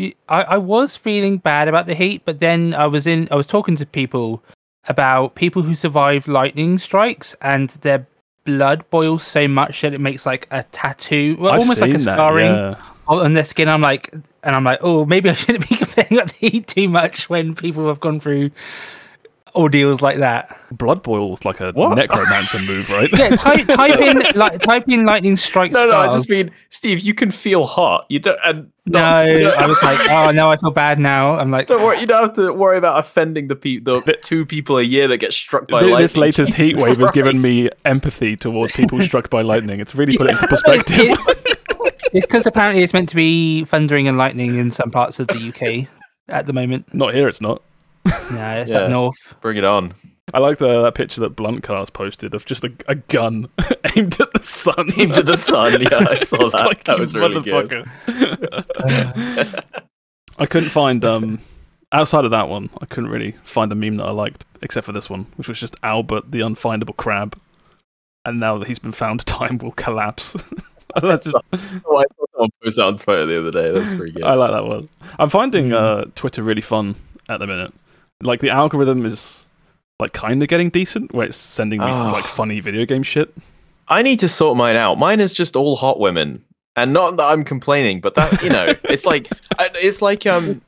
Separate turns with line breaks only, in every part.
you, I, I was feeling bad about the heat, but then I was in. I was talking to people about people who survive lightning strikes and their blood boils so much that it makes like a tattoo, well,
I've
almost like a
seen that,
scarring
yeah.
on their skin. I'm like, and I'm like, oh, maybe I shouldn't be complaining about the heat too much when people have gone through ordeals like that.
Blood boil's like a
What?
necromancer move, right?
Yeah, type, type in like type in lightning strikes.
No, no, I just mean, Steve, you can feel hot. You don't, and
No,
you don't-
I was like, oh no, I feel bad now. I'm like,
Don't worry, you don't have to worry about offending the pe- the two people a year that get struck by
Th-
lightning.
this latest
Jesus
heat wave has given me empathy towards people struck by lightning. It's really put it into perspective.
it- it's because apparently it's meant to be thundering and lightning in some parts of the UK at the moment.
Not here, it's not.
No, it's
Yeah.
up north.
Bring it on.
I like the that picture that Blunt Cars posted of just a, a gun aimed at the sun.
Aimed at the sun. Yeah, I saw
It's
that.
like,
that was really good.
I couldn't find um outside of that one. I couldn't really find a meme that I liked except for this one, which was just Albert the unfindable crab. And now that he's been found, time will collapse. That's just,
Oh, I saw someone post that on Twitter the other day. That's pretty good.
I like that one. I'm finding uh, Twitter really fun at the minute. Like the algorithm is like kind of getting decent, where it's sending me
Ah.
like funny video game shit.
I need to sort mine out. Mine is just all hot women. And not that I'm complaining, but that you know, it's like it's like um,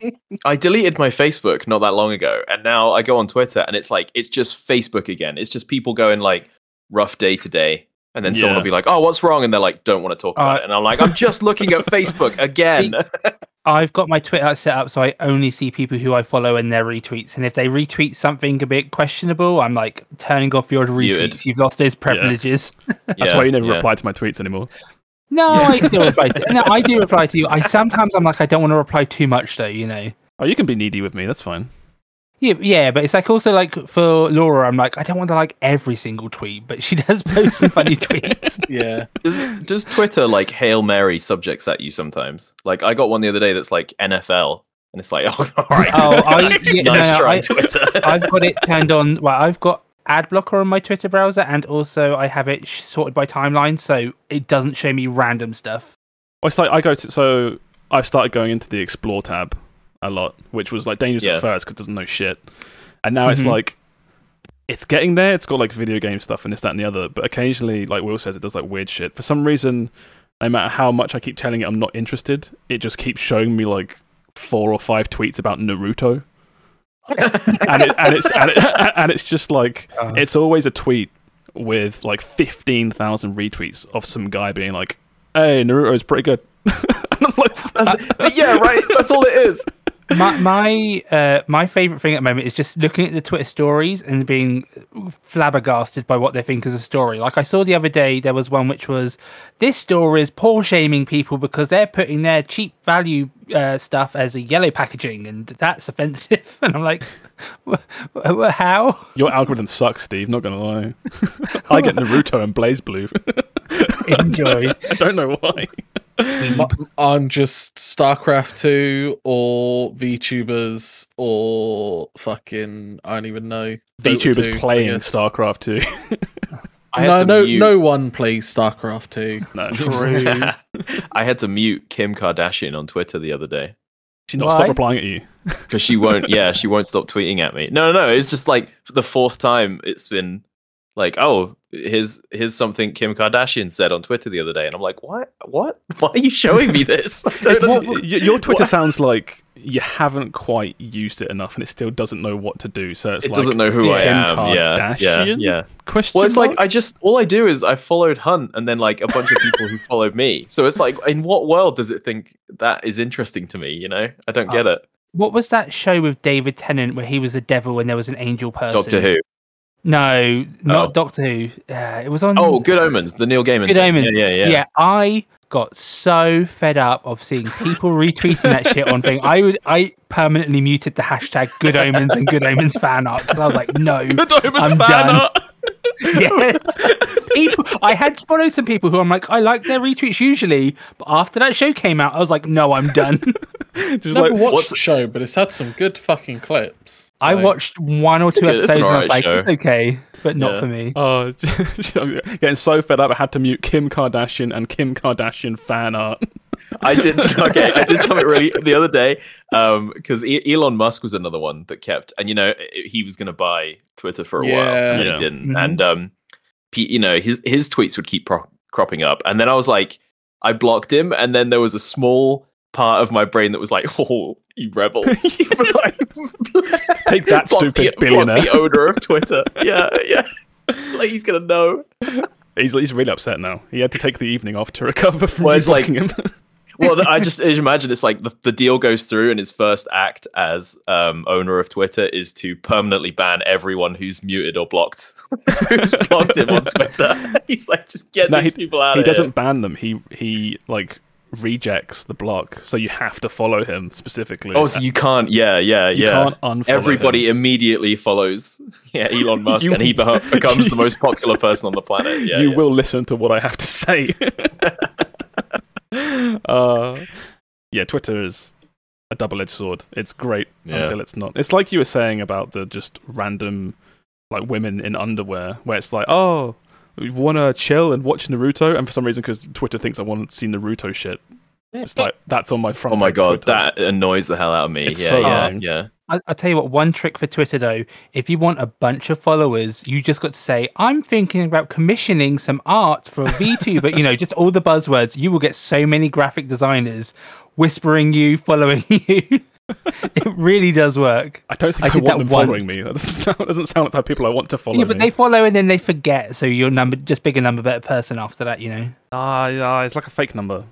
I deleted my Facebook not that long ago, and now I go on Twitter, and it's like it's just Facebook again. It's just people going like rough day today, and then someone will be like, "Oh, what's wrong?" and they're like, "Don't want to talk about
Uh,
it," and I'm like, "I'm just looking at Facebook again."
I've got my Twitter set up so I only see people who I follow and their retweets. And if they retweet something a bit questionable, I'm like turning off your
Muted.
retweets. You've lost those privileges.
That's
Yeah,
why you never
yeah.
reply to my tweets anymore.
No, I still reply. To, no, I do reply to you. I sometimes I'm like I don't want to reply too much though. You know.
Oh, you can be needy with me. That's fine.
Yeah, yeah, but it's like also like for Laura, I'm like I don't want to like every single tweet, but she does post some funny tweets.
Yeah.
Does, does Twitter like hail Mary subjects at you sometimes? Like I got one the other day that's like NFL, and it's like, oh, oh, all right.
Oh, I yeah, no,
nice
no,
try,
I-
Twitter.
I've got it turned on. Well, I've got ad blocker on my Twitter browser, and also I have it sorted by timeline, so it doesn't show me random stuff.
Well, it's like I go to so I started going into the explore tab a lot, which was like dangerous
Yeah.
at first because it doesn't know shit, and now it's
Mhm.
like it's getting there. It's got like video game stuff and this, that, and the other. But occasionally, like Will says, it does like weird shit. For some reason, no matter how much I keep telling it I'm not interested, it just keeps showing me like four or five tweets about Naruto, and it, and it's and, it, and it's just like
Uh,
it's always a tweet with like 15,000 retweets of some guy being like, hey, Naruto's pretty good. and I'm like,
That's- yeah, right. That's all it is.
My my uh, my favorite thing at the moment is just looking at the Twitter stories and being flabbergasted by what they think is a story. Like I saw the other day, there was one which was this story is poor shaming people because they're putting their cheap value uh, stuff as a yellow packaging, and that's offensive. And I'm like, "Wh- wh- how?
your algorithm sucks, Steve, not gonna lie. I get Naruto and BlazBlue.
Enjoy.
I don't know why.
M- I'm just StarCraft 2 or VTubers or fucking I don't even know. Dota 2,
VTubers
I
playing. StarCraft 2.
I
No, no,
mute-
no one plays StarCraft 2.
no.
True.
I had to mute Kim Kardashian on Twitter the other day
She not
Why?
stop replying at you.
because she won't. yeah, she won't stop tweeting at me. No, no, no. It's just like for the fourth time it's been like, oh, here's here's something Kim Kardashian said on Twitter the other day, and I'm like, what? What? Why are you showing me this? I don't
It's what- your Twitter
What?
sounds like you haven't quite used it enough and it still doesn't know what to do. So it's
It
like
doesn't know who
Kim
I am. Yeah, yeah, yeah.
question.
Well, it's like? I just all I do is I followed Hunt and then like a bunch of people who followed me. So it's like, in what world does it think that is interesting to me? You know, I don't uh, get it.
What was that show with David Tennant where he was a devil and there was an angel person?
Doctor Who.
No, not
Oh.
Doctor Who. Uh, it was on.
Oh, Good Omens, the Neil Gaiman.
Good
thing.
Omens.
Yeah, yeah, yeah.
I got so fed up of seeing people retweeting that shit on thing. I would, I permanently muted the hashtag Good Omens and Good Omens fan art because I was like, no,
Good Omens
I'm
fan
done.
art.
yes. People, I had followed some people who I'm like, I like their retweets usually, but after that show came out, I was like, no, I'm done.
Just
Never
like,
watched
what's-
the show, but it's had some good fucking clips.
I watched one or
It's
two
good- it's an
episodes and I was
alright
like,
show.
it's okay, but not
Yeah.
for me.
oh, getting so fed up. I had to mute Kim Kardashian and Kim Kardashian fan art.
I did okay. I did something really the other day because e- Elon Musk was another one that kept, and you know he was going to buy Twitter for a while, and
Yeah.
he didn't.
Mhm.
And um, he, you know his his tweets would keep pro- cropping up, and then I was like, I blocked him, and then there was a small part of my brain that was like, "Oh, you rebel!
Take that, stupid
the,
billionaire.
the owner of Twitter. yeah, yeah. Like he's gonna know.
He's, he's really upset now. He had to take the evening off to recover from
Well, like-
him.
well, I just imagine it's like the, the deal goes through, and his first act as um, owner of Twitter is to permanently ban everyone who's muted or blocked, who's blocked him on Twitter. He's like, just get
No,
these people out
he doesn't ban them. He he like rejects the block, so you have to follow him specifically.
Oh, so you can't? Yeah, yeah,
You
yeah.
can't unfollow
Everybody
him.
immediately follows. Yeah, Elon Musk,
You-
and he beho- becomes the most popular person on the planet. Yeah,
you
yeah.
will listen to what I have to say. uh, yeah, Twitter is a double-edged sword. It's great
Yeah.
until it's not. It's like you were saying about the just random like women in underwear, where it's like, oh, we want to chill and watch Naruto, and for some reason, because Twitter thinks I want to see Naruto shit, it's like that's on my front.
Oh my god,
Twitter.
that annoys the hell out of me.
It's
yeah,
so
yeah,
annoying.
yeah.
I, I'll tell you what, one trick for Twitter though, if you want a bunch of followers, you just got to say, I'm thinking about commissioning some art for a VTuber, you know, just all the buzzwords. You will get so many graphic designers whispering you, following you. it really does work.
I don't think
I
I, want them following me. That doesn't sound, doesn't sound like the people I want to follow
yeah, but
me.
they follow and then they forget. So you're number just bigger number, better person after that, you know.
Ah, yeah, it's like a fake number.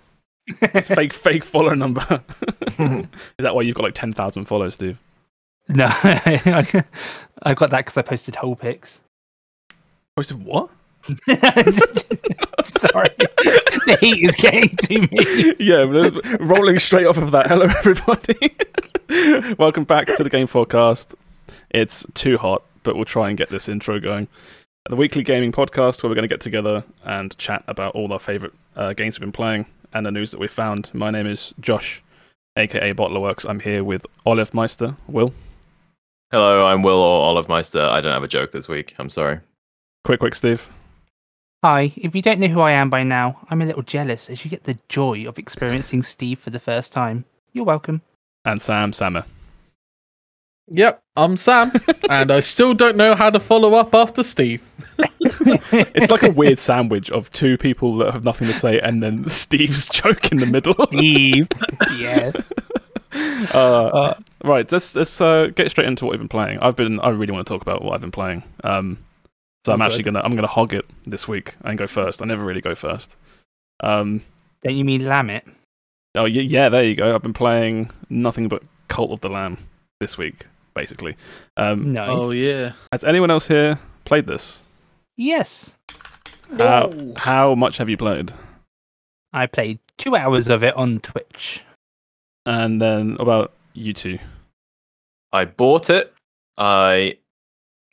fake, fake follow number. Is that why you've got like 10,000 follows, Steve?
No, I I got that because I posted whole pics.
Posted what?
Sorry, the heat is getting to me.
yeah, rolling straight off of that. Hello, everybody. Welcome back to the Game FourCast. It's too hot, but we'll try and get this intro going. The weekly gaming podcast where we're going to get together and chat about all our favorite uh, games we've been playing and the news that we found. My name is Josh, aka Bottlerworks. I'm here with Olive Meister, Will.
Hello, I'm Will or Olive Meister. I don't have a joke this week. I'm sorry.
Quick, quick, Steve.
Hi, if you don't know who I am by now, I'm a little jealous as you get the joy of experiencing Steve for the first time. You're welcome.
And Sam Sammer.
Yep, I'm Sam, and I still don't know how to follow up after Steve.
It's like a weird sandwich of two people that have nothing to say and then Steve's joke in the middle.
Steve. yes.
Uh,
Uh,
right, let's let's uh, get straight into what we've been playing. I've been I really want to talk about what I've been playing. Um, so I'm
Oh,
actually
good.
gonna I'm gonna hog it this week and go first. I never really go first. Um,
don't you mean lamb it?
oh yeah, yeah, there you go. I've been playing nothing but Cult of the Lamb this week, basically. Um,
No.
Oh yeah.
has anyone else here played this?
Yes.
How, how much have you played?
I played two hours of it on Twitch.
And then about you two.
I bought it. I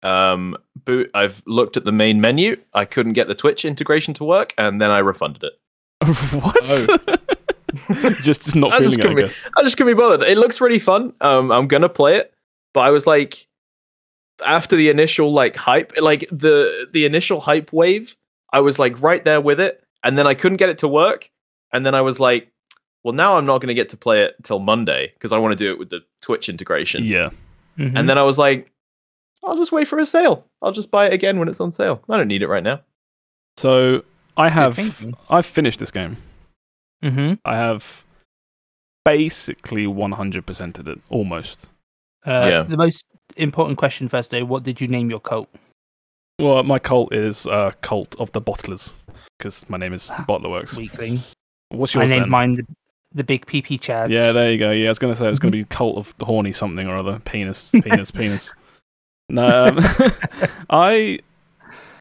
um boot. I've looked at the main menu. I couldn't get the Twitch integration to work, and then I refunded it.
what? just just not
I just
feeling it. I
couldn't be-
guess.
I just couldn't be bothered. It looks really fun. Um, I'm gonna play it, but I was like, after the initial like hype, like the the initial hype wave, I was like right there with it, and then I couldn't get it to work, and then I was like, well, now I'm not gonna get to play it till Monday because I want to do it with the Twitch integration.
Yeah.
Mhm.
And then I was like, I'll just wait for a sale. I'll just buy it again when it's on sale. I don't need it right now.
So I have. I've finished this game.
Mhm.
I have basically 100%ed it almost.
Uh,
Yeah.
The most important question first, though. What did you name your cult?
Well, my cult is uh, Cult of the Bottlers because my name is Bottlerworks.
Weakling.
What's
I
yours
named
then?
mine the, the big PP Chads.
Yeah, there you go. Yeah, I was gonna say it was gonna be Cult of the Horny something or other. Penis, penis, penis. No, um, I,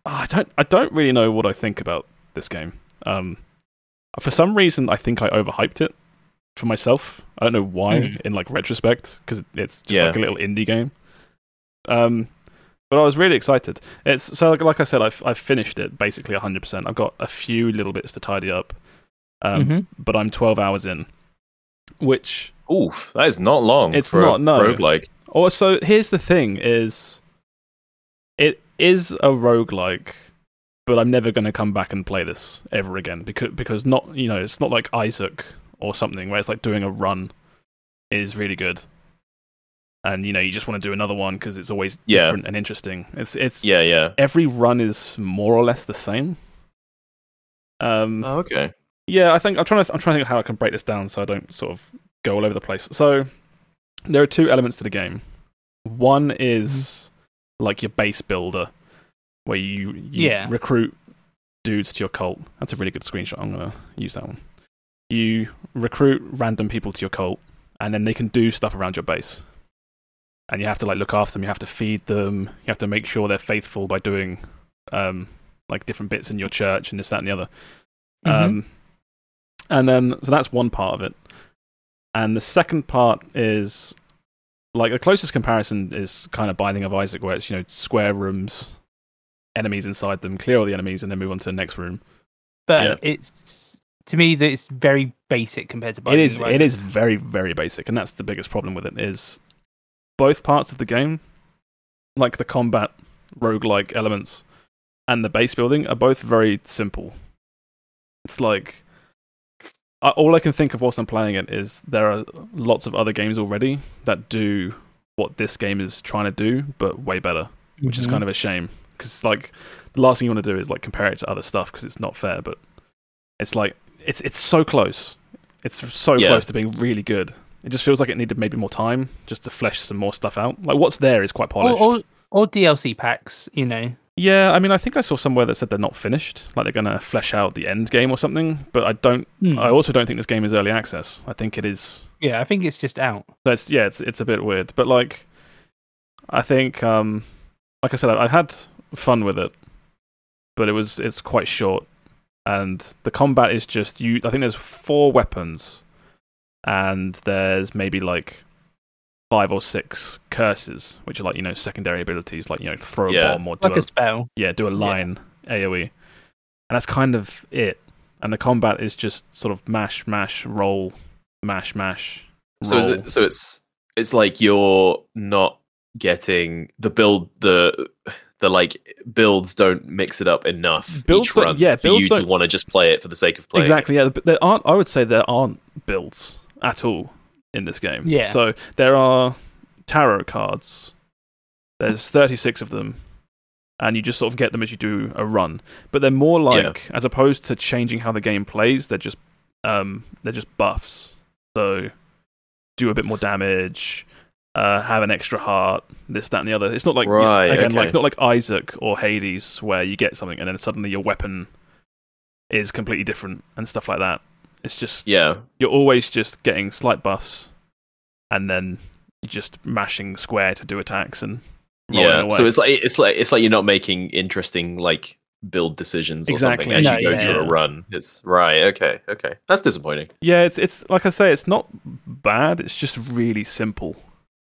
I don't, I don't really know what I think about this game. Um, for some reason, I think I overhyped it for myself. I don't know why,
Hmm.
in like retrospect, because it's just
Yeah.
like a little indie game. Um, but I was really excited. It's so like, like I said, I've I've finished it basically 100. percent I've got a few little bits to tidy up, um,
Mhm.
but I'm 12 hours in, which
Oof, that is not long.
It's not, no.
roguelike.
Also, here's the thing: is it is a roguelike, but I'm never going to come back and play this ever again because because not you know it's not like Isaac or something where it's like doing a run is really good. And you know, you just want to do another one because it's always
Yeah.
different and interesting. It's it's
Yeah, yeah.
every run is more or less the same. Um,
Oh, okay.
yeah, I think I'm trying to I'm trying to think of how I can break this down so I don't sort of go all over the place. So there are two elements to the game. One is like your base builder, where you, you
Yeah.
recruit dudes to your cult. That's a really good screenshot. I'm gonna use that one. You recruit random people to your cult, and then they can do stuff around your base. And you have to like look after them. You have to feed them. You have to make sure they're faithful by doing um, like different bits in your church and this, that, and the other.
Mhm.
Um, and then so that's one part of it. And the second part is like the closest comparison is kind of Binding of Isaac, where it's you know square rooms, enemies inside them, clear all the enemies, and then move on to the next room.
but
Yeah.
it's to me that it's very basic compared to. Binding
is
of Isaac.
is very very basic, and that's the biggest problem with it is both parts of the game, like the combat roguelike elements and the base building, are both very simple. It's like I- all I can think of whilst I'm playing it is there are lots of other games already that do what this game is trying to do, but way better, which is
Mhm.
kind of a shame. Because like the last thing you want to do is like compare it to other stuff because it's not fair. But it's like it's it's so close. It's so
Yeah.
close to being really good. It just feels like it needed maybe more time just to flesh some more stuff out. Like what's there is quite
or,
polished.
or, or DLC packs, you know.
Yeah, I mean, I think I saw somewhere that said they're not finished, like they're going to flesh out the end game or something. But I don't.
Hmm.
I also don't think this game is early access. I think it is.
Yeah, I think it's just out.
So it's yeah, it's it's a bit weird. But like, I think, um, like I said, I, I had fun with it, but it was it's quite short, and the combat is just you. I think there's four weapons, and there's maybe like five or six curses, which are like you know secondary abilities, like you know throw a
Yeah.
bomb or do
Like
a
a spell.
yeah, do a line AoE, and that's kind of it. And the combat is just sort of mash, mash, roll, mash, mash.
So is it? So it's it's like you're not getting the build the the like builds don't mix it up enough
Builds
each
don't- yeah,
for
builds
you
don't-
want to just play it for the sake of playing. it.
exactly? Yeah, there aren't. I would say there aren't builds at all in this game.
Yeah.
So there are tarot cards. There's 36 of them, and you just sort of get them as you do a run. But they're more like, as opposed to changing how the game plays, they're just um, they're just buffs. So do a bit more damage, uh, have an extra heart, this, that, and the other. It's not like you know,
Right,
again,
okay.
like not like Isaac or Hades where you get something and then suddenly your weapon is completely different and stuff like that. It's just
Yeah.
you're always just getting slight buffs, and then you're just mashing square to do attacks and rolling
Yeah.
away.
So it's like it's like it's like you're not making interesting like build decisions or
Exactly.
something as
No,
you go
yeah.
through a run. It's right. Okay. Okay. That's disappointing.
yeah, it's it's like I say, it's not bad. It's just really simple.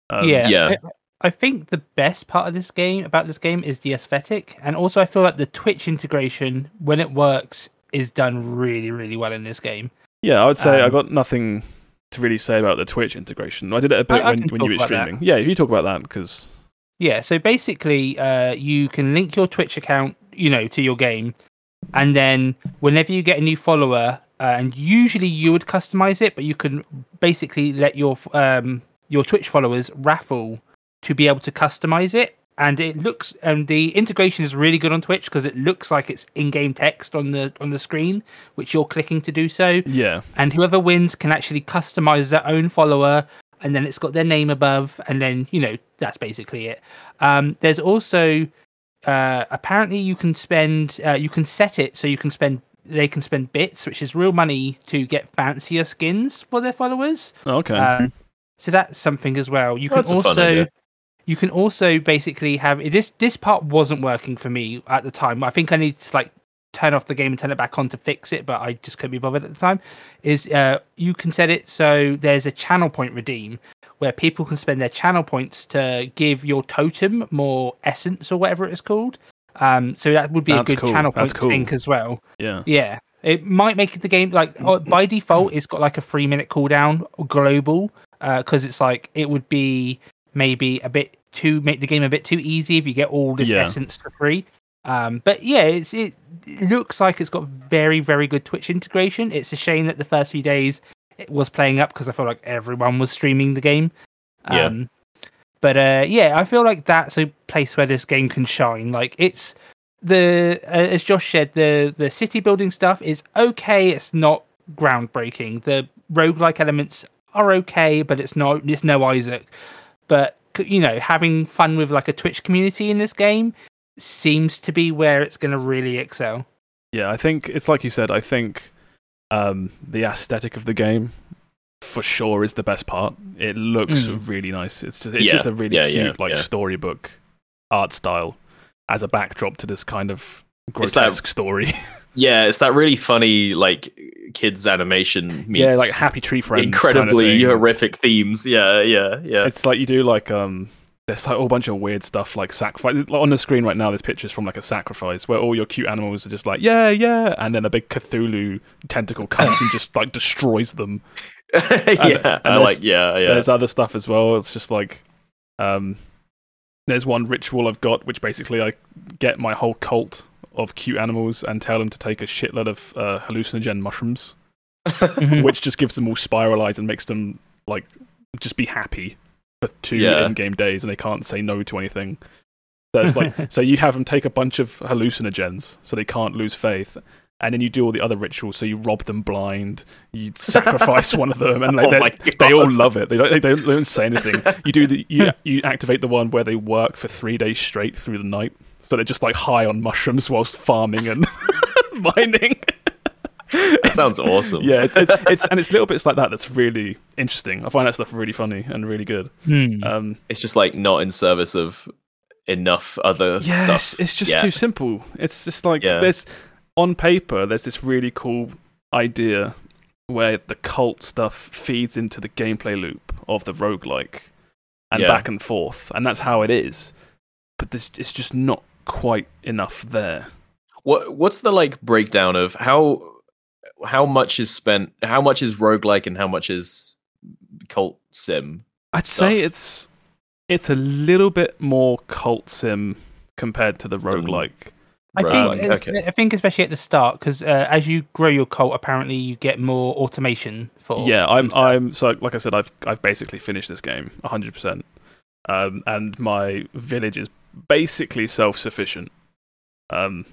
Um,
yeah.
yeah.
I, I think the best part of this game about this game is the aesthetic, and also I feel like the Twitch integration, when it works, is done really, really well in this game.
Yeah. I would say I
Um,
got nothing to really say about the Twitch integration. I did it a bit
I
when, when you were
about that.
streaming. Yeah, if you talk about that because
Yeah, so basically, uh, you can link your Twitch account, you know, to your game, and then whenever you get a new follower, uh, and usually you would customize it, but you can basically let your um, your Twitch followers raffle to be able to customize it, and it looks and the integration is really good on Twitch because it looks like it's in-game text on the on the screen, which you're clicking to do so.
Yeah,
and whoever wins can actually customize their own follower and then it's got their name above and then you know that's basically it. Um, there's also uh, apparently you can spend uh, you can set it so you can spend they can spend bits which is real money to get fancier skins for their followers.
Okay,
um, so that's something as well. You can
That's a fun
also
idea.
You can also basically have this this part wasn't working for me at the time. I think i need to like turn off the game and turn it back on to fix it but i just couldn't be bothered at the time. Is uh you can set it so there's a channel point redeem where people can spend their channel points to give your totem more essence or whatever it's called. Um so that would be
That's
a good
cool.
channel point
cool.
sync as well.
Yeah,
yeah, it might make the game like by default it's got like a three minute cooldown global because it's like it would be maybe a bit too make the game a bit too easy if you get all this
Yeah.
essence for free. Um, but yeah, it's it, looks like it's got very very good Twitch integration. It's a shame that the first few days it was playing up because I felt like everyone was streaming the game.
Yeah.
Um, but uh, yeah, I feel like that's a place where this game can shine. Like it's the uh, as Josh said, the the city building stuff is okay. It's not groundbreaking. The roguelike elements are okay, but it's not. It's no Isaac. But you know, having fun with like a Twitch community in this game seems to be where it's going to really excel.
Yeah, I think it's like you said. I think um, the aesthetic of the game, for sure, is the best part. It looks
Mm.
really nice. It's just, it's
Yeah,
just a really
yeah,
cute
yeah,
like
yeah.
storybook art style as a backdrop to this kind of
It's that-
story.
Yeah, it's that really funny like kids animation meets
yeah, like Happy Tree Friends.
incredibly
kind of
horrific themes. Yeah, yeah, yeah.
It's like you do like um. There's like a whole bunch of weird stuff like sacrifice. Like, on the screen right now, there's pictures from like a sacrifice where all your cute animals are just like yeah, yeah, and then a big Cthulhu tentacle comes and just like destroys them.
yeah,
and
I like yeah, yeah.
There's other stuff as well. It's just like, um, there's one ritual I've got, which basically I get my whole cult of cute animals and tell them to take a shitload of uh, hallucinogen mushrooms,
Mhm.
which just gives them all spiralize and makes them like just be happy for two
Yeah.
in-game days, and they can't say no to anything. So it's like, so you have them take a bunch of hallucinogens, so they can't lose faith. And then you do all the other rituals. So you rob them blind, you sacrifice one of them, and like,
Oh
they- all love it. They don't, they don't, they don't say anything. You do the you you activate the one where they work for three days straight through the night, so they're just like high on mushrooms whilst farming and mining.
that sounds awesome.
Yeah, it's, it's, it's and it's little bits like that that's really interesting. I find that stuff really funny and really good.
Hmm.
Um,
It's just like not in service of enough other
yes,
stuff.
it's just
Yeah.
too simple. It's just like
Yeah.
there's on paper there's this really cool idea where the cult stuff feeds into the gameplay loop of the roguelike and
Yeah.
back and forth, and that's how it is. But there's, it's just not quite enough there.
What what's the like breakdown of how how much is spent how much is roguelike and how much is cult sim?
I'd say it's it's a little bit more cult sim compared to the
From-
roguelike.
I
Right,
think,
okay.
I think especially at the start, because uh, as you grow your cult, apparently you get more automation for.
yeah, I'm
stuff.
I'm so like I said, I've I've basically finished this game 100, percent um, and my village is basically self sufficient. Um,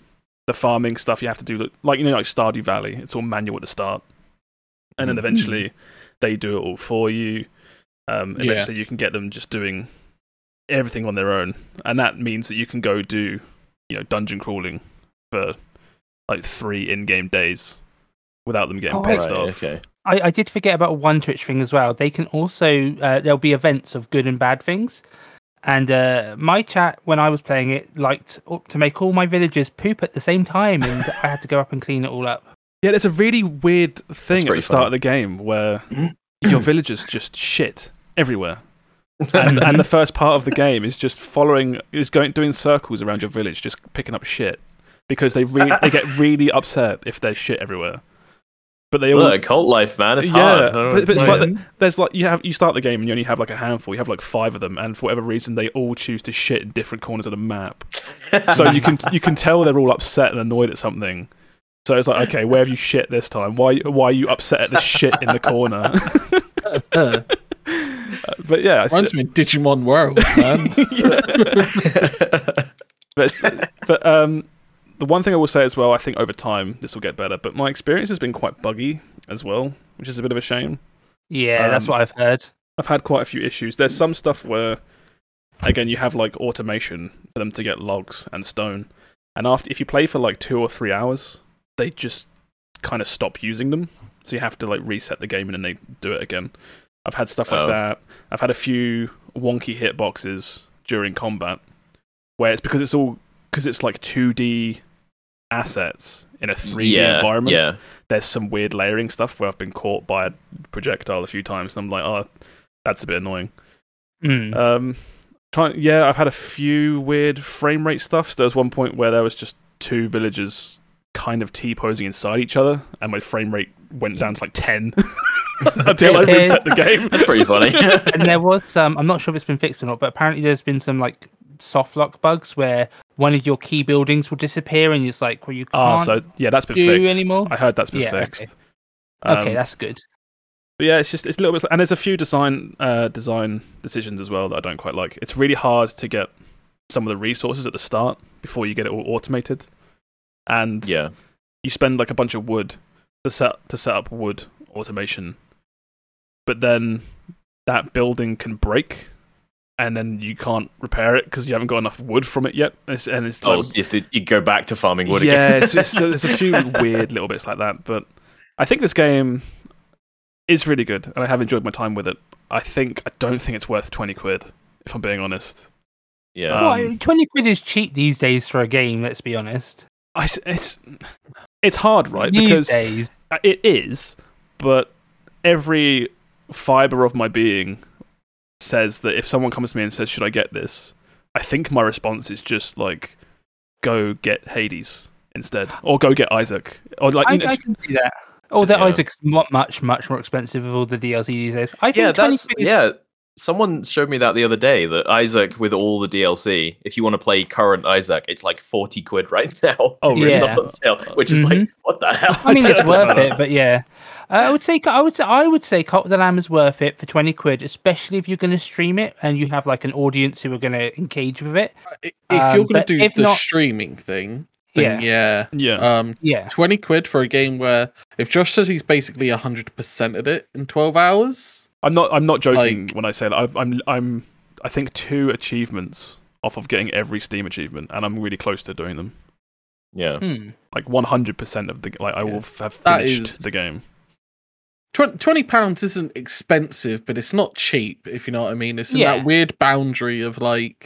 the farming stuff you have to do, like you know, like Stardew Valley, it's all manual at the start, and then
Mhm.
eventually they do it all for you. Um,
Yeah.
eventually, you can get them just doing everything on their own, and that means that you can go do you know dungeon crawling for like three in-game days without them getting
Oh,
pissed
Right,
off.
okay.
I, I did forget about one Twitch thing as well. They can also uh, there'll be events of good and bad things, and uh, my chat when I was playing it liked to make all my villagers poop at the same time, and I had to go up and clean it all up.
Yeah, there's a really weird thing at the start
funny.
of the game where your villagers just shit everywhere. And, and the first part of the game is just following is going doing circles around your village just picking up shit because they really they get really upset if there's shit everywhere but they all
Look, cult life, man. It's
Yeah,
hard. I
but- but it's
know.
like there's like you have you start the game and you only have like a handful you have like five of them and for whatever reason they all choose to shit in different corners of the map so you can you can tell they're all upset and annoyed at something. So it's like, okay, where have you shit this time? Why why are you upset at the shit in the corner? But yeah, it's-
reminds me of Digimon World, man.
but, but um, the one thing I will say as well, I think over time this will get better. But my experience has been quite buggy as well, which is a bit of a shame.
Yeah, that's
Um,
what I've heard.
I've had quite a few issues. There's some stuff where, again, you have like automation for them to get logs and stone, and after if you play for like two or three hours, they just kind of stop using them. So you have to like reset the game and then they do it again. I've had stuff like
Oh.
that. I've had a few wonky hitboxes during combat, where it's because it's all because it's like 2D assets in a 3D
yeah,
environment
Yeah.
there's some weird layering stuff where I've been caught by a projectile a few times, and I'm like, oh, that's a bit annoying.
Mm.
Um, trying, yeah, I've had a few weird frame rate stuff. So there was one point where there was just two villagers kind of T posing inside each other, and my frame rate went down to like ten until I
It is-
reset the game.
That's pretty funny.
and there was some. I'm not sure if it's been fixed or not, but apparently there's been some like soft lock bugs where one of your key buildings will disappear, and it's like, well, you
Ah,
can't.
so yeah, that's been
do
fixed.
anymore?
I heard that's been
Yeah,
fixed.
okay,
Um,
that's good.
But yeah, it's just it's a little bit, and there's a few design uh, design decisions as well that I don't quite like. It's really hard to get some of the resources at the start before you get it all automated, and
Yeah.
you spend like a bunch of wood to set to set up wood automation, but then that building can break, and then you can't repair it because you haven't got enough wood from it yet. It's, and it's
Oh,
like,
so you, have to, you go back to farming wood
yeah,
again.
it's, it's, there's a few weird little bits like that, but I think this game is really good, and I have enjoyed my time with it. I think I don't think it's worth twenty quid, if I'm being honest.
yeah.
Um,
well, twenty quid is cheap these days for a game. Let's be honest.
I s it's it's hard, right?
these
because
days,
Uh, It is, but every fiber of my being says that if someone comes to me and says, "Should I get this?" I think my response is just like, "Go get Hades instead, or go get Isaac." Or like,
I,
you know,
I can see that. Although
Yeah.
Isaac's mu- much, much more expensive with all the DLC these days. I think
yeah,
20
that's
quid is
yeah. Someone showed me that the other day that Isaac with all the DLC, if you want to play current Isaac, it's like forty quid right now.
Oh,
It's not on sale, which is like
Mhm.
what the hell?
I mean, it's worth
know.
it, but yeah, uh, I would say I would say I would say Cult of the Lamb is worth it for twenty quid, especially if you're going to stream it and you have like an audience who are going to engage with it.
If
Um,
you're going to do
if
the
not-
streaming thing, then yeah.
yeah,
Um,
Yeah,
20 quid for a game where if Josh says he's basically 100% at it in 12 hours,
I'm not. I'm not joking
Like-
when I say that. I've, I'm. I'm. I think two achievements off of getting every Steam achievement, and I'm really close to doing them.
Yeah,
Hmm.
Like 100 percent of the. Like I will f- have finished
is-
the game.
20 pounds isn't expensive, but it's not cheap, if you know what I mean. It's in
Yeah.
that weird boundary of like,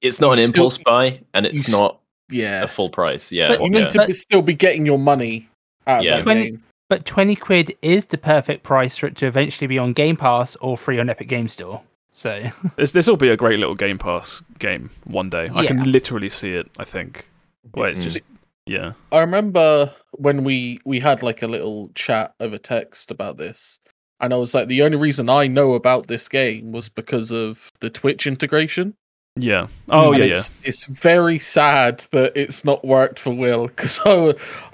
it's not an
You still-
impulse buy, and it's not
yeah,
a full price. Yeah,
But
you
yeah.
need to be- still be getting your money out of
Yeah.
that
20
game.
But twenty quid is the perfect price for it to eventually be on Game Pass or free on Epic Game Store. So
This this will be a great little Game Pass game one day. I can literally see it. I think. Where it's just yeah.
I remember when we we had like a little chat over text about this, and I was like, the only reason I know about this game was because of the Twitch integration.
Yeah. Oh
and
yeah, yeah.
it's, it's very sad that it's not worked for Will because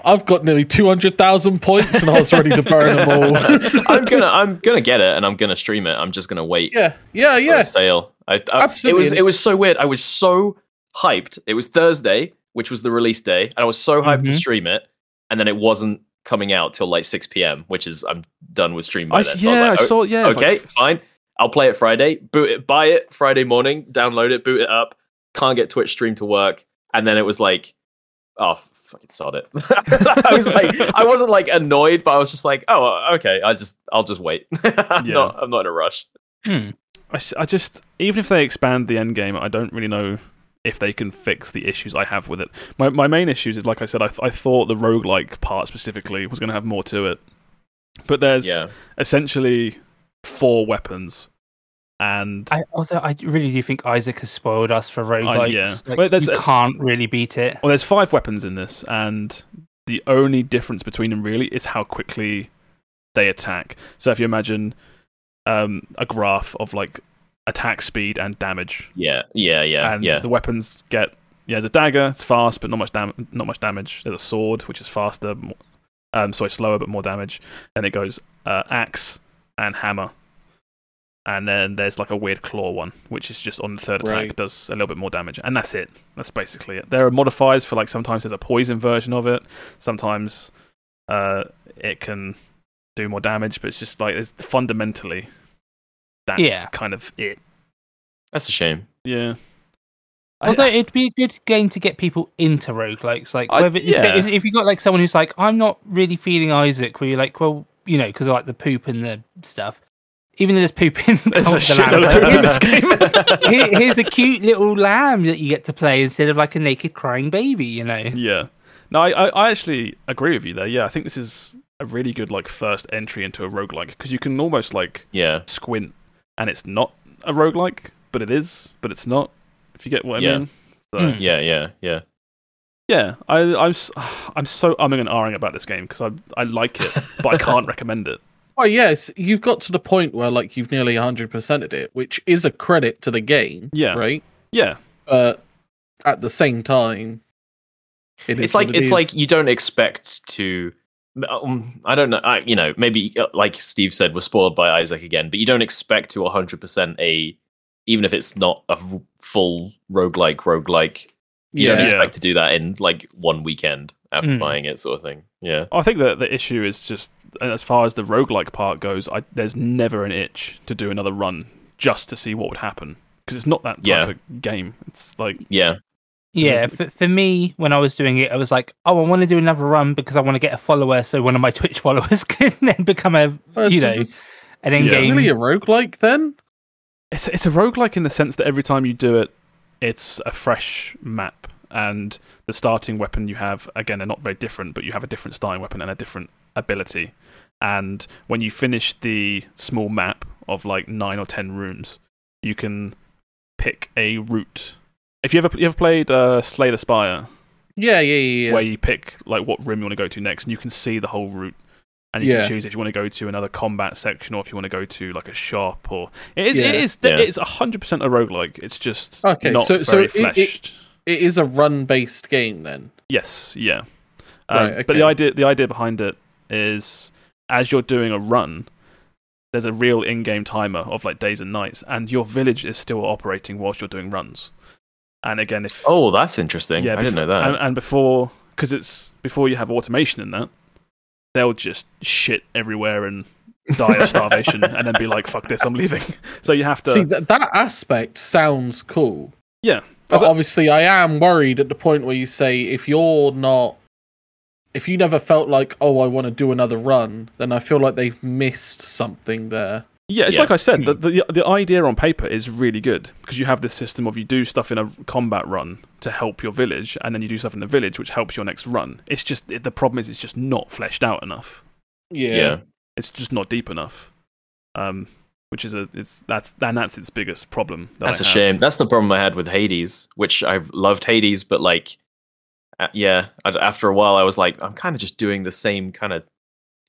I've got nearly two hundred thousand points and I was ready to burn them all.
I'm gonna I'm gonna get it and I'm gonna stream it. I'm just gonna wait
yeah, yeah,
for
yeah.
sale. I, I,
Absolutely.
It was it was so weird. I was so hyped. It was Thursday, which was the release day, and I was so hyped to
Mhm.
stream it, and then it wasn't coming out till like 6 p.m., which is I'm done with stream by
I,
then. So
yeah,
I was
I saw. Yeah.
"Oh,
it's like-
okay, fine. I'll play it Friday. Boot it, buy it Friday morning. Download it, boot it up. Can't get Twitch stream to work, and then it was like. Oh, fucking sod it! I was like, I wasn't like annoyed, but I was just like, oh, okay, I just, I'll just wait. I'm
Yeah.
not, I'm not in a rush.
hmm.
I, s- I just even if they expand the end game, I don't really know if they can fix the issues I have with it. My my main issues is like I said, I, th- I thought the roguelike part specifically was going to have more to it, but there's
Yeah,
essentially four weapons, and
I, although I really do think Isaac has spoiled us for roguelikes.
yeah.
Like,
Well, there's-
you
there's-
can't really beat it.
well, there's five weapons in this, and the only difference between them really is how quickly they attack. So if you imagine um, a graph of like attack speed and damage,
yeah, yeah, yeah,
and
yeah.
the weapons get yeah, there's a dagger, it's fast but not much dam- not much damage. There's a sword which is faster, more, um, sorry, slower but more damage. Then it goes uh, axe and hammer, and then there's like a weird claw one, which is just on the third attack
Right.
does a little bit more damage, and that's it. That's basically it. There are modifiers for like sometimes there's a poison version of it, sometimes uh, it can do more damage, but it's just like it's fundamentally that's
Yeah.
kind of it.
That's a shame.
Yeah. I-
Although it'd be a good game to get people into roguelikes. Like, whether it's-
yeah.
if, if you got like someone who's like, I'm not really feeling Isaac, where you're like, well, you know, because of like the poop and the stuff. Even though there's poop in
There's
Cult
a
the
shitload
Lamb,
of poop in this game.
here- here's a cute little lamb that you get to play instead of like a naked crying baby, you know?
Yeah. No, I, I, I actually agree with you there. Yeah, I think this is a really good like first entry into a roguelike because you can almost like
yeah,
squint and it's not a roguelike, but it is, but it's not. If you get what I
Yeah.
mean. So,
Hmm.
yeah, yeah, yeah.
yeah, I I'm s- I'm so umming and ahhing about this game because I I like it, but I can't recommend it.
Oh yes, you've got to the point where like you've nearly 100%ed it, which is a credit to the game.
Yeah.
Right.
Yeah,
But at the same time, it is
It's like
what it
it's like you don't expect to um, I don't know. I, you know, maybe uh, like Steve said, we're spoiled by Isaac again, but you don't expect to 100% a, even if it's not a full roguelike, roguelike, you don't
Yeah.
expect to do that in like one weekend after
Mm.
buying it, sort of thing. Yeah.
I think that the issue is just as far as the roguelike part goes, I, there's never an itch to do another run just to see what would happen because it's not that type
Yeah.
of game. It's like
Yeah.
Yeah, for, for me, when I was doing it, I was like, oh, I want to do another run because I want to get a follower, so one of my Twitch followers can then become a you know
it's-
an
is it
in-game.
really a roguelike then?
it's it's a roguelike in the sense that every time you do it, it's a fresh map and the starting weapon you have again are not very different, but you have a different starting weapon and a different ability. And when you finish the small map of like nine or ten rooms, you can pick a route. If you ever you ever played uh, Slay the Spire,
Yeah, yeah, yeah. yeah.
where you pick like what room you want to go to next, and you can see the whole route, and you
Yeah.
can choose if you want to go to another combat section or if you want to go to like a shop or it is
Yeah.
it is
Yeah.
it's hundred percent a roguelike. It's just
Okay,
not
so- so
very
it- it-
fleshed.
It is a run-based game then.
Yes, yeah. Um,
Right,
But the idea the idea behind it is as you're doing a run, there's a real in-game timer of like days and nights, and your village is still operating whilst you're doing runs. And again, if
Oh, that's interesting. Yeah, I didn't know that.
And, and before, because it's before you have automation in that, they'll just shit everywhere and die of starvation, and then be like, "Fuck this, I'm leaving." So you have to.
See, th- that aspect sounds cool.
yeah,
But obviously, I am worried at the point where you say if you're not, if you never felt like, oh, I want to do another run, then I feel like they've missed something there.
Yeah, it's
Yeah.
like I said, the, the the idea on paper is really good because you have this system of you do stuff in a combat run to help your village, and then you do stuff in the village which helps your next run. It's just it, the problem is it's just not fleshed out enough.
Yeah.
yeah.
It's just not deep enough. Um, which is a it's that's and that's its biggest problem. that
That's
I
a
have.
shame. That's the problem I had with Hades, which I've loved Hades, but like, yeah, after a while, I was like, I'm kind of just doing the same kind of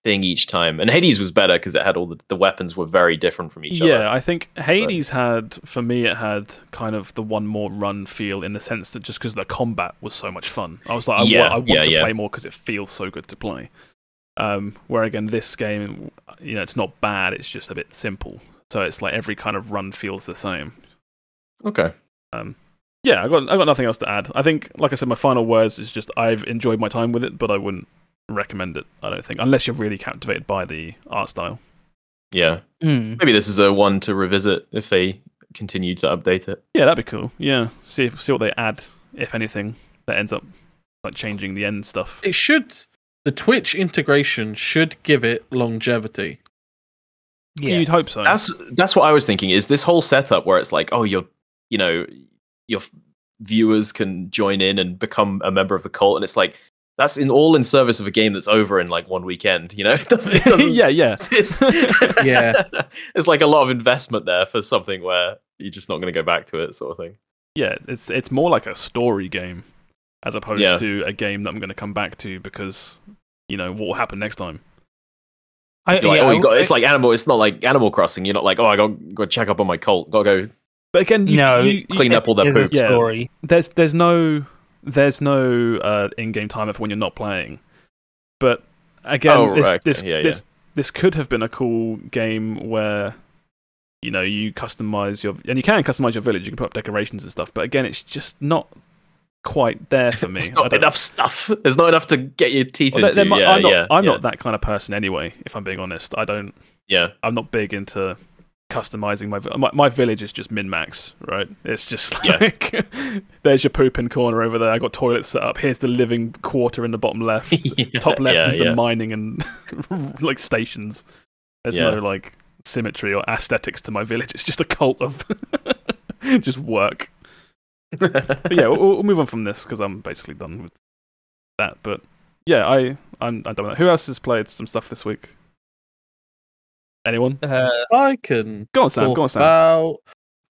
thing each time. And Hades was better because it had all the, the weapons were very different from each
yeah,
other.
Yeah, I think Hades had, for me, it had kind of the one more run feel in the sense that just because the combat was so much fun, I was like, I,
Yeah,
want, I want
yeah,
to
yeah.
play more because it feels so good to play. Um, where again, this game, you know, it's not bad; it's just a bit simple. So it's like every kind of run feels the same.
Okay.
Um, yeah, I got I got nothing else to add. I think, like I said, my final words is just I've enjoyed my time with it, but I wouldn't recommend it. I don't think, unless you're really captivated by the art style.
Yeah.
Mm.
Maybe this is a one to revisit if they continue to update it.
Yeah, that'd be cool. Yeah, see if, see what they add, if anything, that ends up like changing the end stuff.
It should. The Twitch integration should give it longevity.
Yeah,
You'd hope so.
That's that's what I was thinking. Is this whole setup where it's like, oh, you're you know, your f- viewers can join in and become a member of the cult, and it's like that's in all in service of a game that's over in like one weekend. You know, it doesn't. It doesn't
yeah, yeah.
It's,
Yeah.
it's like a lot of investment there for something where you're just not going to go back to it, sort of thing.
Yeah, it's it's more like a story game as opposed
Yeah.
to a game that I'm going to come back to because you know what will happen next time.
I,
like,
yeah,
oh, you got it's like Animal. It's not like Animal Crossing. You're not like, oh, I got got to check up on my cult. Got to go
But again, you,
no,
you, you-
clean up all their
there's a
poop.
Yeah.
story.
there's there's no there's no uh, in-game timer for when you're not playing. But again,
Oh,
this
right,
this,
Yeah, yeah.
this this could have been a cool game where you know you customize your and you can customize your village. You can put up decorations and stuff. But again, it's just not quite there for me.
It's not
don't-
enough stuff. There's not enough to get your teeth
Well, there-
into.
there might-
yeah,
I'm not,
yeah,
I'm
yeah,
not that kind of person anyway. If I'm being honest, I don't.
Yeah,
I'm not big into customizing my my, my village is just min max, right? It's just
Yeah.
like there's your pooping corner over there. I got toilets set up. Here's the living quarter in the bottom left. Top left
yeah,
is the
yeah.
mining and like stations. There's
Yeah.
no like symmetry or aesthetics to my village. It's just a cult of just work. But yeah, we'll, we'll move on from this because I'm basically done with that. But yeah, I I'm I don't know who else has played some stuff this week. Anyone?
Uh,
I can
Go on, Sam. Go on, Sam.
about.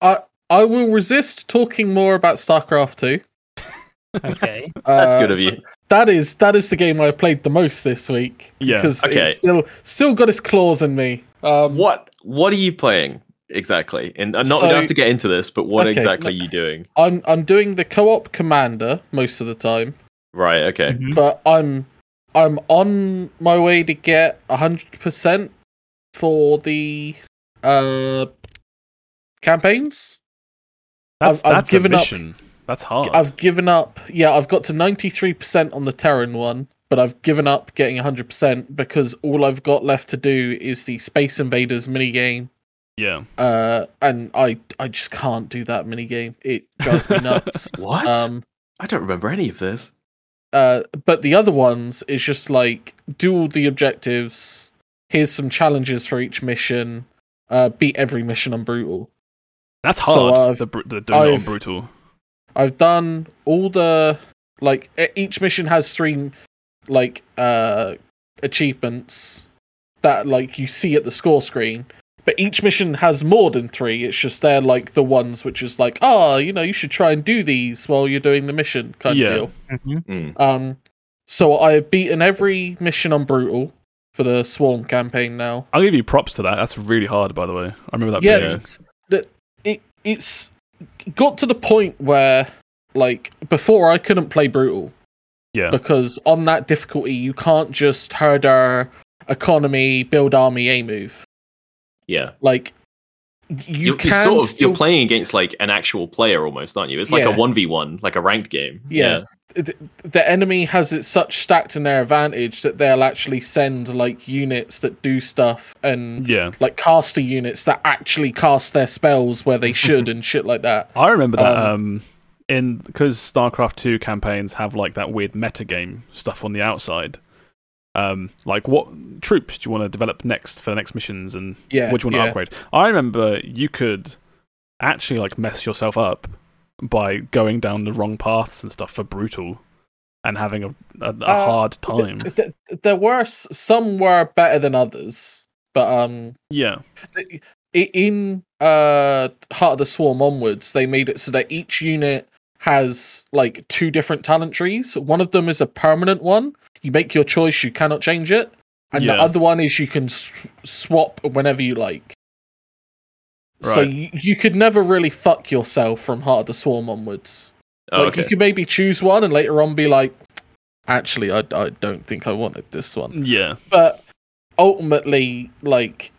I I will resist talking more about StarCraft Two.
okay.
That's
Uh,
good of you.
That is that is the game I played the most this week.
Yeah,
because
okay.
it's still still got its claws in me. Um,
What What are you playing exactly? And uh, not
So-
we don't have to get into this, but what
Okay,
exactly
no-
are you doing?
I'm I'm doing the co-op commander most of the time,
Right. Okay.
Mhm.
but I'm I'm on my way to get hundred percent for the uh campaigns.
That's
I've- I've given
a
up-
mission. That's hard.
I've given up. Yeah, I've got to ninety three percent on the Terran one, but I've given up getting hundred percent because all I've got left to do is the Space Invaders minigame.
yeah.
Uh, and I I just can't do that minigame. It drives me nuts.
What?
um,
I don't remember any of this.
uh, but the other ones is just like do all the objectives. Here's some challenges for each mission. Uh, beat every mission on brutal.
That's
So
hard.
I've-
the, br- the doing on brutal.
I've done all the like each mission has three like uh achievements that like you see at the score screen. But each mission has more than three. It's just they're like the ones which is like, oh, you know, you should try and do these while you're doing the mission kind
Yeah.
of deal.
Mhm.
Mm.
Um, so I've beaten every mission on brutal for the Swarm campaign now.
I'll give you props to that. That's really hard, by the way. I remember that.
yeah,
being-
it's, that it it's got to the point where like before I couldn't play brutal
yeah.
because on that difficulty you can't just herder economy build army a move
Yeah.
like you
You, you're
can
sort of
still,
you're playing against like an actual player almost, aren't you? It's like a one v one, like a ranked game.
Yeah. the, the enemy has it such stacked in their advantage that they'll actually send like units that do stuff and
yeah.
like caster units that actually cast their spells where they should and shit like that
I remember that
Um,
um, in because StarCraft two campaigns have like that weird metagame stuff on the outside. Um, like what troops do you want to develop next for the next missions, and
yeah
what do you want to
yeah.
upgrade? I remember you could actually like mess yourself up by going down the wrong paths and stuff for brutal, and having a, a, a
Uh,
hard time.
th- th- there were s- some were better than others but um
yeah,
in uh heart of the swarm onwards they made it so that each unit has like two different talent trees one of them is a permanent one you make your choice you cannot change it and
Yeah.
the other one is you can s- swap whenever you like so
Right.
you, you could never really fuck yourself from heart of the swarm onwards
Oh,
like
okay.
you could maybe choose one and later on be like actually i, I don't think i wanted this one
yeah,
but ultimately like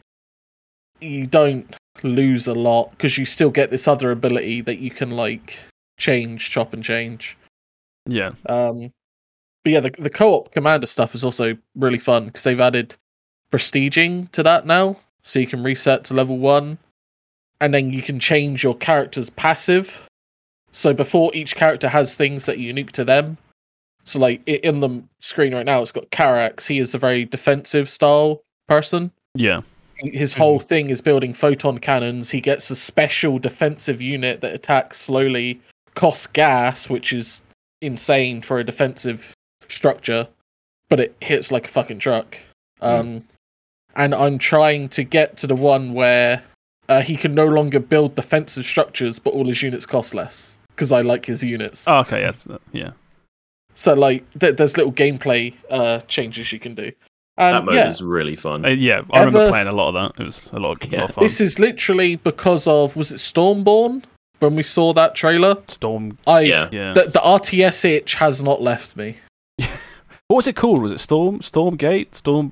you don't lose a lot because you still get this other ability that you can like change chop and change
yeah.
um but yeah the, the co-op commander stuff is also really fun because they've added prestiging to that now. So you can reset to level one and then you can change your character's passive. So before each character has things that are unique to them. So like in the screen right now it's got Karax he is a very defensive style person.
Yeah,
his whole thing is building photon cannons. He gets a special defensive unit that attacks slowly, costs gas, which is insane for a defensive structure, but it hits like a fucking truck. Um, and I'm trying to get to the one where uh, he can no longer build defensive structures, but all his units cost less because I like his units.
oh, okay, yeah, it's- yeah.
So like, th- there's little gameplay uh, changes you can do.
that
Um,
mode
yeah.
is really fun.
Uh, yeah, I remember playing a lot of that. It was a lot, of, a lot of fun.
This is literally because of was it Stormborn when we saw that trailer?
Storm.
I
yeah.
Yeah.
the, the RTS itch has not left me.
What was it called? Was it Storm? Stormgate? Storm?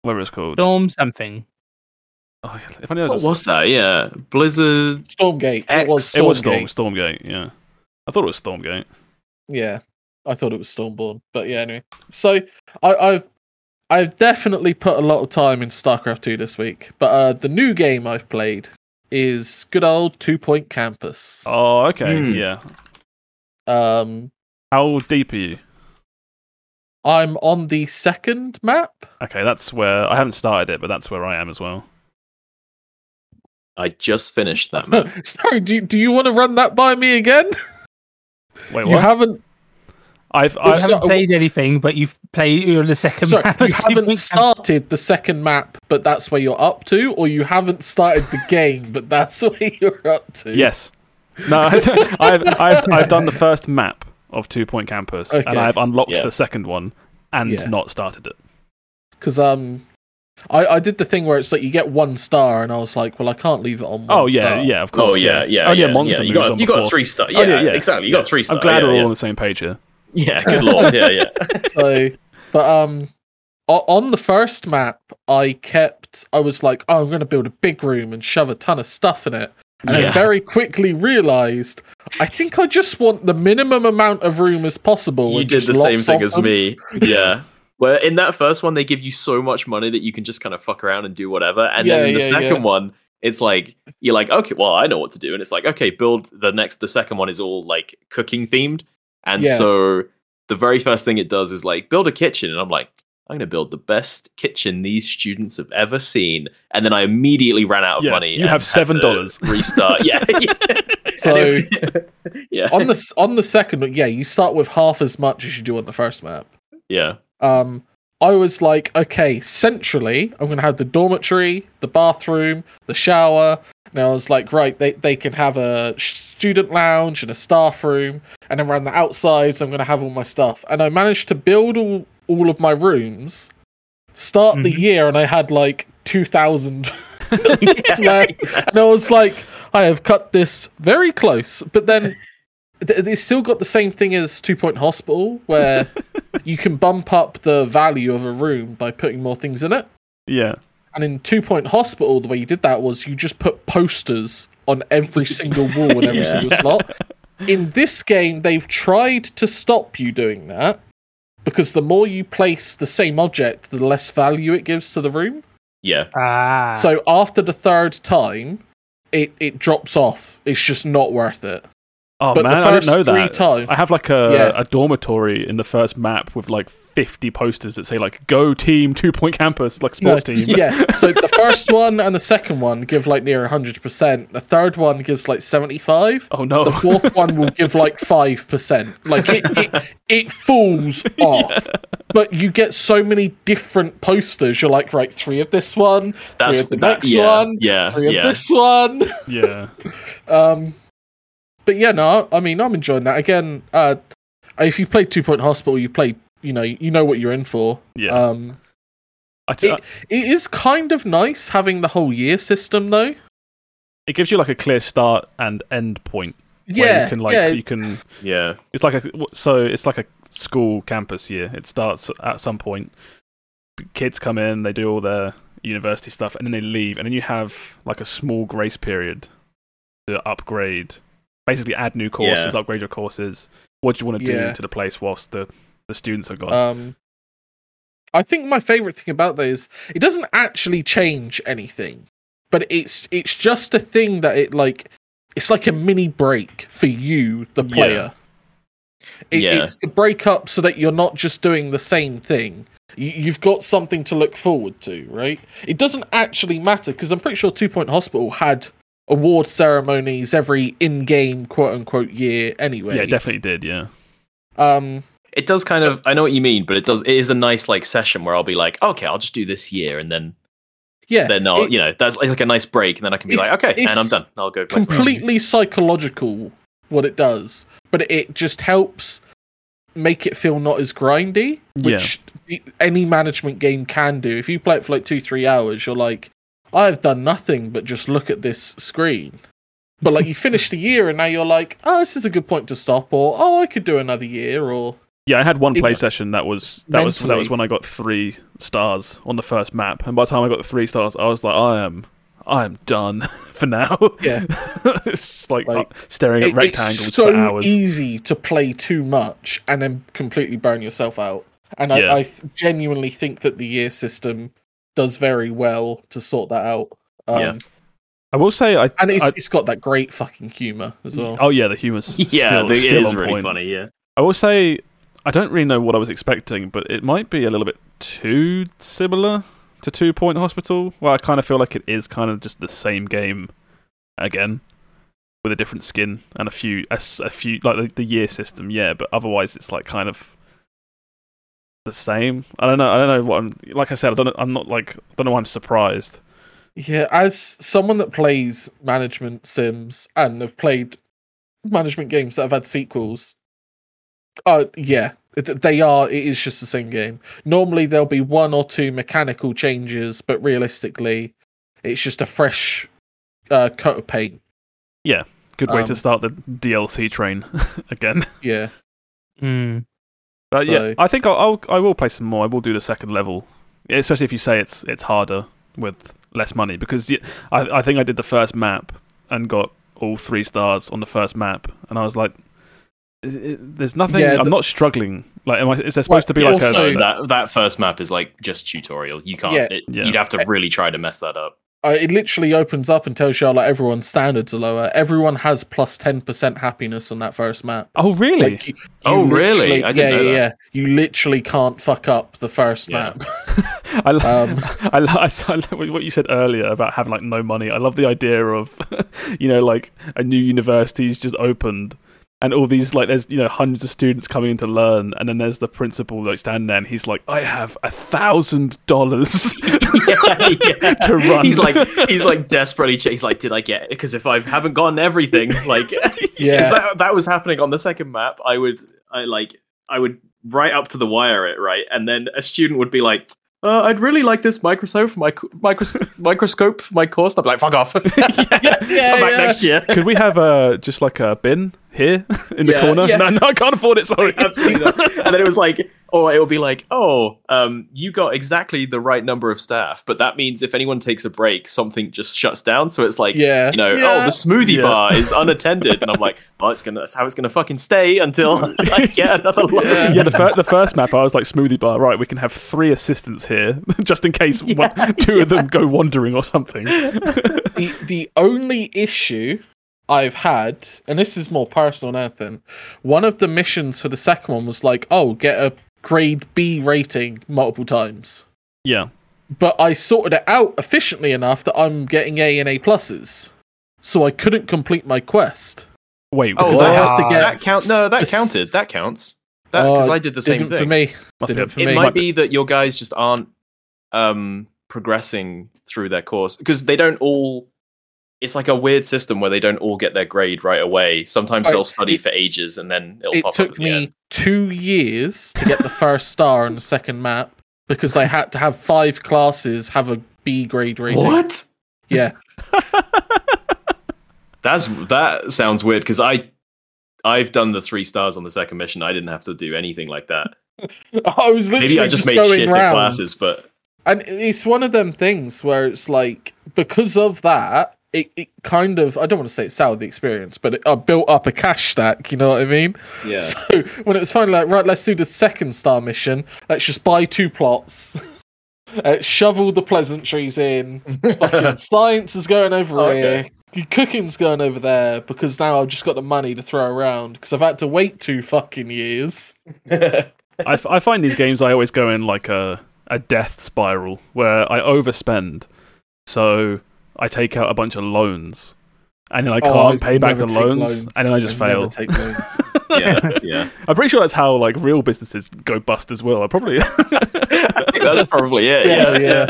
Whatever it's called.
Storm something.
Oh, yeah, if I knew it
What
was,
was that? Yeah, Blizzard.
Stormgate.
X.
It was
it was Storm. Stormgate. Yeah, I thought it was Stormgate.
Yeah, I thought it was Stormborn, but yeah. Anyway, so I, I've I've definitely put a lot of time in StarCraft two this week, but uh, the new game I've played is good old Two Point Campus.
Oh, okay.
Hmm.
Yeah.
Um,
How deep are you?
I'm on the second map.
Okay, that's where I haven't started it, but that's where I am as well.
I just finished that map.
Sorry, do do you want to run that by me again?
Wait,
You haven't.
I've,
I
I've
So-
haven't played anything, but you've played you're on the second
Sorry,
map.
you haven't started the second map, but that's where you're up to, or you haven't started the game, but that's where you're up to.
yes. No, I've, I've I've done the first map of Two Point Campus,
Okay.
and I've unlocked
Yeah.
the second one and
Yeah.
not started it.
because um, I I did the thing where it's like you get one star, and I was like, well, I can't leave it on. One
Oh yeah,
star.
yeah, of course.
Oh yeah, yeah.
Only
yeah,
a monster
yeah. You
moves
got,
on
you got
before.
three star.
Oh,
Yeah,
yeah, yeah.
exactly. You got three star.
I'm glad
yeah,
we're
yeah.
all on the same page here.
Yeah, good lord. Yeah, yeah.
So But um, on the first map, I kept. I was like, oh, I'm going to build a big room and shove a ton of stuff in it. And I
Yeah.
very quickly realized, I think I just want the minimum amount of room as possible.
You did the same thing as
them.
me. Yeah. Where in that first one they give you so much money that you can just kind of fuck around and do whatever. And then in the
yeah,
second
yeah.
one, it's like you're like, okay, well, I know what to do. And it's like, okay, build the next the second one is all like cooking themed. And
Yeah.
so the very first thing it does is like build a kitchen. And I'm like, I'm gonna build the best kitchen these students have ever seen. And then I immediately ran out of
Yeah,
money.
you have $7.
Restart. yeah. yeah.
So
And it- yeah.
on the on the second yeah, you start with half as much as you do on the first map.
yeah.
um I was like, okay, centrally, I'm gonna have the dormitory, the bathroom, the shower. And I was like, right, they, they can have a student lounge and a staff room, and then around the outsides, I'm gonna have all my stuff. And I managed to build all all of my rooms. Start the
Mhm.
year, and I had like two thousand left, and I was like, I have cut this very close. But then th- they still got the same thing as Two Point Hospital, where you can bump up the value of a room by putting more things in it.
Yeah.
And in Two Point Hospital, the way you did that was you just put posters on every single wall and every
Yeah.
single slot. In this game, they've tried to stop you doing that because the more you place the same object, the less value it gives to the room.
Yeah.
Ah.
So after the third time, it, it drops off. It's just not worth it.
Oh
But
man,
the
I
first
didn't know that.
times,
I have like a,
Yeah.
a dormitory in the first map with like 50 posters that say like "Go Team Two Point Campus," like sports
No,
team.
Yeah. So the first one and the second one give like near hundred percent. The third one gives like seventy five.
Oh no.
The fourth one will give like five percent. Like it, it, it falls off. But you get so many different posters. You're like, right, three of this one,
That's
three of the
that-
next
yeah,
one,
Yeah.
three of
yeah.
this one.
yeah.
Um, but yeah, no, I mean, I'm enjoying that. Again, uh, if you played Two Point Hospital, you play, you know, you know what you're in for.
Yeah.
Um,
I t-
it, it is kind of nice having the whole year system, though.
it gives you like a clear start and end point. where
Yeah,
you can like
yeah,
you can.
Yeah.
It's like a so it's like a school campus year. It starts at some point. Kids come in, they do all their university stuff, and then they leave, and then you have like a small grace period to upgrade, basically add new courses,
Yeah.
upgrade your courses. What do you want to
Yeah.
do to the place whilst the the students are gone?
Um, I think my favorite thing about that is it doesn't actually change anything, but it's it's just a thing that it like it's like a mini break for you, the
Yeah.
player. It,
Yeah.
It's to break up so that you're not just doing the same thing. You, you've got something to look forward to, right? It doesn't actually matter because I'm pretty sure Two Point Hospital had award ceremonies every in-game quote unquote year anyway.
yeah, it definitely did. Yeah,
Um,
It does kind of. I know what you mean, but it does. It is a nice like session where I'll be like, okay, I'll just do this year, and then
yeah.
then I'll
it-
you know that's like a nice break, and then I can be like, okay, and I'm done. I'll go. play
completely psychological what it does, but it just helps make it feel not as grindy, which the- any management game can do. If you play it for like two, three hours, you're like, I've done nothing but just look at this screen. But like you finished the year and now you're like, oh, this is a good point to stop, or oh, I could do another year, or
yeah. I had one
It-
play session that was that was that was when I got three stars on the first map, and by the time I got the three stars, I was like, I am. I am done for now.
Yeah.
it's like,
Like,
uh, staring at
It-
rectangles
it's so
for hours.
easy to play too much and then completely burn yourself out. And
Yeah.
I, I genuinely think that the year system does very well to sort that out. Um,
Yeah.
I will say, I
And it's,
I-
it's got that great fucking humor as well.
oh yeah, the humor's
Yeah,
still,
it
still
is
on
really
point.
funny. Yeah.
I will say, I don't really know what I was expecting, but it might be a little bit too similar to Two Point Hospital. Well, I kind of feel like it is kind of just the same game again, with a different skin and a few, a few like the, the year system, yeah. But otherwise, it's like kind of the same. I don't know. I don't know what I'm. Like I said, I don't. know- I'm not like. I don't know. Why I'm surprised.
Yeah, as someone that plays management sims and have played management games that have had sequels, uh, yeah, they are. It is just the same game. Normally, there'll be one or two mechanical changes, but realistically, it's just a fresh uh, coat of paint.
Yeah, good way to
Um,
start the DLC train again.
Yeah,
Hmm.
Uh, but
so,
yeah, I think I'll, I'll I will play some more. I will do the second level, especially if you say it's it's harder with less money because I I think I did the first map and got all three stars on the first map, and I was like, is it, there's nothing.
Yeah,
I'm
the-
not struggling. Like, am I, is there supposed to be like
also-
a?
That that first map is like just tutorial. You can't.
Yeah.
It,
Yeah.
You'd have to really try to mess that up.
Uh, it literally opens up and tells you how, like everyone's standards are lower. Everyone has plus ten percent happiness on that first map.
oh really?
Like, you,
Oh, really? I didn't
yeah,
know
yeah, yeah. You literally can't fuck up the first
Yeah.
map.
I, lo-
Um,
I, lo- I, I love what you said earlier about having like no money. I love the idea of, you know, like a new university's just opened, and all these like there's you know hundreds of students coming in to learn, and then there's the principal like standing there, and he's like, I have a thousand dollars
yeah, yeah.
to run.
He's like he's like desperately. ch- He's like, did I get it? Because if I haven't gotten everything, like,
Yeah.
'cause that that was happening on the second map. I would, I like, I would right up to the wire it right, and then a student would be like. Uh, I'd really like this microscope for my co- microscope microscope for my course. I'm like, fuck off.
yeah,
Come back
yeah.
next year.
Could we have uh, just like a bin here in the
Yeah,
corner?
yeah.
No, no, I can't afford it. Sorry.
Absolutely. And then it was like, or it will be like, oh, um, you got exactly the right number of staff, but that means if anyone takes a break, something just shuts down. So it's like,
Yeah,
you know, oh, the smoothie
Yeah.
bar is unattended, and I'm like, well, it's gonna, that's how it's gonna fucking stay until I get another load.
Yeah.
yeah, the, fir- the first map, I was like smoothie bar. Right, we can have three assistants here, just in case one, two of them go wandering or something.
the the only issue I've had, and this is more personal than anything, one of the missions for the second one was like, oh, get a grade B rating multiple times.
Yeah,
But I sorted it out efficiently enough that I'm getting A and A pluses. So I couldn't complete my quest.
wait,
Oh,
because
I
I
have to get
that count. No, that counted. That counts. That because
Uh,
I did the same thing.
for me.
must
Didn't
a-
for
it
me.
might be that your guys just aren't um progressing through their course because they don't all it's like a weird system where they don't all get their grade right away sometimes they'll study
it-
for ages and then it'll
It
pop
took me two years to get the first star on the second map because I had to have five classes have a B grade rating.
what
Yeah.
that's that sounds weird because i i've done the three stars on the second mission i didn't have to do anything like that
I was literally
maybe i just, made
going
shit
round.
at classes but
And it's one of them things where it's like because of that, it, it kind of I don't want to say it soured the experience, but it uh, built up a cash stack. You know what I mean?
yeah
So when it was finally like, right, let's do the second star mission. Let's just buy two plots. Uh, shovel the pleasantries in. Fucking science is going over
Oh,
here.
okay.
Cooking's going over there because now I've just got the money to throw around because I've had to wait two fucking years.
I, f- I find these games I always go in like a a death spiral where I overspend, so I take out a bunch of loans, and then I
Oh,
can't
I
pay back the
take
loans, and then I just
I never
fail.
take loans.
yeah yeah
I'm pretty sure that's how like real businesses go bust as well. I probably
I think that's probably it
yeah,
yeah,
yeah.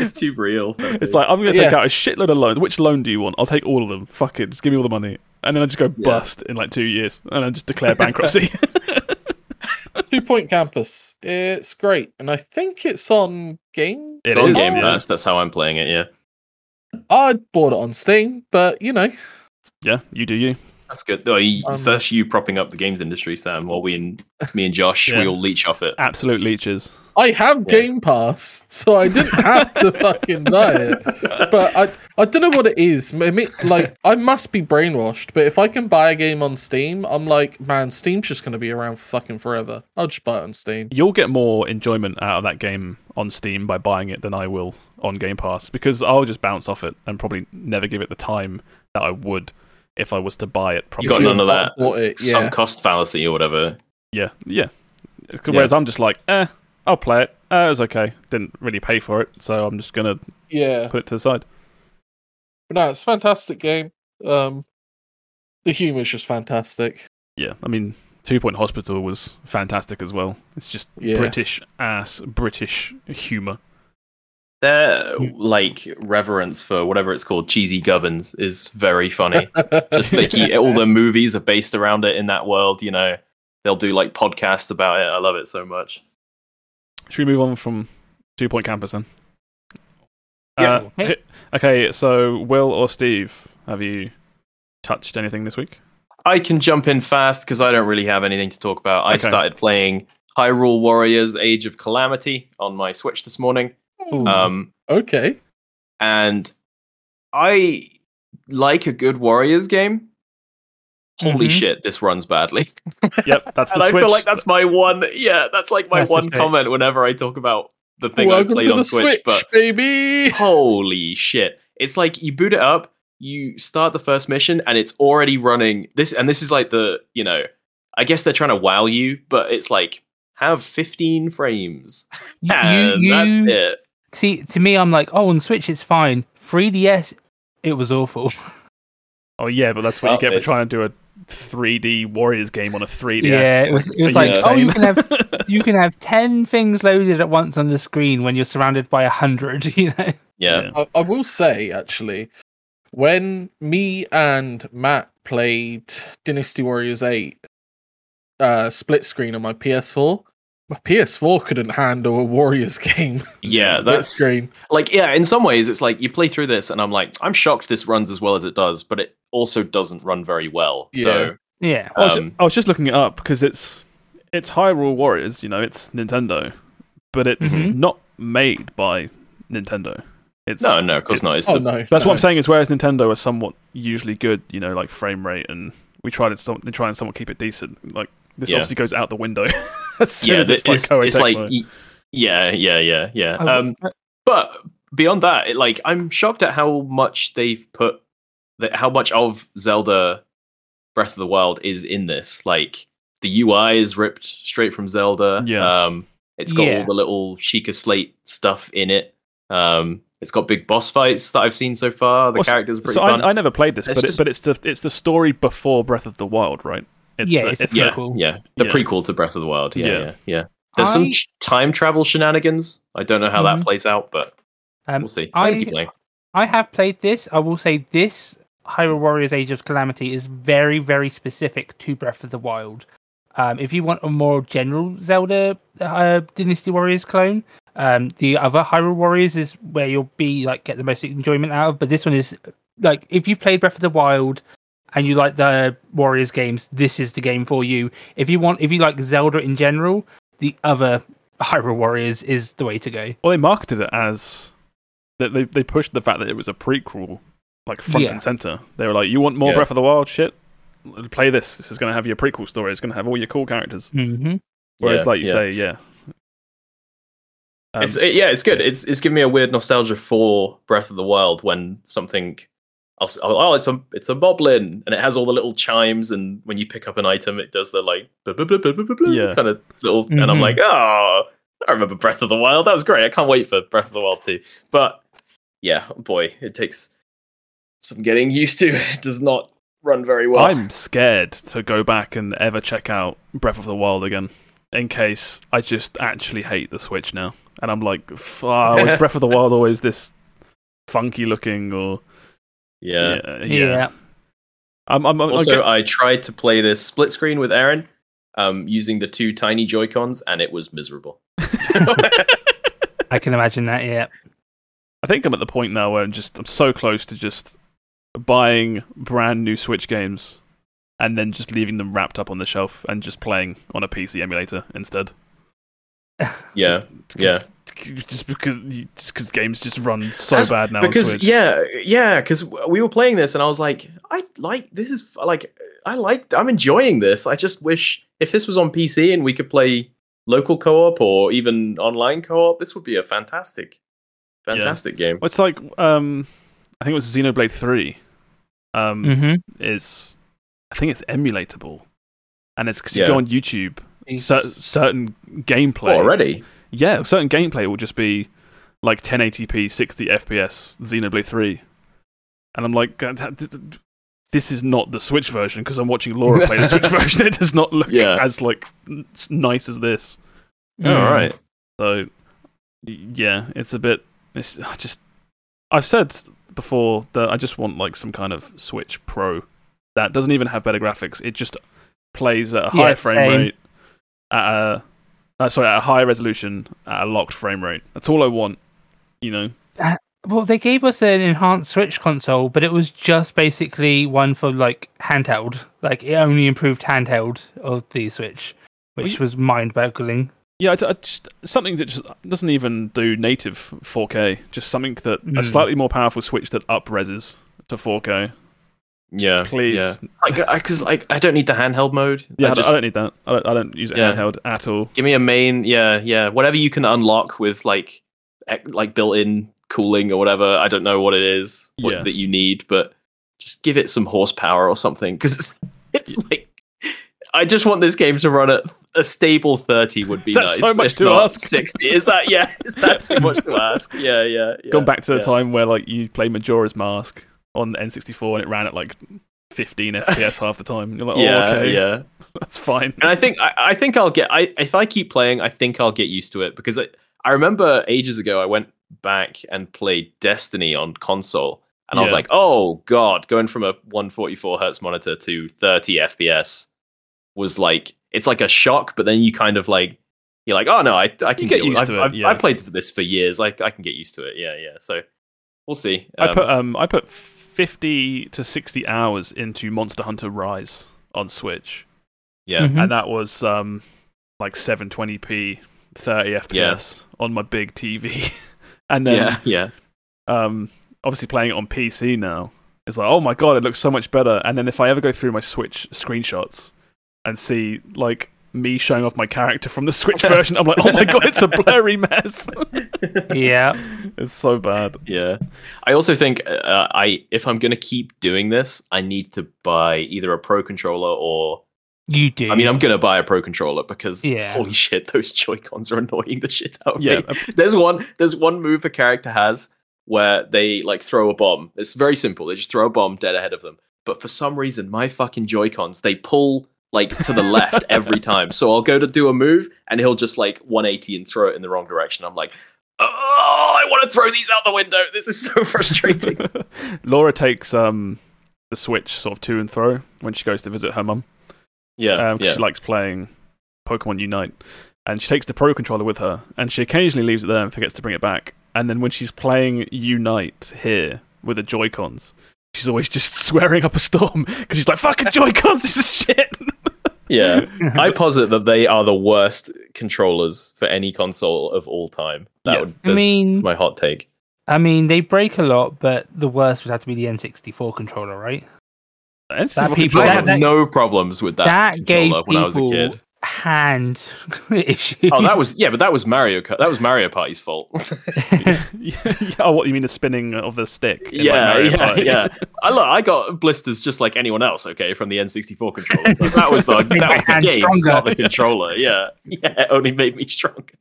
it's too real
it's like I'm going to take
Yeah.
out a shitload of loans. Which loan do you want? I'll take all of them. Fuck it, just give me all the money, and then I just go
Yeah.
bust in like two years, and I just declare bankruptcy.
Two Point Campus. It's great, and I think it's on Game.
it's
It
on
is,
game
yeah.
pass that's how i'm playing it yeah
I bought it on Steam, but you know,
yeah, you do you.
That's good. Oh, you,
Um,
that's you propping up the games industry, Sam. While we and me and Josh,
Yeah.
we all leech off it.
Absolute leeches.
I have
Yeah.
Game Pass, so I didn't have to fucking buy it. But I, I don't know what it is. I like, I must be brainwashed. But if I can buy a game on Steam, I'm like, man, Steam's just going to be around for fucking forever. I'll just buy it on Steam.
You'll get more enjoyment out of that game on Steam by buying it than I will on Game Pass because I'll just bounce off it and probably never give it the time that I would if I was to buy it. Probably.
You got none of that
Bought it,
sunk
yeah.
cost fallacy or whatever.
Yeah, yeah. Whereas I'm just like, eh, I'll play it. Uh, it was okay. Didn't really pay for it, so I'm just gonna
Yeah.
put it to the side.
But no, it's a fantastic game. Um, the humor is just fantastic.
Yeah, I mean, Two Point Hospital was fantastic as well. It's just
Yeah.
British ass British humor.
Their like reverence for whatever it's called, cheesy gubbins, is very funny. Just they keep all the movies are based around it in that world. You know, they'll do like podcasts about it. I love it so much.
Should we move on from Two Point Campus then?
Yeah.
Uh, hi- okay, so Will or Steve, have you touched anything this week?
I can jump in fast because I don't really have anything to talk about. I
Okay.
started playing Hyrule Warriors: Age of Calamity on my Switch this morning.
Ooh.
Um,
Okay.
and I like a good Warriors game. Holy
Mhm.
shit, this runs badly.
Yep, that's
and
the
I feel like that's my one. Yeah, that's like my
That's
one comment whenever I talk about the thing I
Welcome
played
to
on
the
Switch.
Switch,
But
baby.
holy shit, it's like you boot it up, you start the first mission, and it's already running this. And this is like the you know, I guess they're trying to wow you, but it's like have 15 frames,
You-
and
you-
that's it.
See, to me, I'm like, oh, on Switch it's fine. 3DS, it was awful.
oh yeah, but that's what you
Well,
get for trying to do a 3D Warriors game on a 3DS.
Yeah, it was. It was
Are
like,
you
oh, you can have you can have ten things loaded at once on the screen when you're surrounded by a hundred. You know.
Yeah.
I, I will say actually, when me and Matt played Dynasty Warriors Eight uh, split screen on my PS4, my PS4 couldn't handle a Warriors game.
Yeah, that's
screen.
like yeah in some ways it's like you play through this and i'm like i'm shocked this runs as well as it does but it also doesn't run very well so
Yeah.
I was,
um,
I was just looking it up because it's it's Hyrule Warriors. You know, it's Nintendo, but it's
Mhm.
not made by Nintendo. It's
no no of course
it's-
not it's
Oh
the,
no,
That's
no.
what I'm saying. Is whereas Nintendo are somewhat usually good, you know, like frame rate, and we try to some, they try and somewhat keep it decent. Like this
Yeah.
obviously goes out the window. as
yeah
as
it's,
it's, like
it's, it's like y- yeah yeah yeah yeah um but beyond that it, like i'm shocked at how much they've put that how much of zelda breath of the wild is in this like the ui is ripped straight from zelda
Yeah.
um it's got all the little Sheikah slate stuff in it um it's got big boss fights that i've seen so far the
Well,
characters are pretty
so
fun
I, I never played this,
It's
but
just-
it, but it's the it's the story before Breath of the Wild, right? It's
Yeah,
the,
it's a
yeah
prequel.
yeah the
Yeah.
prequel to breath of the wild yeah
Yeah.
yeah yeah, there's some ch- time travel shenanigans i don't know how
Mhm.
that plays out but
Um,
we'll see
I-
I keep playing.
I have played this. I will say this Hyrule Warriors Age of Calamity is very, very specific to Breath of the Wild. Um, if you want a more general Zelda uh, Dynasty Warriors clone, um, the other Hyrule Warriors is where you'll be like get the most enjoyment out of. But this one is like if you've played Breath of the Wild and you like the Warriors games, this is the game for you. If you want, if you like Zelda in general, the other Hyrule Warriors is the way to go.
well, they marketed it as they they, they pushed the fact that it was a prequel, like front
Yeah.
and center. They were like, "You want more
Yeah.
Breath of the Wild shit? Play this. This is going to have your prequel story. It's going to have all your cool characters."
Mm-hmm.
Whereas,
Yeah,
like you
yeah.
say, yeah, Um,
it's it- yeah, it's good. It's it's giving me a weird nostalgia for Breath of the Wild when something. I'll, s- oh, oh, it's a it's a boblin, and it has all the little chimes, and when you pick up an item, it does the like blah, blah, blah,
Yeah.
kind of little, and I'm
Mhm.
like, oh, I remember Breath of the Wild. That was great. I can't wait for Breath of the Wild too. But yeah, boy, it takes some getting used to. It does not run very well.
I'm scared to go back and ever check out Breath of the Wild again, in case I just actually hate the Switch now, and I'm like, f- ah, was Breath of the Wild always this funky looking or
yeah.
yeah,
Yeah.
I'm, I'm, I'm
Also,
get-
I tried to play this split screen with Aaron um, using the two tiny Joy Cons, and it was miserable.
I can imagine that. Yeah.
I think I'm at the point now where I'm just I'm so close to just buying brand new Switch games and then just leaving them wrapped up on the shelf and just playing on a PC emulator instead.
Yeah, yeah.
Just because just because games just run so
That's
bad now on
because
Switch.
yeah, yeah. Because we were playing this, and I was like, I like this is like I like I'm enjoying this. I just wish if this was on PC and we could play local co-op or even online co-op, this would be a fantastic, fantastic game.
Well, It's like um, I think it was Xenoblade Three. Um,
Mm-hmm.
is I think it's emulatable, and it's because
Yeah.
you go on YouTube. Cer- certain gameplay
already?
Yeah, certain gameplay will just be like 1080p, 60 FPS, Xenoblade 3. And I'm like, "God, that- th- th- this is not the Switch version because I'm watching Laura play the Switch version. It does not look
Yeah.
as like nice as this.
All right.
So yeah, it's a bit. It's I just I've said before that I just want like some kind of Switch Pro that doesn't even have better graphics. It just plays at a higher
Yeah,
frame
same.
rate, at a uh, sorry, at a high resolution, at a locked frame rate. That's all I want. You know,
Well, they gave us an enhanced Switch console, but it was just basically one for like handheld. Like it only improved handheld of the Switch, which was mind-boggling.
Yeah, I, I just, something that just doesn't even do native 4K. Just something that a
Mm.
slightly more powerful Switch that up reses to 4K.
Yeah,
Please.
Yeah, because like, I don't need the handheld mode.
Yeah, I,
I
don't-
just,
I don't need that. I don't, I don't use it
Yeah.
handheld at all.
give me a main. Yeah, yeah, whatever you can unlock with like like built-in cooling or whatever. I don't know what it is what,
Yeah.
that you need, but just give it some horsepower or something because it's, it's like. I just want this game to run at a stable 30 would be nice.
so much to ask?
60. Is that yeah, is that too much to ask? Yeah, yeah. yeah
Gone back to the
yeah.
time where like you play Majora's Mask on N64 and it ran at like 15 FPS half the time. You're like, oh,
Yeah,
okay,
yeah.
that's fine.
and I think I, I think I'll get I if I keep playing, I think I'll get used to it because I, I remember ages ago I went back and played Destiny on console, and I was like, oh god, going from a 144 hertz monitor to 30 FPS was like it's like a shock, but then you kind of like you're like, oh no, I I can
get
with-
used
I've,
to it,
I've,
yeah.
I've played this for years. I I can get used to it. Yeah, yeah. So we'll see.
I
Um,
put um I put 50 to 60 hours into Monster Hunter Rise on Switch,
yeah.
Mhm.
and that was um like 720p, 30 FPS on my big TV, and then
Yeah, yeah,
um, obviously playing it on PC now, it's like, oh my god, it looks so much better. And then if I ever go through my Switch screenshots and see like me showing off my character from the Switch version, I'm like, oh my god, it's a blurry mess.
Yeah,
it's so bad.
Yeah, I also think uh, I if I'm gonna keep doing this, I need to buy either a pro controller or
you do.
I mean, I'm gonna buy a pro controller because
Yeah.
holy shit, those Joy Cons are annoying the shit out of
Yeah,
me. There's one there's one move a character has where they like throw a bomb. It's very simple. They just throw a bomb dead ahead of them. But for some reason, my fucking Joy Cons they pull like to the left every time. So I'll go to do a move and he'll just like 180 and throw it in the wrong direction. I'm like, oh, I want to throw these out the window. This is so frustrating.
Laura takes um the Switch sort of to and fro when she goes to visit her mum.
yeah,
um,
yeah.
she likes playing Pokemon Unite, and she takes the Pro Controller with her, and she occasionally leaves it there and forgets to bring it back. And then when she's playing Unite here with the Joy Cons, she's always just swearing up a storm because she's like, "Fucking Joy Cons, this is shit."
Yeah, I posit that they are the worst controllers for any console of all time. That
Yeah.
would,
I mean-
that's my hot take.
I mean, they break a lot, but the worst would have to be the N64 controller, right?
And
That
she's
people-
I
that-
had
that-
no problems with that,
that gave
controller when I was a
people
kid.
Hand issues.
Oh, that was yeah, but that was Mario. That was Mario Party's fault.
oh, what you mean the spinning of the stick? in, like,
yeah,
Mario
yeah,
Party?
yeah. I look, I got blisters just like anyone else. Okay, from the N64 controller. But that was the that was the
hand
game,
stronger.
not the controller. Yeah, yeah. It only made me stronger.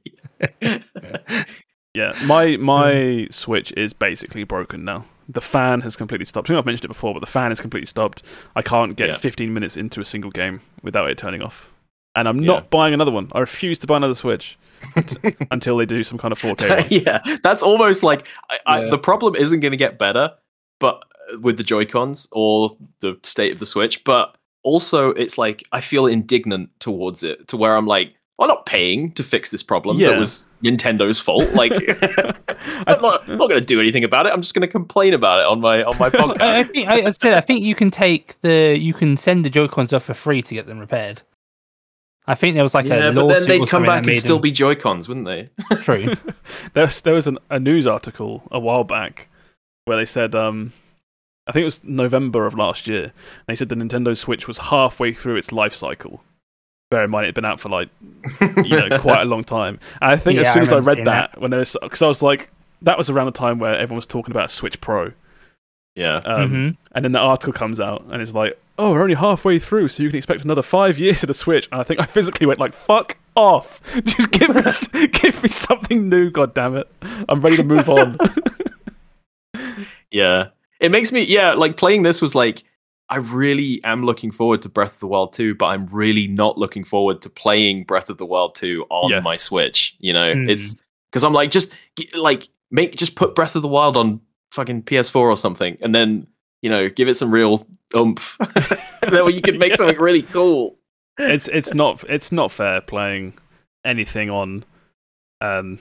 Yeah, my my hmm. Switch is basically broken now. The fan has completely stopped. I think I've mentioned it before, but the fan is completely stopped. I can't get
Yeah.
15 minutes into a single game without it turning off. And I'm
Yeah.
not buying another one. I refuse to buy another Switch t- until they do some kind of 4K one.
yeah, that's almost like I, I,
Yeah.
the problem isn't going to get better, but uh, with the Joy Cons or the state of the Switch, but also it's like I feel indignant towards it to where I'm like, I'm not paying to fix this problem.
Yeah.
That was Nintendo's fault. Like, I'm not, not going to do anything about it. I'm just going to complain about it on my on my
Well, I I
podcast.
think I, I said I think you can take the you can send the Joy Cons off for free to get them repaired. I think there was like
yeah,
a
but then they'd come back and
made
still be Joy Cons, wouldn't they?
true.
there was, there was an, a news article a while back where they said, um, I think it was November of last year, and they said the Nintendo Switch was halfway through its life cycle. Bear in mind, it had been out for like you know quite a long time. And I think as soon
I
as I read
seeing
that, when there was because I was like, that was around the time where everyone was talking about Switch Pro,
yeah.
um,
Mhm.
and then the article comes out and it's like, oh, we're only halfway through, so you can expect another five years of the Switch. And I think I physically went like, fuck off, just give me give me something new, god damn it, I'm ready to move on.
Yeah. It makes me yeah, like playing this was like I really am looking forward to Breath of the Wild 2, but I'm really not looking forward to playing Breath of the Wild 2 on
Yeah.
my Switch, you know.
Hmm.
It's cuz I'm like just like make just put Breath of the Wild on fucking PS4 or something and then, you know, give it some real oomph. then you could make something really cool.
it's it's not it's not fair playing anything on um,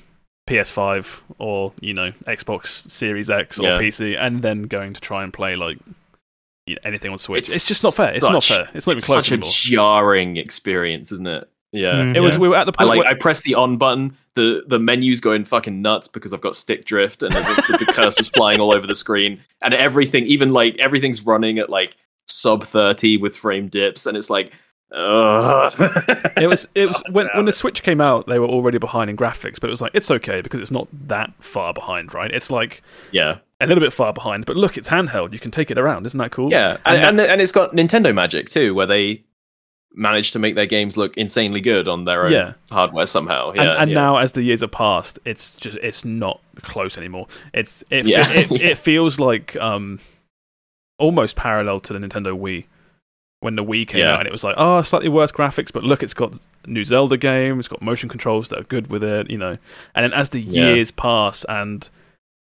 PS5 or you know Xbox Series X or
Yeah.
PC, and then going to try and play like anything on Switch. It's,
It's
just not fair. It's not fair. It's not even
It's
close
such a jarring experience, isn't it? Yeah.
Mm.
It was
Yeah.
we were at the
I
point
like
where,
I press the on button, the the menu's going fucking nuts because I've got stick drift and the, the, the cursor's flying all over the screen and everything, even like everything's running at like sub thirty with frame dips, and it's like, ugh.
it was it was
God
when when the. Switch came out, they were already behind in graphics, but it was like it's okay because it's not that far behind, right? It's like
yeah,
a little bit far behind, but look, it's handheld. You can take it around. Isn't that cool?
yeah,
And
and, and and it's got Nintendo magic too, where they managed to make their games look insanely good on their own
Yeah.
hardware somehow.
and,
Yeah,
and
yeah.
now as the years have passed it's just it's not close anymore it's it,
Yeah.
it, it feels like um almost parallel to the nintendo wii when the wii came out and it was like oh slightly worse graphics but look it's got new zelda game it's got motion controls that are good with it you know and then as the years pass and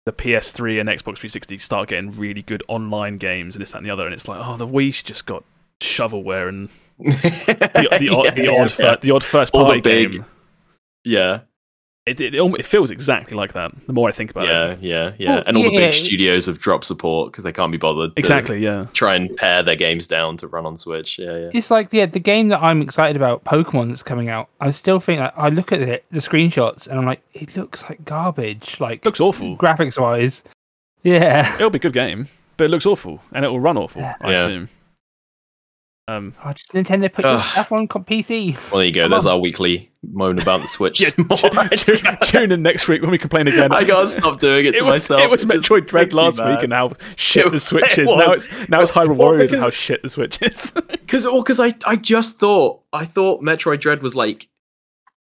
the PS3 and Xbox 360 start getting really good online games and this, that, and the other, and it's like, oh, the Wii's just got shovelware and the, the, odd, the,
Yeah,
odd,
yeah.
fir- the odd first
All the
party
big-
game.
yeah.
It, it, it, feels exactly like that. The more I think about
Yeah,
it,
yeah, yeah.
Well,
and all the big studios have dropped support because they can't be bothered. to
exactly. Yeah,
Try and pare their games down to run on Switch. Yeah, yeah.
It's like yeah, the game that I'm excited about, Pokemon, that's coming out. I still think like, I look at it, the screenshots, and I'm like, it looks like garbage, like
looks awful.
graphics wise. Yeah,
It'll be a good game, but it looks awful, and it will run awful. I
Yeah.
assume. Um,
oh, just Nintendo put your stuff on PC.
Well, there you go.
Come
There's
on.
our weekly moan about the Switch.
yeah,
some more.
tu- tu- tune in next week when we complain again.
I gotta stop doing it
It
to
was,
myself.
it was
just
Metroid Dread
makes me
last week, and how shit
It-
the Switch
it
is. Now it's now it's Hyrule
Well,
Warriors and how shit the Switch is.
Because, well, because I, I just thought, I thought Metroid Dread was like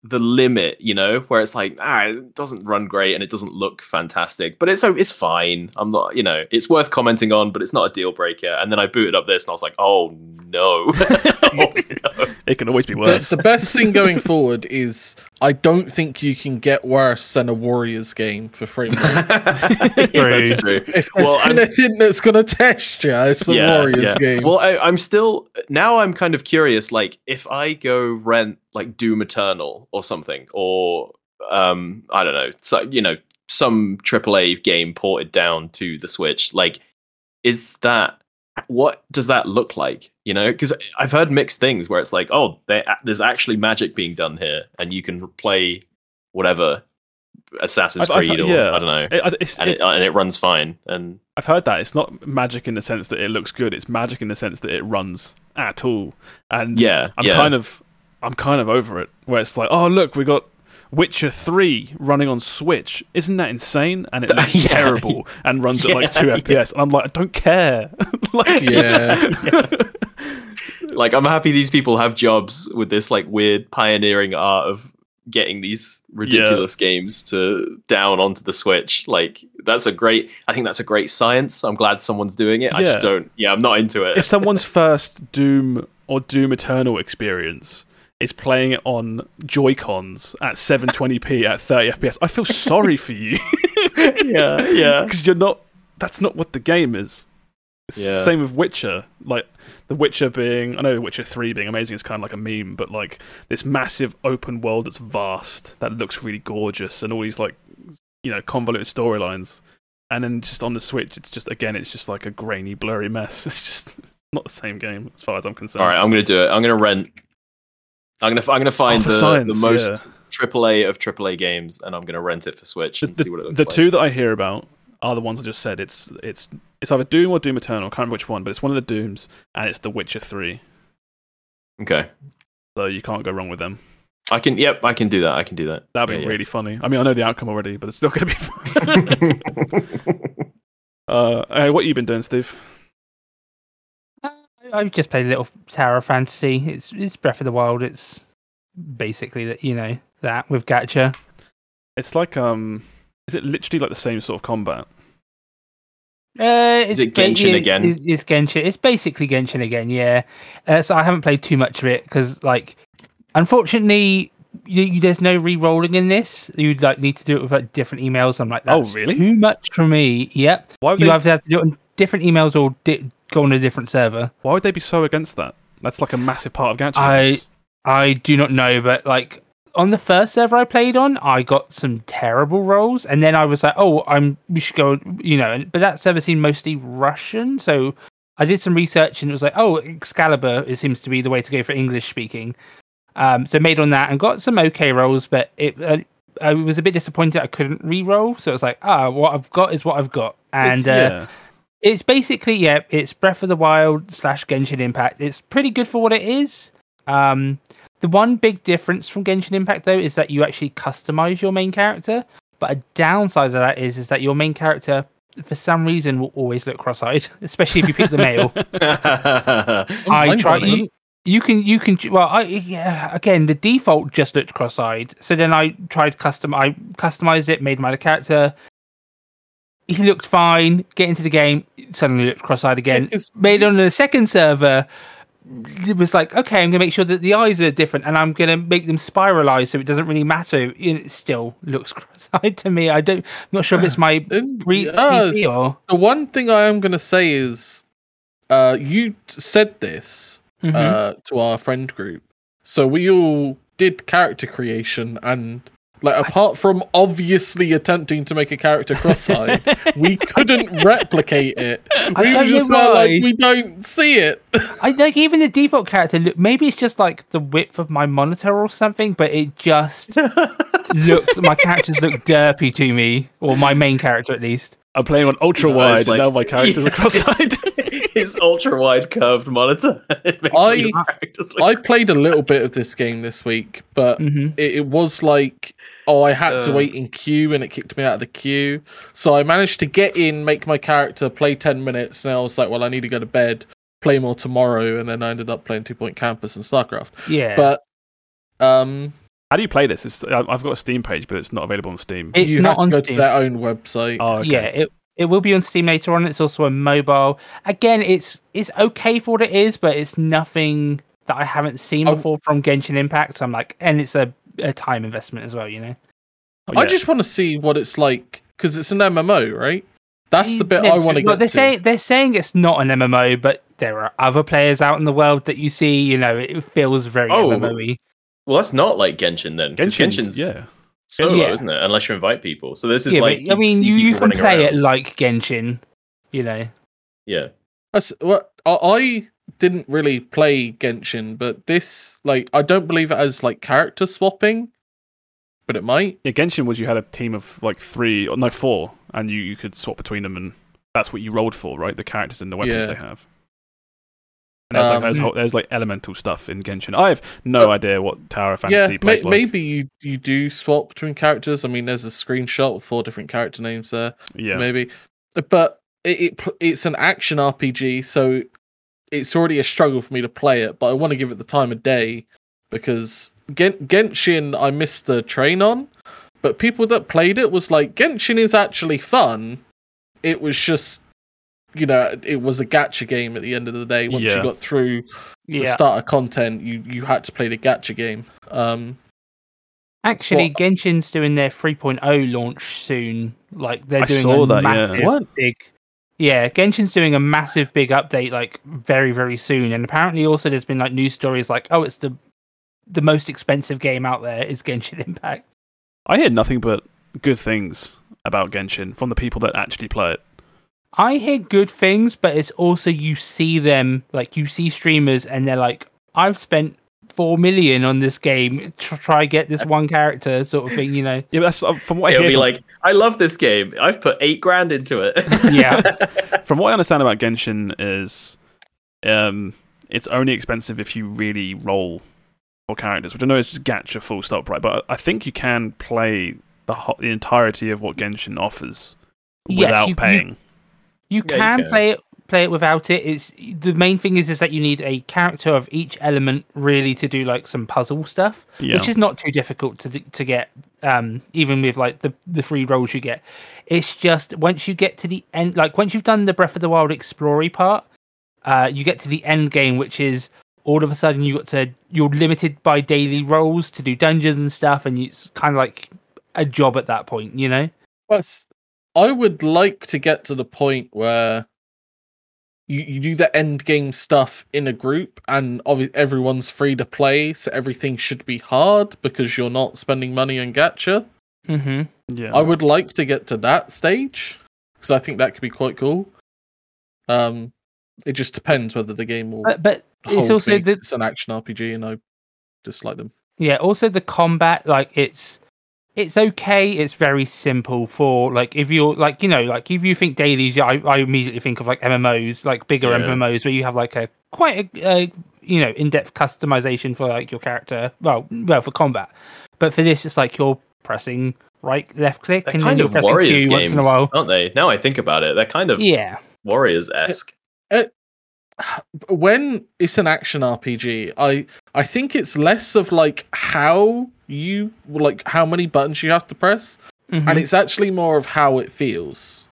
the limit, you know, where it's like, ah, it doesn't run great and it doesn't look fantastic, but it's so it's fine. I'm not, you know, it's worth commenting on, but it's not a deal breaker. And then I booted up this and I was like, oh no, oh, no.
it can always be worse.
the best thing going forward is I don't think you can get worse than a Warriors game for free. rate.
yeah, that's true.
If there's
Well, I'm-
anything that's going to test you, it's a Warriors game.
Well, I, I'm still now. I'm kind of curious. Like, if I go rent like Doom Eternal or something, or um, I don't know, so you know, some AAA game ported down to the Switch, like, is that what does that look like? You know, because I've heard mixed things where it's like, oh, there's actually magic being done here, and you can play whatever Assassin's
I've- I've-
Creed or
yeah.
I don't know.
It- it's-
and, it, and it runs fine, and
I've heard that it's not magic in the sense that it looks good. It's magic in the sense that it runs at all. And
yeah,
I'm
yeah.
kind of, I'm kind of over it. Where it's like, oh look, we got Witcher Three running on Switch. Isn't that insane? And it looks
Yeah.
terrible and runs at like two
yeah.
FPS. And I'm like, I don't care. like,
yeah.
like I'm happy these people have jobs with this like weird pioneering art of getting these ridiculous games to down onto the Switch. Like that's a great I think that's a great science. I'm glad someone's doing it. I just don't yeah, I'm not into it.
if someone's first Doom or Doom Eternal experience is playing it on Joy Cons at 720p at 30 FPS, I feel sorry for you
yeah, yeah.
because you're not. That's not what the game is. It's the
Yeah.
same with Witcher. Like The Witcher being, I know Witcher Three being amazing is kind of like a meme, but like this massive open world that's vast that looks really gorgeous and all these like you know convoluted storylines, and then just on the Switch, it's just again, it's just like a grainy, blurry mess. It's just not the same game as far as I'm concerned.
All right, I'm gonna do it. I'm gonna rent. I'm gonna I'm gonna find
Oh,
the,
science,
the most AAA of AAA games, and I'm gonna rent it for Switch
the,
and see what it
the,
looks
the
like.
two that I hear about are the ones I just said. It's it's it's either Doom or Doom Eternal. I can't remember which one, but it's one of the Dooms, and it's The Witcher Three.
Okay,
So you can't go wrong with them.
I can. Yep, I can do that. I can do that.
That'd be
Yeah,
really funny. I mean, I know the outcome already, but it's still going to be fun. uh, hey, what you been doing, Steve?
I've just played a little Tower of Fantasy. It's it's Breath of the Wild. It's basically that you know that with Gacha.
It's like um, is it literally like the same sort of combat?
Uh,
Is it
ba-
Genshin
yeah,
again?
It's, it's Genshin. It's basically Genshin again. Yeah. Uh, so I haven't played too much of it because, like, unfortunately, you, you, there's no re-rolling in this. You'd like need to do it with like, different emails. I'm like,
Oh, really?
Too much for me. Yep.
Why would
You
they?
have to have to do it on different emails or di- go on a different server.
Why would they be so against that? That's like a massive part of Gacha.
I- I do not know, but like on the first server I played on, I got some terrible rolls, and then I was like, "Oh, I'm we should go," you know. And, but that server seemed mostly Russian, so I did some research, and it was like, "Oh, Excalibur it seems to be the way to go for English speaking." Um, so made on that and got some okay rolls, but it uh, I was a bit disappointed I couldn't re-roll. So it was like, ah, what I've got is what I've got, and uh,
yeah.
It's basically yeah, it's Breath of the Wild slash Genshin Impact. It's pretty good for what it is. Um, the one big difference from Genshin Impact though is that you actually customize your main character. But a downside of that is is that your main character, for some reason, will always look cross-eyed, especially if you pick the male. I
Mine
try. You, you can you can well I yeah, again the default just looked cross-eyed. So then I tried custom. I customized it, made my character. He looked fine. Get into the game, suddenly looked cross-eyed again.
Yeah,
made on the second server. It was like okay, I'm gonna make sure that the eyes are different, and I'm gonna make them spiralize so it doesn't really matter. It still looks cross-eyed to me. I don't. I'm not sure if it's my
And,
re-
uh,
PC or.
the one thing I am going to say is, uh, you said this
Mhm.
uh, to our friend group, so we all did character creation, and like apart from obviously attempting to make a character cross-eyed, we couldn't replicate it. We were just there like we don't see it.
I like even the default character. Look, maybe it's just like the width of my monitor or something, but it just looked. My characters look derpy to me, or my main character at least.
I'm playing on ultra wide,
like-
and now my characters
Yeah,
are cross-eyed.
His, his ultra wide curved monitor.
I-
all your characters look
I played a little bit of this game this week, but
hmm
it, it was like oh i had to
Uh.
wait in queue and it kicked me out of the queue so i managed to get in make my character play 10 minutes and i was like well i need to go to bed play more tomorrow and then i ended up playing two point campus and starcraft
Yeah,
but um
How do you play this? It's, I- I've got a Steam page, but it's not available on Steam.
it's
you
not
have to
on
go
Steam.
to their own website
oh, okay.
Yeah, it it will be on Steam later on. It's also on mobile. Again, it's it's okay for what it is, but it's nothing that I haven't seen
I-
before from Genshin Impact. So I'm like, and it's a, a time investment as well. You know,
Oh,
i just want to see what it's like because it's an mmo right that's the bit i want to get
They're
to
saying they're saying it's not an MMO, but there are other players out in the world that you see. You know, it feels very
Oh,
MMO-y.
Well, that's not like Genshin then.
Genshin's,
Genshin's
yeah.
solo,
Yeah.
isn't it? Unless you invite people. So this is
Yeah,
like
but, I mean, you, you can
running
play it like Genshin. You know,
Yeah.
That's what I, I didn't really play Genshin, but this like I don't believe it has like character swapping, but it might.
Yeah, Genshin was you had a team of like three, no, four, and you, you could swap between them, and that's what you rolled for, right? The characters and the weapons
Yeah.
they have. And there's, like,
Um,
there's, whole, there's like elemental stuff in Genshin. I have no
But-
idea what Tower of
yeah,
Fantasy
may,
plays like.
maybe you you do swap between characters. I mean, there's a screenshot with four different character names there.
Yeah,
Maybe, but it, it it's an action RPG, so it's already a struggle for me to play it. But I want to give it the time of day because Gen- Genshin I missed the train on, but people that played it was like Genshin is actually fun. It was just. You know, it was a gacha game at the end of the day. Once
Yeah.
you got through the
yeah.
starter content, you you had to play the gacha game. Um,
Actually,
what-
Genshin's doing their 3.0 launch soon. Like they're
I
doing
saw
a
that,
massive
What?
big. Yeah, Genshin's doing a massive big update like very very soon, and apparently also there's been like news stories like oh it's the the most expensive game out there is Genshin Impact.
I hear nothing but good things about Genshin from the people that actually play it.
I hear good things, but it's also you see them like you see streamers and they're like I've spent four million on this game to try get this one character sort of thing, you know.
Yeah, that's uh, from what I
It'll
hear.
be
From,
like, I love this game. I've put eight grand into it.
Yeah.
from what I understand about Genshin is, um, it's only expensive if you really roll for characters, which I know is just gacha full stop, right? But I think you can play the ho- the entirety of what Genshin offers
Yes,
without
you- you-
paying.
You
Yeah, you
can
can.
play it play it without it. It's the main thing is is that you need a character of each element really to do like some puzzle stuff,
yeah,
which is not too difficult to to get. Um, even with like the the free rolls you get, it's just once you get to the end, like once you've done the Breath of the Wild explory part, uh, you get to the end game, which is all of a sudden you got to you're limited by daily rolls to do dungeons and stuff, and it's kind of like a job at that point, you know.
But I would like to get to the point where you, you do the end game stuff in a group and obviously everyone's free to play, so everything should be hard because you're not spending money on gacha.
Mm-hmm.
yeah.
I would like to get to that stage because I think that could be quite cool. Um, it just depends whether the game will.
But but it's also
me,
the
'cause it's an action RPG, and I dislike them.
Yeah. Also, the combat, like it's it's okay. It's very simple for like if you're like you know like if you think dailies, yeah, I, I immediately think of like MMOs, like bigger
Yeah.
MMOs where you have like a quite a, a you know in depth customization for like your character. Well, well for combat, but for this, it's like you're pressing right, left click,
They're
and
kind of
pressing
Warriors
Q
games,
once in a while.
aren't they? Now I think about it, they're kind of
Yeah.
Warriors esque.
Uh, uh, when it's an action RPG, I I think it's less of like how you like how many buttons you have to press,
Mhm.
and it's actually more of how it feels.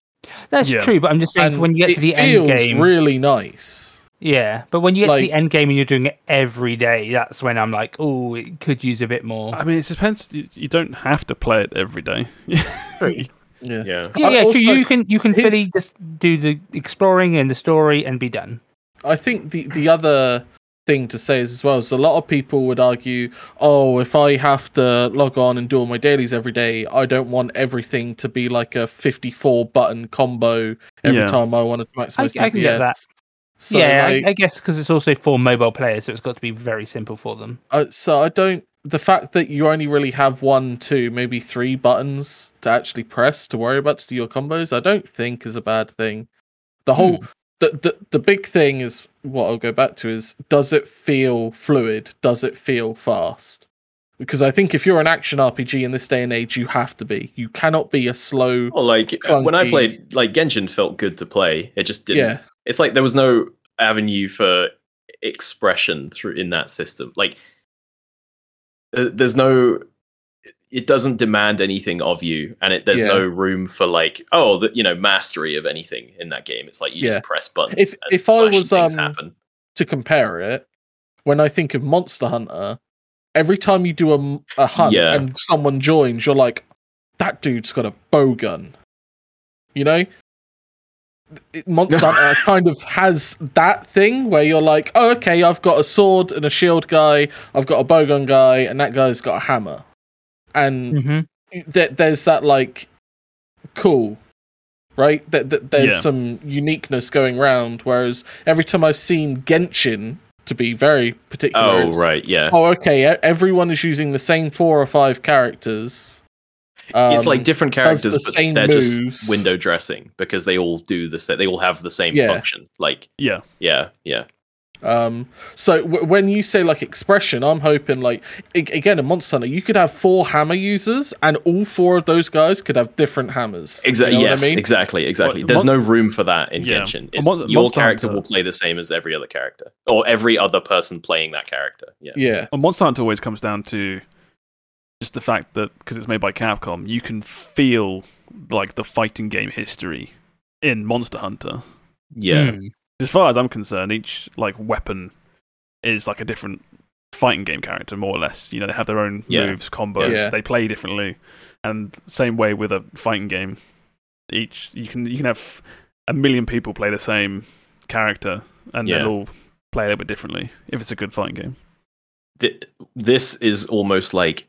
That's
Yeah.
true, but I'm just saying
And
when you get to the
feels
end game,
really nice.
yeah. But when you get to the end game and you're doing it every day, that's when I'm like, oh, it could use a bit more.
I mean, it depends. You, you don't have to play it every day.
True.
Yeah.
Yeah.
Yeah, yeah.
also-
You can you can
his-
fully just do the exploring and the story and be done.
I think the the other thing to say is as well is a lot of people would argue, oh, if I have to log on and do all my dailies every day, I don't want everything to be like a 54 button combo every
Yeah.
time I want to maximize
I can get that.
So,
yeah,
like,
I, I guess because it's also for mobile players, so it's got to be very simple for them.
Uh, so I don't. The fact that you only really have one, two, maybe three buttons to actually press to worry about to do your combos, I don't think is a bad thing. The whole, the, the the big thing is what I'll go back to is does it feel fluid? Does it feel fast? Because I think if you're an action RPG in this day and age, you have to be. You cannot be a slow.
Well, like uh, when I played, like Genshin felt good to play. It just didn't.
Yeah,
It's like there was no avenue for expression through in that system. Like uh, there's no. It doesn't demand anything of you, and it, there's
Yeah.
no room for like, oh, the, you know, mastery of anything in that game. It's like you
Yeah.
just press buttons.
If- if I was, um,
happen.
to compare it, when I think of Monster Hunter, every time you do a, a hunt
Yeah.
and someone joins, you're like, that dude's got a bow gun. You know? Monster Hunter kind of has that thing where you're like, oh, okay, I've got a sword and a shield guy, I've got a bowgun guy, and that guy's got a hammer. And
hmm
there, there's that like cool right that, that there's
Yeah.
some uniqueness going around whereas every time i've seen genshin to be very particular
Oh right, yeah.
oh okay everyone is using the same four or five characters
it's like
Um,
different characters,
the
but
same
they're
moves.
just window dressing because they all do the same. They all have the same
Yeah.
function. Like,
yeah.
yeah, yeah.
Um so w- when you say like expression i'm hoping like a- again in monster hunter you could have four hammer users and all four of those guys could have different hammers
Exactly.
you know
yes.
I mean?
Exactly. Exactly.
Well,
There's
Mon-
no room for that in
Yeah.
Genshin. It's,
Mon-
your
Monster
character
Hunter-
will play the same as every other character, or every other person playing that character. Yeah.
yeah
Well, Monster Hunter always comes down to just the fact that because it's made by Capcom, you can feel like the fighting game history in Monster Hunter.
Yeah.
Hmm.
As far as I'm concerned, each like weapon is like a different fighting game character, more or less. You know, they have their own
Yeah.
moves, combos.
Yeah.
They play differently, and same way with a fighting game. Each you can you can have a million people play the same character, and
Yeah.
they'll all play a little bit differently if it's a good fighting game.
Th- this is almost like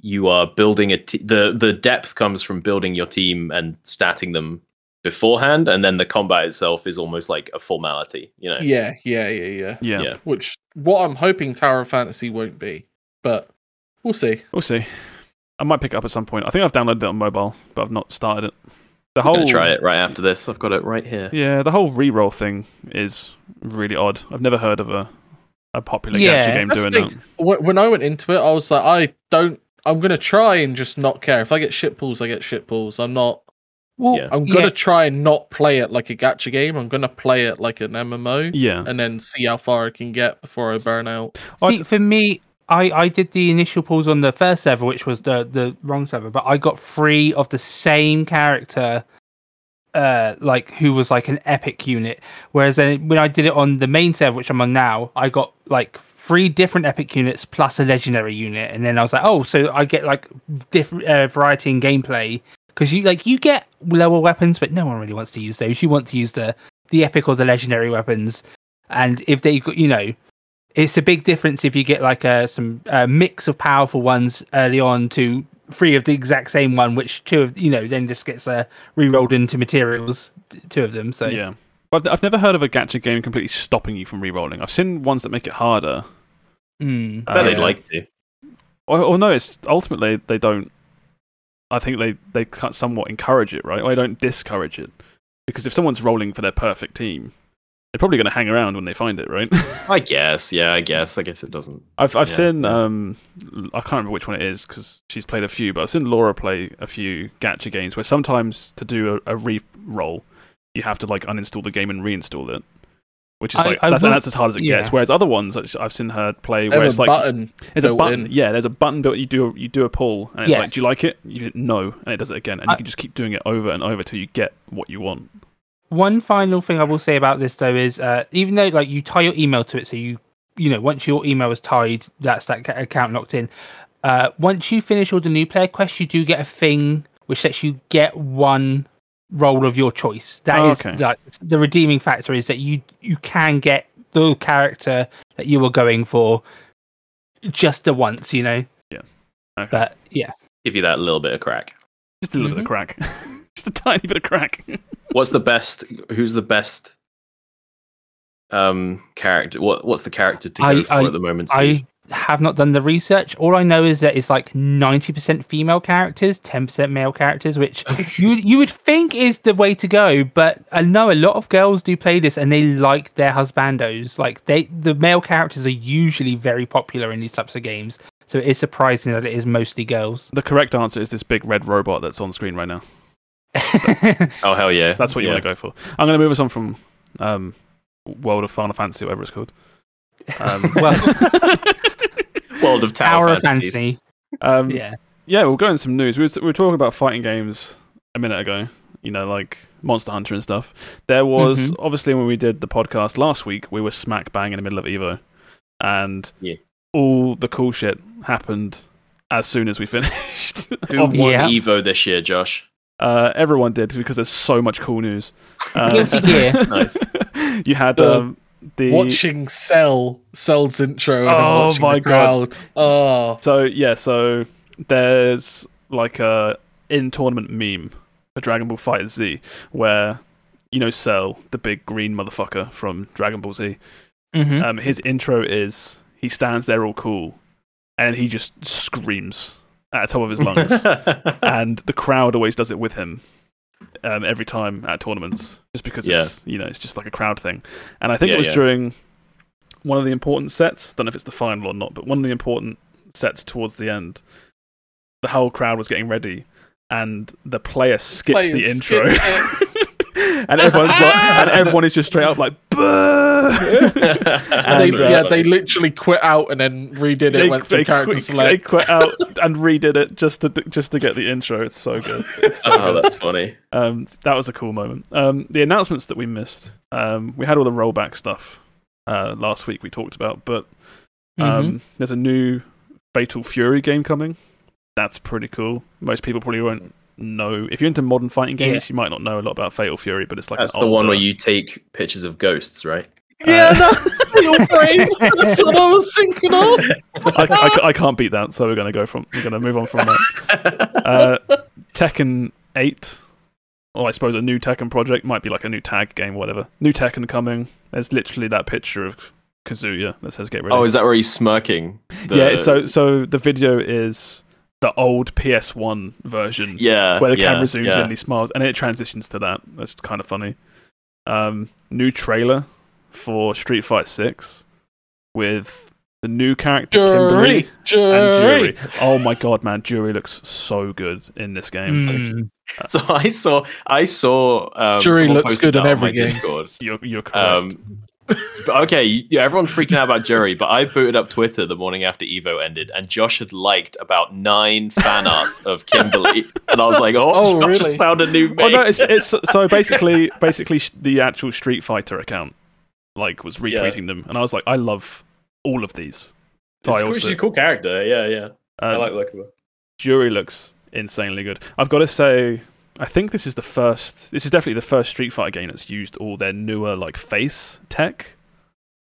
you are building a t- the the depth comes from building your team and statting them beforehand, and then the combat itself is almost like a formality. You know.
yeah yeah yeah yeah
Yeah,
Yeah.
which what I'm hoping Tower of Fantasy won't be, but we'll see.
we'll see. I might pick it up at some point. I think I've downloaded it on mobile, but I've not started it. The whole
try it right after this. I've got it right here.
Yeah, the whole reroll thing is really odd. I've never heard of a a popular
Yeah,
gacha game
that's
doing
the
that.
When I went into it, I was like, I don't. I'm gonna try and just not care. If I get shit pulls, I get shit pulls. I'm not.
Well,
Yeah.
I'm gonna try and not play it like a gacha game. I'm gonna play it like an MMO,
Yeah,
and then see how far I can get before I burn out.
I
See, for me, I, I did the initial pulls on the first server, which was the, the wrong server, but I got three of the same character, uh, like who was like an epic unit. Whereas then when I did it on the main server, which I'm on now, I got like three different epic units plus a legendary unit, and then I was like, oh, so I get like different uh, variety in gameplay because you like you get lower weapons, but no one really wants to use those. You want to use the the epic or the legendary weapons, and if they got you know it's a big difference if you get like a some uh, mix of powerful ones early on to three of the exact same one, which two of you know then just gets uh, re-rolled into materials, two of them. So
yeah. But I've never heard of a gacha game completely stopping you from re-rolling. I've seen ones that make it harder,
Mm.
I bet
Uh,
they'd like to.
Or, or no, it's ultimately they don't. I think they they somewhat encourage it, right? Or they don't discourage it because if someone's rolling for their perfect team, they're probably going to hang around when they find it, right?
I guess. Yeah, I guess. I guess it doesn't.
I've I've
Yeah,
seen um I can't remember which one it is because she's played a few, but I've seen Laura play a few gacha games where sometimes to do a, a re-roll, you have to like uninstall the game and reinstall it, which is
I-
like
I
that's,
will-
that's as hard as it gets. Whereas other ones I've seen her play where it's
a
like
button.
there's a button,
in.
yeah, there's a button built. You do a, you do a pull, and it's
Yes.
like, do you like it? You hit no, and it does it again, and you can just keep doing it over and over till you get what you want.
One final thing I will say about this though is, uh, even though like you tie your email to it, so you you know once your email is tied, that's that account locked in. Uh, once you finish all the new player quests, you do get a thing which lets you get one role of your choice. That
Oh,
is
okay.
like the redeeming factor is that you you can get the character that you were going for just the once, you know.
Okay.
But yeah,
Give you that little bit of crack.
just a little bit of crack, just a tiny bit of crack.
What's the best? Who's the best? Um, character. What What's the character to go
I-
for
I-
at the moment? Steve?
I have not done the research. All I know is that it's like ninety percent female characters, ten percent male characters, which you you would think is the way to go. But I know a lot of girls do play this, and they like their husbandos. Like they, the male characters are usually very popular in these types of games. So it is surprising that it is mostly girls.
The correct answer is this big red robot that's on screen right now.
Oh hell yeah!
That's what you
yeah.
want to go for. I'm going to move us on from um, World of Final Fantasy, whatever it's called. Um,
well,
World of Tower,
Tower of Fantasy.
um,
Yeah.
yeah, we'll go into some news. We were, we were talking about fighting games a minute ago, you know, like Monster Hunter and stuff. There was, obviously, when we did the podcast last week, we were smack bang in the middle of Evo. And
Yeah.
all the cool shit happened as soon as we finished.
Who won
Yeah.
Evo this year, Josh?
Uh, everyone did because there's so much cool news. Uh,
Guilty Gear.
Nice.
you had um, the
Watching Cell, Cell's intro, and
Oh
watching
my
the
God.
Oh,
So yeah, so there's like a in tournament meme a Dragon Ball FighterZ where you know Cell, the big green motherfucker from Dragon Ball Z.
hmm
Um, his intro is he stands there all cool, and he just screams at the top of his lungs, and the crowd always does it with him. Um, every time at tournaments, just because it's you know it's just like a crowd thing, and I think
Yeah,
it was
yeah.
during one of the important sets. Don't know if it's the final or not, but one of the important sets towards the end, the whole crowd was getting ready, and the player skipped the
Players
intro,
skipped
and everyone's like, and everyone is just straight up like, "Boo!"
they,
And, uh,
yeah, they literally quit out and then redid it. went through character
quit, they
select.
quit out and redid it just to just to get the intro. It's so good. It's so
oh,
good.
that's funny.
Um, that was a cool moment. Um, the announcements that we missed. Um, we had all the rollback stuff uh, last week. We talked about, but um, there's a new Fatal Fury game coming. That's pretty cool. Most people probably won't know. If you're into modern fighting games, you might not know a lot about Fatal Fury, but it's like
That's
an
the one where you take pictures of ghosts, right?
Yeah, that's your brain. That's what I was thinking of.
I, I, I can't beat that, so we're gonna go from we're gonna move on from that. uh, Tekken 8, or I suppose a new Tekken project, might be like a new tag game, whatever. New Tekken coming. There's literally that picture of Kazuya that says get ready.
oh, is that where he's smirking? The-
Yeah, so so the video is the old PS1 version
yeah,
where the
yeah,
camera zooms
yeah.
in and he smiles, and it transitions to that. That's kind of funny. Um, new trailer for Street Fighter 6 with the new character Kimberly
Juri,
and
Juri.
Juri. Oh my god, man, Juri looks so good in this game.
Mm.
So I saw, I saw. Um, Juri
looks good in every game.
Discord.
You're you're correct.
Um, but okay, yeah, everyone's freaking out about Juri, but I booted up Twitter the morning after Evo ended, and Josh had liked about nine fan arts of Kimberly, and I was like, "Oh,
Oh,
Josh
really?
found a new
oh
mate."
no, it's, it's so basically basically the actual Street Fighter account like was retweeting them, and I was like, I love all of these. So
It's
also
she's a cool character. Yeah, yeah. I
um,
like looking at her.
Juri looks insanely good. I've got to say, I think this is the first. This is definitely the first Street Fighter game that's used all their newer like face tech.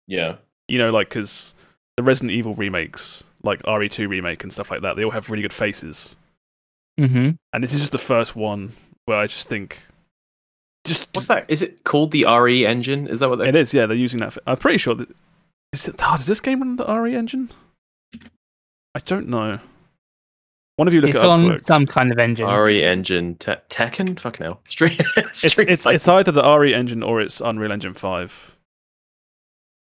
Yeah.
You know, like because the Resident Evil remakes, like RE2 remake and stuff like that, they all have really good faces.
hmm
And this is just the first one where I just think, just
What's that? Is it called the RE engine? Is that what they?
It is, yeah. They're using that. For, I'm pretty sure that. Is it, oh, does this game run the RE engine? I don't know. One of you look
it's
it up
on
quick.
some kind of engine.
RE Engine te- Tekken. Fucking hell. Street.
It's,
Street
it's, it's
Fighter.
either the RE engine or it's Unreal Engine 5.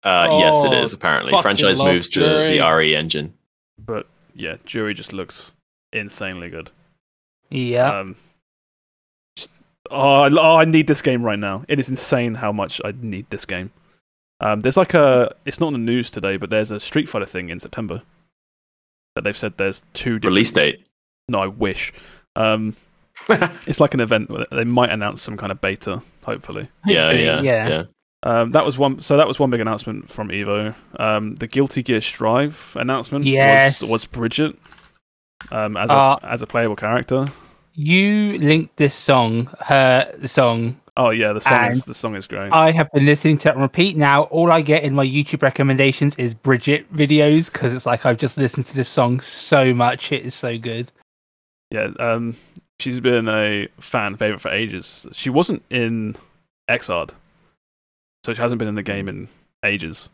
Uh, yes, it
Oh.
Apparently, franchise
love
moves to the RE engine.
But yeah, Juri just looks insanely good.
Yeah.
Um, oh, I, oh, I need this game right now. It is insane how much I need this game. Um, there's like a, it's not in the news today, but there's a Street Fighter thing in September that they've said there's two different
Release date.
No, I wish. Um, it's like an event. where They might announce some kind of beta, hopefully.
yeah, yeah,
yeah.
yeah.
Um, that was one. So that was one big announcement from Evo. Um, the Guilty Gear Strive announcement
Yes.
was was Bridget um, as a
Uh,
as a playable character.
You linked this song, her the song.
Oh yeah, the song is
and
the song is great.
I have been listening to it on repeat. Now all I get in my YouTube recommendations is Bridget videos because it's like I've just listened to this song so much. It is so good.
yeah, um, she's been a fan favorite for ages. She wasn't in Xrd, so she hasn't been in the game in ages,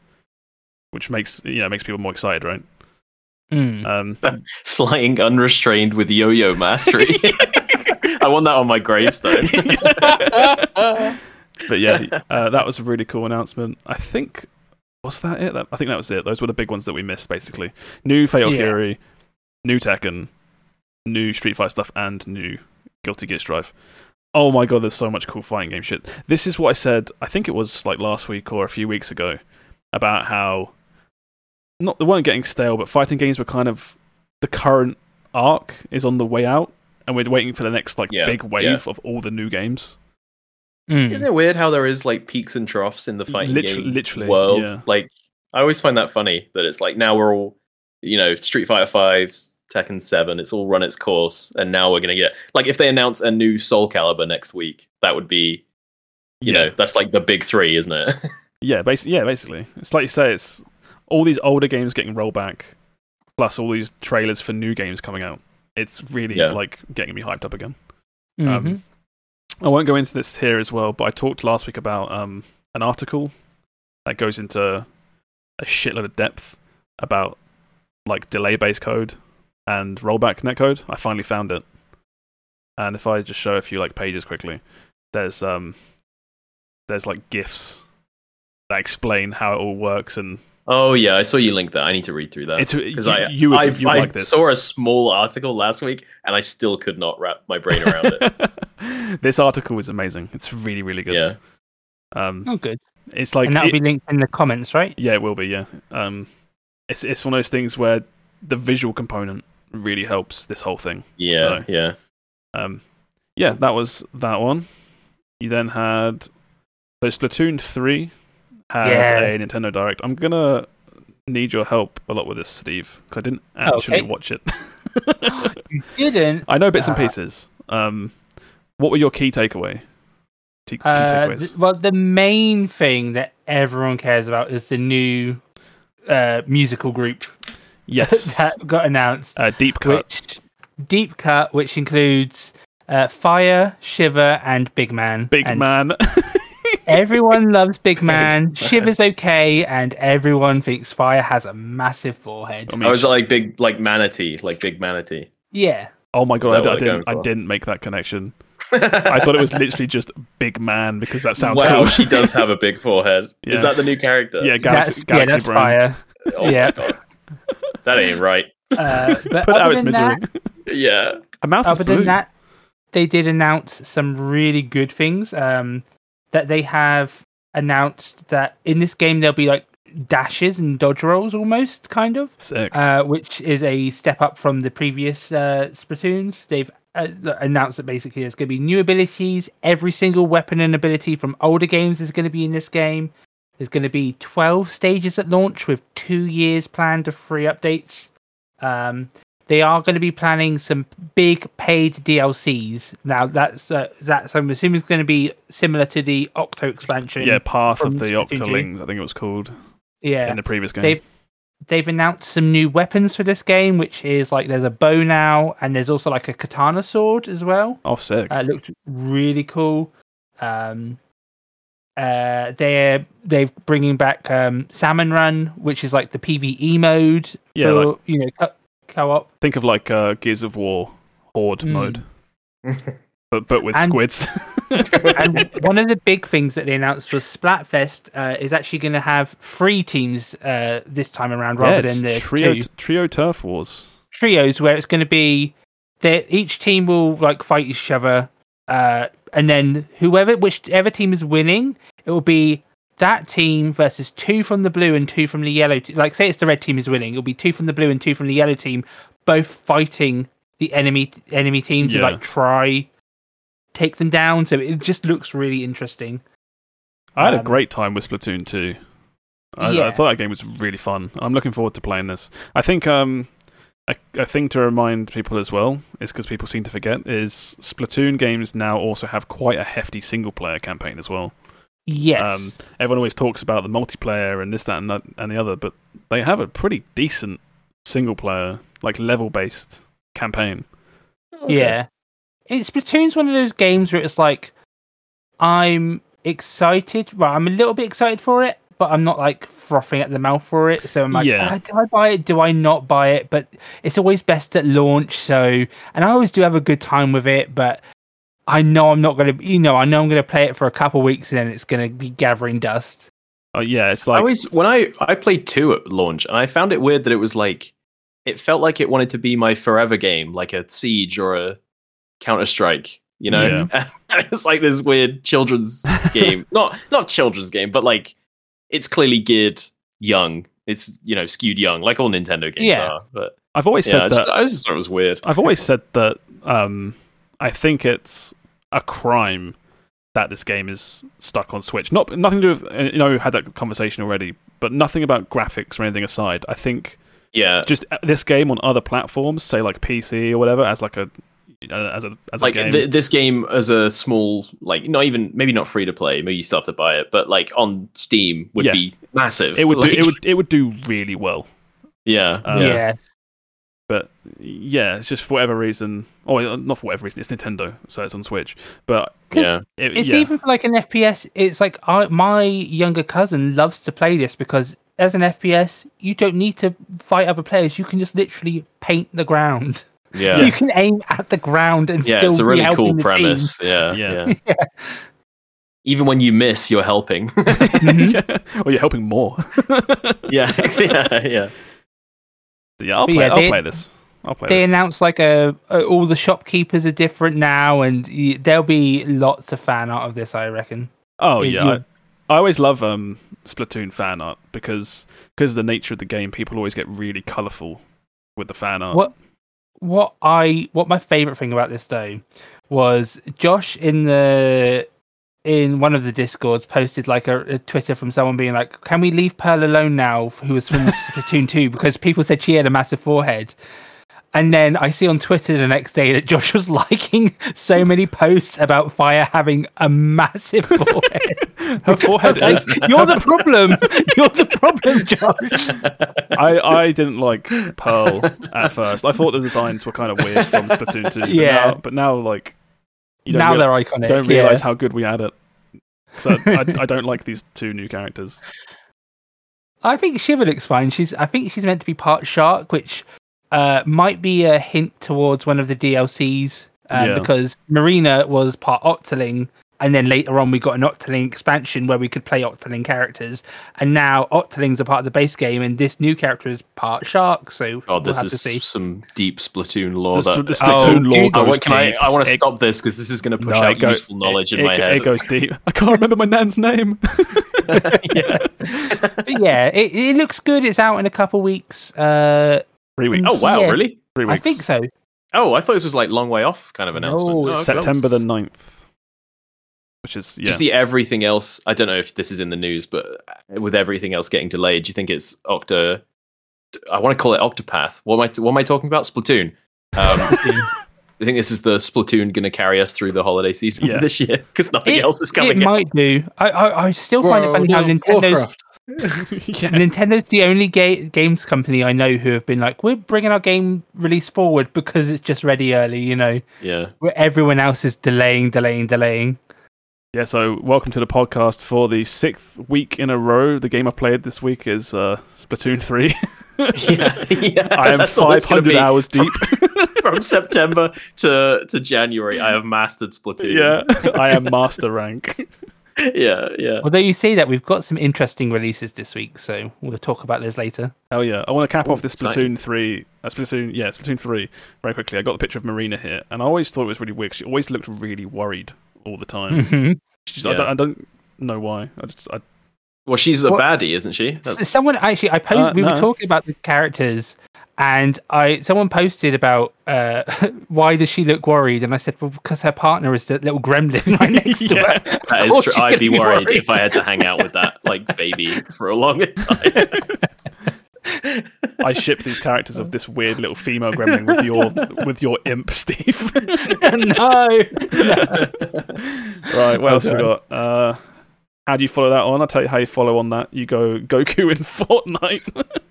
which makes you know makes people more excited, right?
Mm.
Um,
Flying unrestrained with yo-yo mastery. I want that on my gravestone.
but yeah, uh, that was a really cool announcement. I think was that it? That, I think that was it. Those were the big ones that we missed, basically. New Fatal
Yeah.
Fury, new Tekken, new Street Fighter stuff, and new Guilty Gear Strive. Oh my god, there's so much cool fighting game shit. This is what I said. I think it was like last week or a few weeks ago about how not they weren't getting stale, but fighting games were kind of the current arc is on the way out, and we're waiting for the next like
Yeah,
big wave
yeah.
of all the new games.
Mm.
Isn't it weird how there is like peaks and troughs in the fighting
Liter-
game
literally,
world?
yeah.
Like, I always find that funny that it's like now we're all, you know, Street Fighter Five, Tekken Seven. It's all run its course, and now we're gonna get like if they announce a new Soul Calibur next week, that would be, you
Yeah.
know, that's like the big three, isn't it?
Yeah, basically, yeah, basically. It's like you say, it's all these older games getting rolled back, plus all these trailers for new games coming out. It's really
Yeah.
like getting me hyped up again.
Mhm.
Um, I won't go into this here as well, but I talked last week about um, an article that goes into a shitload of depth about like delay based code and rollback netcode. I finally found it, and if I just show a few like pages quickly, there's um, there's like gifs that explain how it all works, and
oh yeah, I saw you link that. I need to read through that. because I
you would,
I,
you
I
like this.
saw a small article last week and I still could not wrap my brain around it.
this article is amazing. It's really really good.
Yeah.
Um,
Oh, good.
it's like
and that'll
it-
be linked in the comments, right?
Yeah, it will be. Yeah, um, it's it's one of those things where the visual component really helps this whole thing.
Yeah,
So-
yeah.
Um, yeah, that was that one. You then had so Splatoon three had
Yeah.
a Nintendo Direct. I'm gonna need your help a lot with this, Steve, because I didn't actually
Okay.
watch it.
You didn't.
I know bits and
Uh,
pieces. Um, what were your key takeaway? T- key
Uh,
takeaways.
th- well, the main thing that everyone cares about is the new uh, musical group
yes,
that got announced.
uh, deep cut.
which deep cut, which includes uh, Fire, Shiver, and Big Man.
Big
And
man.
Everyone loves Big Man. Shiver's okay, and everyone thinks Fire has a massive forehead.
I mean,
I was like big, like manatee, like big manatee.
Yeah,
oh my god,
that
I, I didn't. I didn't make that connection. I thought it was literally just big man because that sounds
wow,
cool.
she does have a big forehead.
Yeah.
Is that the new character?
yeah, Galaxy,
that's
Galaxy
yeah, that's
Brain.
Fire.
Oh
yeah.
That ain't right.
Uh, but
Put out
other than
misery.
that,
Yeah.
A mouth is
other
blue.
than that, they did announce some really good things. Um, that they have announced that in this game there'll be like dashes and dodge rolls, almost kind of.
Sick.
uh, which is a step up from the previous uh, Splatoons. They've uh, announced that basically there's going to be new abilities. Every single weapon and ability from older games is going to be in this game. There's going to be 12 stages at launch with two years planned of free updates. Um, they are going to be planning some big paid DLCs. Now that's uh, that's I'm assuming is going to be similar to the Octo expansion.
yeah, Path of the. Octolings, I think it was called
yeah.
in the previous game.
They've they've announced some new weapons for this game, which is like there's a bow now, and there's also like a katana sword as well.
oh, sick.
Uh, it looked really cool. Um, uh, they're they're bringing back um, Salmon Run, which is like the PVE mode
Yeah,
for
like-
you know co-op.
Think of like uh, Gears of War Horde
Mm.
mode, but but with
And-
squids.
and one of the big things that they announced was Splatfest uh, is actually going to have three teams uh, this time around rather
yeah,
than the
trio
two
trio turf wars.
trios, where it's going to be that each team will like fight each other, uh, and then whoever whichever team is winning, it will be that team versus two from the blue and two from the yellow. Te- like say it's the red team is winning, it'll be two from the blue and two from the yellow team, both fighting the enemy enemy team to
Yeah.
like try take them down. So it just looks really interesting.
I had a
Um,
great time with Splatoon 2. I, I thought that game was really fun. I'm looking forward to playing this. I think um, a, a thing to remind people as well is because people seem to forget is Splatoon games now also have quite a hefty single player campaign as well.
Yes.
Um, everyone always talks about the multiplayer and this, that, and that, and the other, but they have a pretty decent single player, like level based campaign.
Yeah. It's Splatoon's one of those games where it's like I'm excited. Well, I'm a little bit excited for it, but I'm not like frothing at the mouth for it. So I'm like,
Yeah.
"Ah, do I buy it? Do I not buy it? But it's always best at launch. So, and I always do have a good time with it, but I know I'm not going to, you know, I know I'm going to play it for a couple weeks and then it's going to be gathering dust.
Oh yeah, it's like I
always when I I played two at launch, and I found it weird that it was like it felt like it wanted to be my forever game, like a Siege or a Counter Strike. You know, and it's like this weird children's game, not not children's game, but like it's clearly geared young. It's you know skewed young, like all Nintendo games
Yeah.
are. But
I've always
yeah, I
said
just,
that
I just thought it was weird.
I've always said that um, I think it's a crime that this game is stuck on Switch. Not nothing to do with uh, you know we had that conversation already, but nothing about graphics or anything aside. I think
Yeah,
just uh, this game on other platforms, say like PC or whatever, as like a as a as
like
a game.
th- this game as a small like not even maybe not free to play maybe you still have to buy it but like on steam would
Yeah.
be massive
it would
like,
do, it would it would do really well.
yeah
Uh,
yeah.
But yeah, it's just for whatever reason. Oh, not for whatever reason. It's Nintendo, so it's on Switch. But
yeah
it,
It's
yeah.
even for like an FPS. It's like I, my younger cousin loves to play this because as an FPS, you don't need to fight other players. You can just literally paint the ground.
yeah
You can aim at the ground and
yeah
still
it's a really cool
the
premise yeah,
Yeah.
yeah even when you miss you're helping
Mhm.
or you're helping more.
yeah yeah yeah
yeah, I'll play.
yeah,
I'll play this. I'll play this.
They
this.
announced like a, a all the shopkeepers are different now, and y- there'll be lots of fan art of this. I reckon.
Oh
You-
yeah, I, I always love um, Splatoon fan art because because of the nature of the game, people always get really colourful with the fan art.
What what I what my favorite thing about this though was Josh in the in one of the discords posted like a, a Twitter from someone being like, "Can we leave Pearl alone now?" Who was from Splatoon two because people said she had a massive forehead. And then I see on Twitter the next day that Josh was liking so many posts about Fire having a massive forehead.
Her
I
forehead
like,
is.
You're the problem. You're the problem, Josh.
I, I didn't like Pearl at first. I thought the designs were kind of weird from Splatoon 2. But
Yeah.
Now, but now, like, you don't,
now
real-
they're iconic.
don't
yeah.
realize how good we had it. So I, I don't like these two new characters.
I think Shiver looks fine. She's I think she's meant to be part shark, which uh, might be a hint towards one of the DLCs um,
Yeah.
because Marina was part Octoling, and then later on we got an Octoling expansion where we could play Octoling characters, and now Octolings are part of the base game, and this new character is part shark. So
oh
we'll
this
have to
is
see.
some deep splatoon lore
The,
that
the
Oh,
Splatoon lore
dude,
I
goes
want, can I,
deep.
I want to stop this because this is going to push
no,
out
it go-
useful knowledge
it,
in my
it,
head.
It goes deep. I can't remember my nan's name.
yeah.
But yeah, it, it looks good. It's out in a couple weeks. Uh,
Three weeks.
Oh wow,
Yeah.
really?
Three weeks.
I think so.
Oh, I thought this was like long way off kind of announcement.
No,
Oh.
September the 9th. Which is,
Do you see everything else? I don't know if this is in the news, but with everything else getting delayed, do you think it's Octa? I want to call it Octopath. What am I? What am I talking about? Splatoon. Um, I think this is the Splatoon going to carry us through the holiday season
Yeah.
this year because nothing
It-
else is
It
coming. out.
might do. I I, I still find it
Bro,
funny how
no,
Nintendo's
yeah.
Nintendo's the only ga- games company I know who have been like, we're bringing our game release forward because it's just ready early, you know,
Yeah.
where everyone else is delaying, delaying, delaying.
Yeah, so welcome to the podcast for the sixth week in a row. The game I played this week is uh, Splatoon 3.
yeah, yeah.
I am
that's all it's gonna
500 hours deep.
From September to to January, I have mastered Splatoon.
yeah, I am master rank.
yeah, yeah.
Although you say that we've got some interesting releases this week, so we'll talk about those later.
Oh yeah, I want to cap
Ooh,
off this
exciting.
Splatoon three. Uh, Splatoon, yeah, Splatoon three. Very quickly, I got the picture of Marina here, and I always thought it was really weird. She always looked really worried all the time.
Mhm.
She's, I, don't, I don't know why. I just, I,
Well, she's a
What-
baddie, isn't she? That's,
Someone actually, I posted.
Uh,
we were talking about the characters, and I someone posted about uh, why does she look worried, and I said, well, because her partner is the little gremlin right next to her.
that
Of
is
course
true. I'd be worried,
worried.
if I had to hang out with that like baby for a longer time.
I ship these characters of this weird little female gremlin with your with your imp, Steve.
no, no.
right, what else we got? Uh, how do you follow that on? I'll tell you how you follow on that. You go Goku in Fortnite.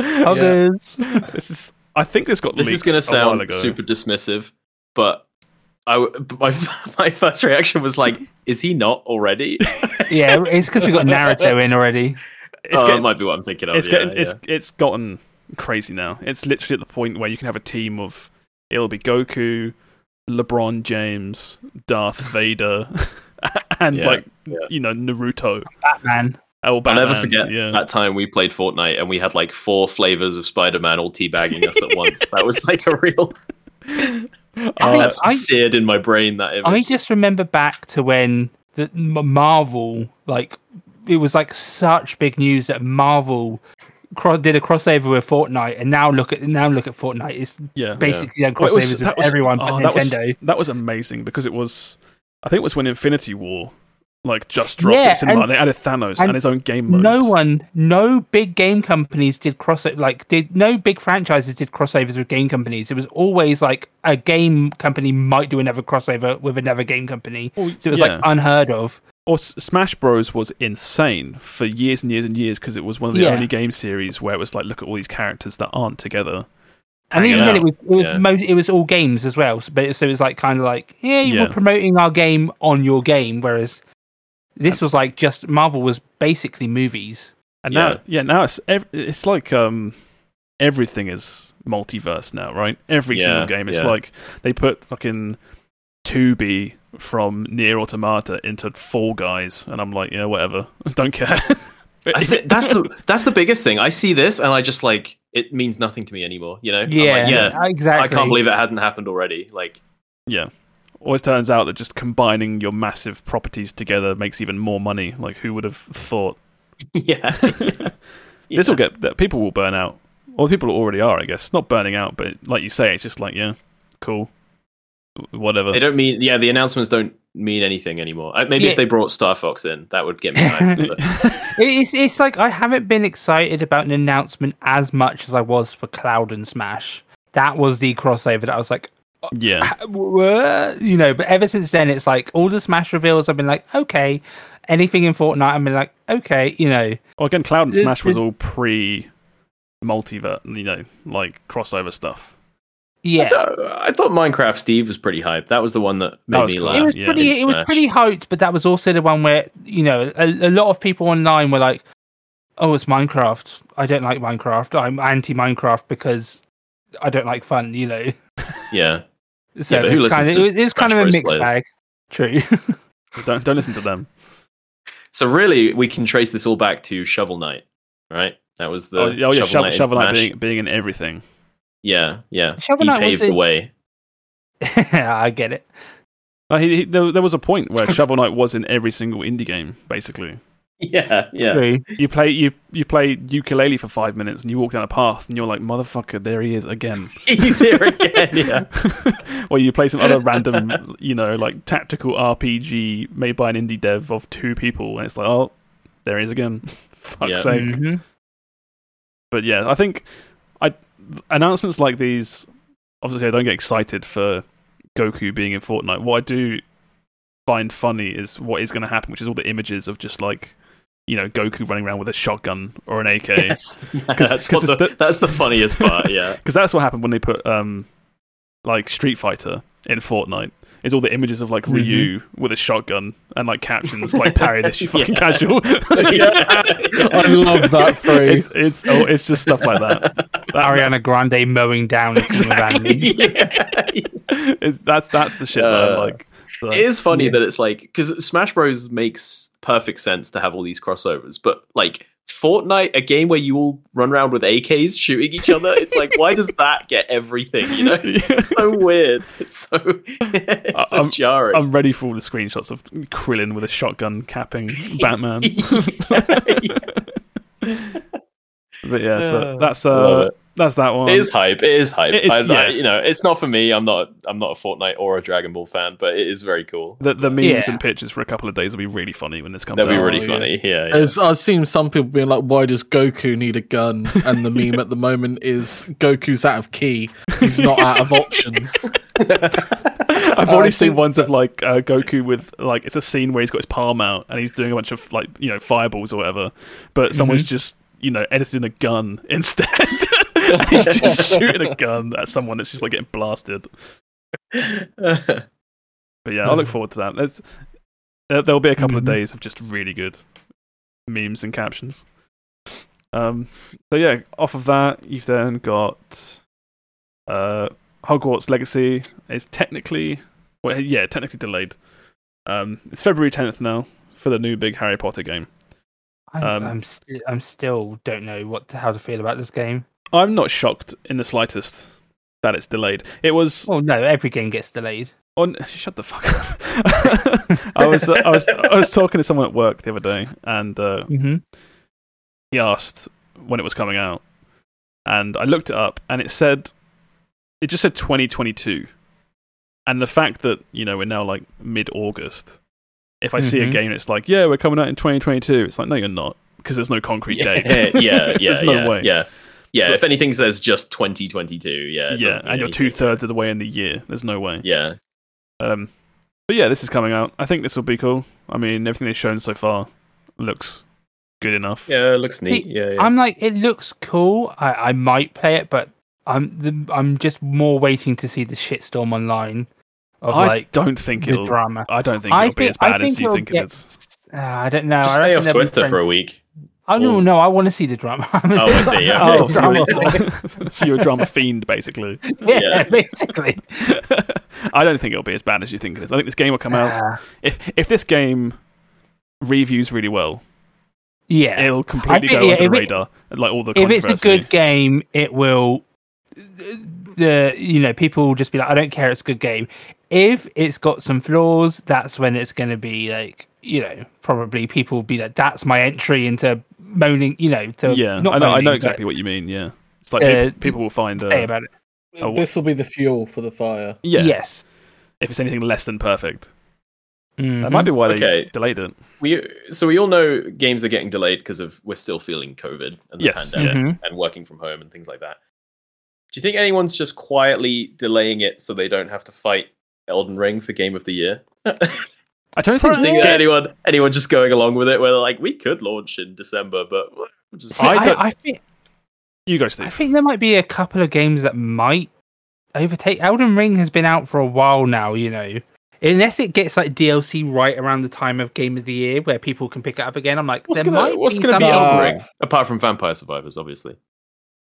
Others.
this is. I think this got.
this is going to sound super dismissive, but I w- but my my first reaction was like, "Is he not already?"
Yeah, it's because we got Naruto in already.
It's
oh,
getting,
that might be what I'm thinking of.
it's
yeah,
getting
yeah.
it's it's gotten crazy now. It's literally at the point where you can have a team of it'll be Goku, LeBron James, Darth Vader, and
Yeah,
like
yeah.
you know Naruto.
Batman.
Oh,
I'll never forget
Yeah,
that time we played Fortnite and we had like four flavors of Spider-Man all teabagging us at once. That was like a real.
I-
that's
I-
seared in my brain. That image.
I just remember back to when the Marvel, like, it was like such big news that Marvel cro- did a crossover with Fortnite, and now look at now look at Fortnite. It's
yeah.
basically done
Well, was-
crossovers with
was-
everyone oh, but
oh, that was-
Nintendo.
That was amazing because it was. I think it was when Infinity War like just dropped
Yeah, and-
and they added Thanos
and
and, his own game mode.
No one, no big game companies did cross like did no big franchises did crossovers with game companies. It was always like a game company might do another crossover with another game company.
Well,
So it was
yeah.
like unheard of.
Or Smash Bros was insane for years and years and years because it was one of the
Yeah.
only game series where it was like, look at all these characters that aren't together.
And
hanging
even then, it was it was,
Yeah.
most, it was all games as well. So, but, so it was like kind of like yeah, you
Yeah.
were promoting our game on your game, whereas this was like just Marvel was basically movies.
And
Yeah.
now, yeah, now it's ev- it's like um everything is multiverse now, right? Every
Yeah,
single game. It's
yeah.
like they put fucking 2B from NieR Automata into Fall Guys, and I'm like, yeah, whatever, don't care.
I see, that's the that's the biggest thing. I see this and I just like it means nothing to me anymore. You know? I'm
Yeah,
like, yeah.
exactly.
I can't believe it hadn't happened already. Like,
yeah. Always turns out that just combining your massive properties together makes even more money. Like, who would have thought?
yeah.
This will get that people will burn out. Well, people already are, I guess. Not burning out, but like you say, it's just like, yeah, cool, W- whatever.
They don't mean yeah. The announcements don't mean anything anymore. Uh, Maybe
Yeah.
if they brought Star Fox in, that would get me. hyped, but-
It's it's like I haven't been excited about an announcement as much as I was for Cloud and Smash. That was the crossover that I was like,
yeah,
you know. But ever since then, it's like all the Smash reveals. I've been like, okay. Anything in Fortnite, I've been like, okay, you know.
Well, again, Cloud and Smash was all pre multiverse, you know, like crossover stuff.
I,
Yeah,
thought, I thought Minecraft Steve was pretty hyped. That was the one that made
That
me
cool.
laugh.
it was
yeah,
pretty.
in
It was pretty hyped, but that was also the one where you know a, a lot of people online were like, "Oh, it's Minecraft. I don't like Minecraft. I'm anti Minecraft because I don't like fun." You know.
Yeah.
So
Yeah, who
it's kind
listens
of,
to
it was kind of
Smash
a mixed
players?
bag. True.
Don't don't listen to them.
So really, we can trace this all back to Shovel Knight, right? That was the
oh, oh yeah, Shovel,
in
Shovel Knight being being in everything.
Yeah, yeah.
Shovel
he
Knight was
paved
a-
the way.
I get it.
Uh, he, he, there, there was a point where Shovel Knight was in every single indie game, basically.
Yeah, yeah.
You play you you play Yooka-Laylee for five minutes, and you walk down a path, and you're like, "Motherfucker, there he is again."
He's here again. Yeah.
or you play some other random, you know, like tactical RPG made by an indie dev of two people, and it's like, "Oh, there he is again." Fuck's
Yeah.
sake.
Mhm.
But yeah, I think I announcements like these. Obviously, I don't get excited for Goku being in Fortnite. What I do find funny is what is going to happen, which is all the images of just like you know Goku running around with a shotgun or an AK.
Yes. Yeah, that's,
'cause
what the,
the-
that's the funniest part. Yeah.
Because that's what happened when they put um like Street Fighter in Fortnite. Is all the images of like
Mm-hmm.
Ryu with a shotgun and like captions like parry this you fucking casual.
I love that phrase.
it's it's oh, it's just stuff like that. That-
Ariana Grande mowing down a team of enemies.
yeah.
it's, that's that's the shit that I
Uh,
like. So,
It is funny
Yeah.
that it's like because Smash Bros makes perfect sense to have all these crossovers, but like Fortnite, a game where you all run around with AKs shooting each other, it's like why does that get everything? You know, it's so weird. It's so it's so
I'm-
jarring.
I'm ready for all the screenshots of Krillin with a shotgun capping Batman. but yeah, so that's
Love
uh. That's that one.
It is hype. It is hype.
It is-
I, I-
yeah.
you know, it's not for me. I'm not. I'm not a Fortnite or a Dragon Ball fan, but it is very cool.
the the memes
Yeah.
and pictures for a couple of days will be really funny when this comes
That'd be
out.
Oh,
really
yeah.
funny. Yeah. yeah.
As I've seen some people being like, "Why does Goku need a gun?" And the meme at the moment is Goku's out of ki. He's not out of options.
I've
I
already seen
think
ones of like uh, Goku with like it's a scene where he's got his palm out and he's doing a bunch of like you know fireballs or whatever, but someone's
Mm-hmm.
just you know editing a gun instead. he's just shooting a gun at someone that's just like getting blasted. But yeah, I look forward to that. There's there, there'll be a couple of
Mhm.
days of just really good memes and captions. Um, so yeah, off of that, you've then got uh, Hogwarts Legacy. It's technically, well, yeah, technically delayed. Um, it's February 10th now for the new big Harry Potter game.
I'm,
Um,
I'm, st- I'm still don't know what to, how to feel about this game.
I'm not shocked in the slightest that it's delayed. It was
Well, no, every game gets delayed.
on. Shut the fuck up. I was uh, I was I was talking to someone at work the other day, and uh,
Mm-hmm.
he asked when it was coming out, and I looked it up, and it said it just said 2022, and the fact that you know we're now like mid August. If I see a game, it's like, yeah, we're coming out in 2022. It's like, no, you're not, because there's no concrete
yeah,
date.
yeah, yeah,
There's no
yeah,
way.
yeah, yeah. If anything says just 2022, yeah,
yeah, and you're two thirds of the way in the year. There's no way.
Yeah,
Um, but yeah, this is coming out. I think this will be cool. I mean, everything they've shown so far looks good enough.
yeah, it looks neat.
See,
Yeah, yeah.
I'm like, it looks cool. I, I might play it, but I'm the, I'm just more waiting to see the shitstorm online of
I
like
don't think
the
it'll.
drama.
I don't think it'll be
think-
as bad as you
it'll
think
get-
it is.
Uh, I don't know.
Just
I
stay
reckon
off
there'll
Twitter for a week.
Oh no,
Or-
no, I want to see the drama.
Oh, I see, yeah.
Oh, so
drama.
you're, so you're a drama fiend, basically.
yeah,
Yeah.
basically.
I don't think it'll be as bad as you think it is. I think this game will come out.
Uh,
If if this game reviews really well,
yeah.
it'll completely
think-
go
yeah,
under
if
the
it-
radar. Like all the
if it's a good game, it will. The you know people will just be like, I don't care, it's a good game. If it's got some flaws, that's when it's going to be like you know probably people will be like, that's my entry into moaning. You know, to
yeah,
not
I know. I
moaning,
know
but
exactly what you mean. Yeah, it's like
Uh,
people, people will find. Uh,
Say about it.
What-
This will be the fuel for the fire.
yeah,
Yes.
if it's anything less than perfect, that
Mhm.
might be why they
Okay.
delayed it.
We so we all know games are getting delayed because of we're still feeling COVID and the
Yes,
pandemic
Mhm.
and working from home and things like that. Do you think anyone's just quietly delaying it so they don't have to fight Elden Ring for Game of the Year? Do
I don't think.
you think anyone anyone just going along with it where they're like, we could launch in December, but just
See,
I
I,
don't-
I think
you go,
I think there might be a couple of games that might overtake. Elden Ring has been out for a while now, you know. Unless it gets like DLC right around the time of Game of the Year where people can pick it up again, I'm like,
What's
there
gonna,
might
what's
be
gonna be
some-
Elden
Uh,
Ring apart from Vampire Survivors, obviously?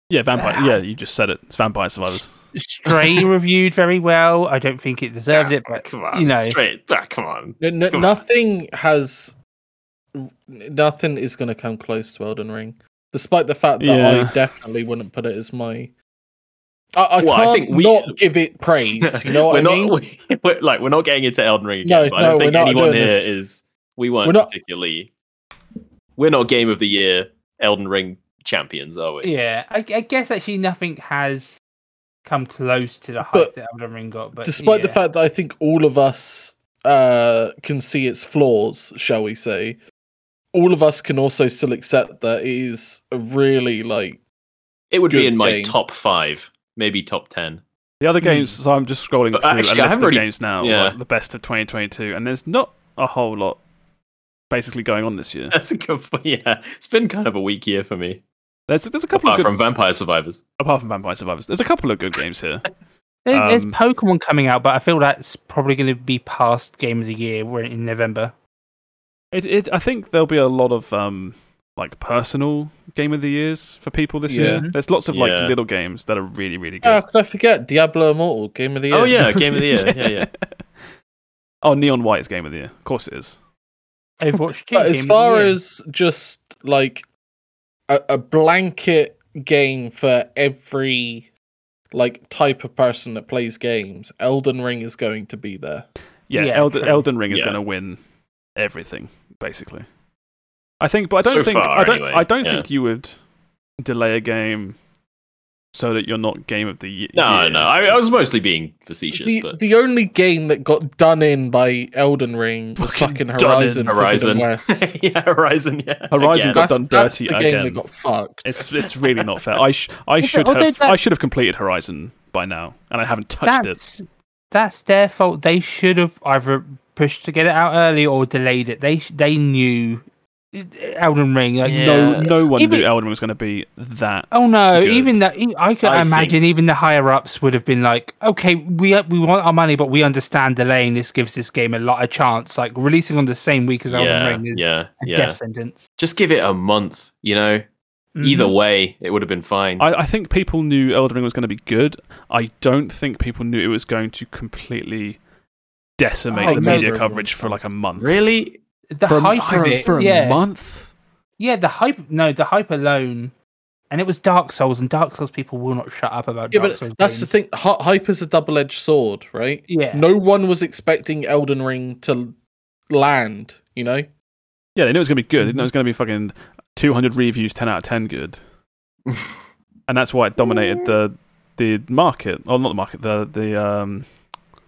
Yeah, vampire. Yeah, you just said it. It's Vampire Survivors.
Stray reviewed very well. I don't think it deserved it, but
Come on,
you know,
straight. Ah, come on.
N- n-
Come on.
nothing has. Nothing is going to come close to Elden Ring, despite the fact that
Yeah.
I definitely wouldn't put it as my. I, I
Well,
can't
think we-
not give it praise. You know what
we're
I
not,
mean?
we- we're, like we're not getting into Elden Ring
No,
again. but I don't think anyone
doing
here
this.
is. We weren't
We're not-
particularly. We're not Game of the Year Elden Ring champions, are we?
yeah, I, I guess actually nothing has come close to the hype
But
that Elden Ring got. But
despite the fact that I think all of us uh, can see its flaws, shall we say, all of us can also still accept that it is a really like
It would be
Good
in my top five, maybe top ten.
The other games, so I'm just scrolling
But
through
actually,
a
I
list
haven't
of
really-
games now,
yeah.
like the best of 2022, and there's not a whole lot basically going on this year.
That's a good. point. Yeah, it's been kind of a weak year for me.
There's there's a couple
Apart
of good,
from Vampire Survivors.
apart from Vampire Survivors, there's a couple of good games here.
There's, there's
Um,
Pokemon coming out, but I feel that's probably going to be past Game of the Year. We're in November.
It, it, I think there'll be a lot of um, like personal game of the years for people this
Yeah.
year. There's lots of like
Yeah.
little games that are really, really good.
Oh, could I forget Diablo Immortal Game of the Year?
Oh yeah, game of the year. Yeah, yeah.
oh, Neon White is game of the year. Of course it is.
Overwatch 2.
But as far as just like a, a blanket game for every like type of person that plays games, Elden Ring is going to be there.
Yeah,
Yeah,
Elden. Elden Ring is
Yeah.
going to win everything basically. I think, but I don't
So
think
far,
I don't
anyway,
I don't
yeah.
think you would delay a game so that you're not game of the year.
No, no. I, I was mostly being facetious,
The,
but
the only game that got done in by Elden Ring was
Fucking
fucking
done in
Horizon,
Horizon.
West.
yeah, Horizon. Yeah,
Horizon
Again.
got
That's,
done
that's
dirty
the game that got fucked.
It's it's really not fair. I sh- I should have
that-
I should have completed Horizon by now, and I haven't touched it.
that's, that's their fault. They should have either pushed to get it out early or delayed it. They sh- they knew Elden Ring. Like,
Yeah.
No, no one
Even-
knew Elden Ring was going to be that.
Oh no!
Good.
Even that, I can
I
imagine even the higher ups would have been like, "Okay, we we want our money, but we understand delaying this gives this game a lot of chance. Like releasing on the same week as Elden
yeah,
Ring is
yeah,
a
yeah.
death sentence."
Just give it a month. You know, either
Mhm.
way, it would have been fine.
I, I think people knew Elden Ring was going to be good. I don't think people knew it was going to completely decimate
Oh,
the media
no, no,
coverage for like a month.
really?
The
For,
hype
for,
of
a-
it,
for a
yeah,
month?
yeah, the hype. No, the hype alone, and it was Dark Souls, and Dark Souls people will not shut up about.
yeah,
Dark
but
Souls
that's the thing. Hy- Hype is a double-edged sword, right?
Yeah,
No one was expecting Elden Ring to land. You know,
Yeah, they knew it was going to be good. They knew it was going to be fucking 200 reviews, 10 out of 10 good. and that's why it dominated the the market. Or not the market, the, the um,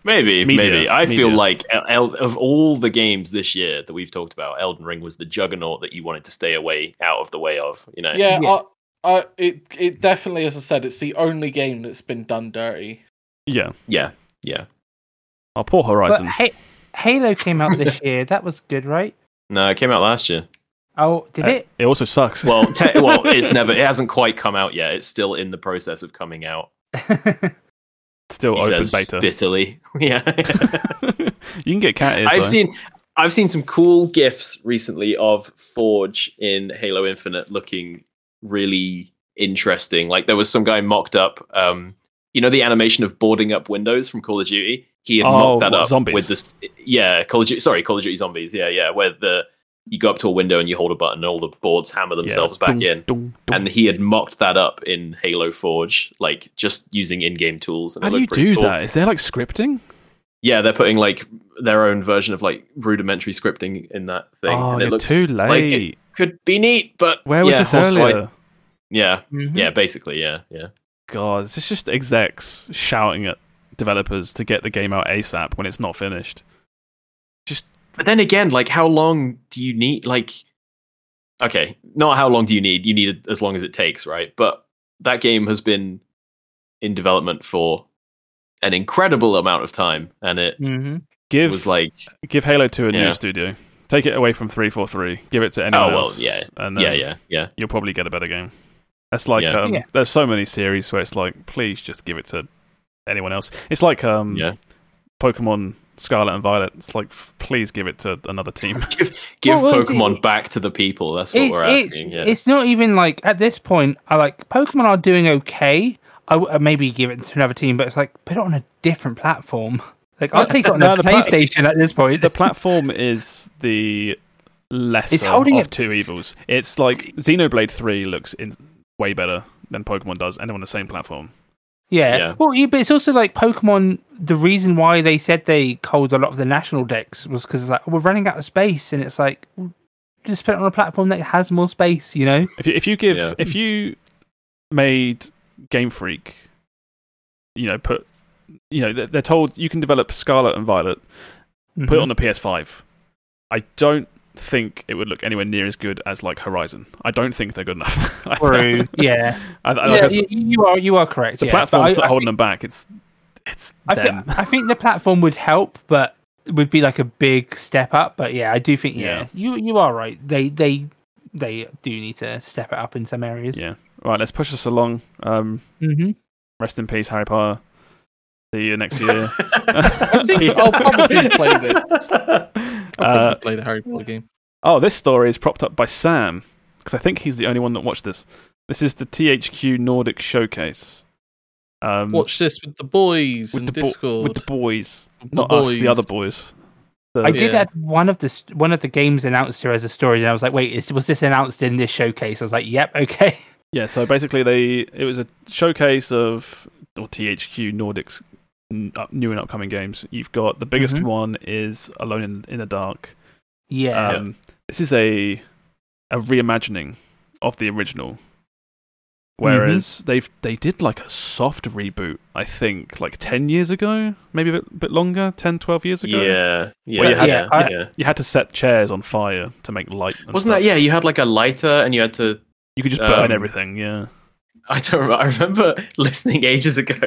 Maybe,
Media,
maybe. I feel like El- El- of all the games this year that we've talked about, Elden Ring was the juggernaut that you wanted to stay away out of the way of. You know.
yeah.
Yeah.
I, I, it it definitely, as I said, it's the only game that's been done dirty.
yeah.
Yeah. Yeah.
Oh, poor
but
Horizon.
Ha- Halo came out this year. That was good, right?
No, it came out last year.
Oh, did
Uh,
it?
it also sucks.
Well, te- well, it's never. It hasn't quite come out yet. It's still in the process of coming out.
Still
He
open beta.
bitterly. yeah.
you can get cat ears.
I've
though.
seen I've seen some cool gifs recently of Forge in Halo Infinite looking really interesting. Like there was some guy mocked up um you know the animation of boarding up windows from Call of Duty? He had
Oh,
mocked that
what,
up
zombies?
with this yeah, Call of Duty sorry, Call of Duty Zombies. Yeah, yeah, where the you go up to a window and you hold a button and all the boards hammer
Yeah.
themselves back
Dun,
in.
dun, dun.
And he had mocked that up in Halo Forge, like just using in-game tools. And
How do you do
cool.
that? Is there like scripting?
Yeah, they're putting like their own version of like rudimentary scripting in that thing.
oh,
and it
you're
looks
too
like
late.
it could be neat, but
Where was
yeah,
this
also, like-
earlier?
yeah,
Mhm.
yeah, basically, yeah, yeah.
God, it's just execs shouting at developers to get the game out ASAP when it's not finished.
But then again, like, how long do you need? Like, okay, not how long do you need? You need it as long as it takes, right? But that game has been in development for an incredible amount of time, and it
Mhm.
Give
was like,
give Halo to a
Yeah.
new studio. Take it away from 343. Give it to anyone
Oh, well,
else.
yeah.
and then
yeah, yeah, yeah.
You'll probably get a better game. That's like
Yeah.
um,
Yeah.
there's so many series where it's like, please just give it to anyone else. It's like um,
Yeah.
Pokemon Scarlet and Violet. It's like, f- please give it to another team.
Give, give
Well, well, it's-
Pokemon back to the people. That's what
It's,
we're
it's,
asking. yeah.
it's not even like at this point. I like Pokemon are doing okay. I w- uh, maybe give it to another team, but it's like put it on a different platform. Like I'll take it on
No,
a
the pla-
PlayStation at this point.
the platform is the lesser
holding
of
it-
two evils. It's like Xenoblade 3 looks in way better than Pokemon does, and they're on the same platform.
Yeah.
Yeah.
Well, yeah, but it's also like Pokemon. The reason why they said they culled a lot of the national Dex was because like we're running out of space, and it's like just put it on a platform that has more space. You know?
If you, if you give
Yeah.
if you made Game Freak, you know, put you know they're, they're told you can develop Scarlet and Violet, put it
Mhm.
on the PS5. I don't think it would look anywhere near as good as like Horizon. I don't think they're good enough.
True. Yeah.
I, I, like
yeah,
I
you, you are. You are correct.
the
yeah. But
platform's
I- I
holding
think-
them back. It's it's
I,
them.
thi- I think the platform would help, but it would be like a big step up. But yeah, I do think yeah,
Yeah.
you you are right. They they they do need to step it up in some areas.
Yeah. Right, let's push us along. Um,
hmm
rest in peace, Harry Potter. See you next year.
I think I'll probably play this. I'll
Uh,
play the Harry Potter game.
Oh, this story is propped up by Sam because I think he's the only one that watched this. This is the THQ Nordic Showcase. Um,
Watch this with the boys
with
in
the bo-
Discord.
with the boys,
With
not
the
us, the other boys. The-
I did
Yeah.
add one of the one of the games announced here as a story, and I was like, "Wait, is, was this announced in this showcase?" I was like, "Yep, okay."
Yeah, so basically, they it was a showcase of or THQ Nordic's n- up- new and upcoming games. You've got the biggest
Mhm.
one is Alone in, in the Dark.
Yeah,
Um, This is a a reimagining of the original. Whereas they've they did like a soft reboot, I think, like ten years ago, maybe a bit, bit longer, 10, 12 years ago.
yeah, yeah,
Well, you had-
yeah,
yeah,
yeah.
You had to set chairs on fire to make light. and
Wasn't
stuff.
that? Yeah, you had like a lighter, and you had to.
You could just burn
um,
everything. Yeah.
I don't remember. I remember listening ages ago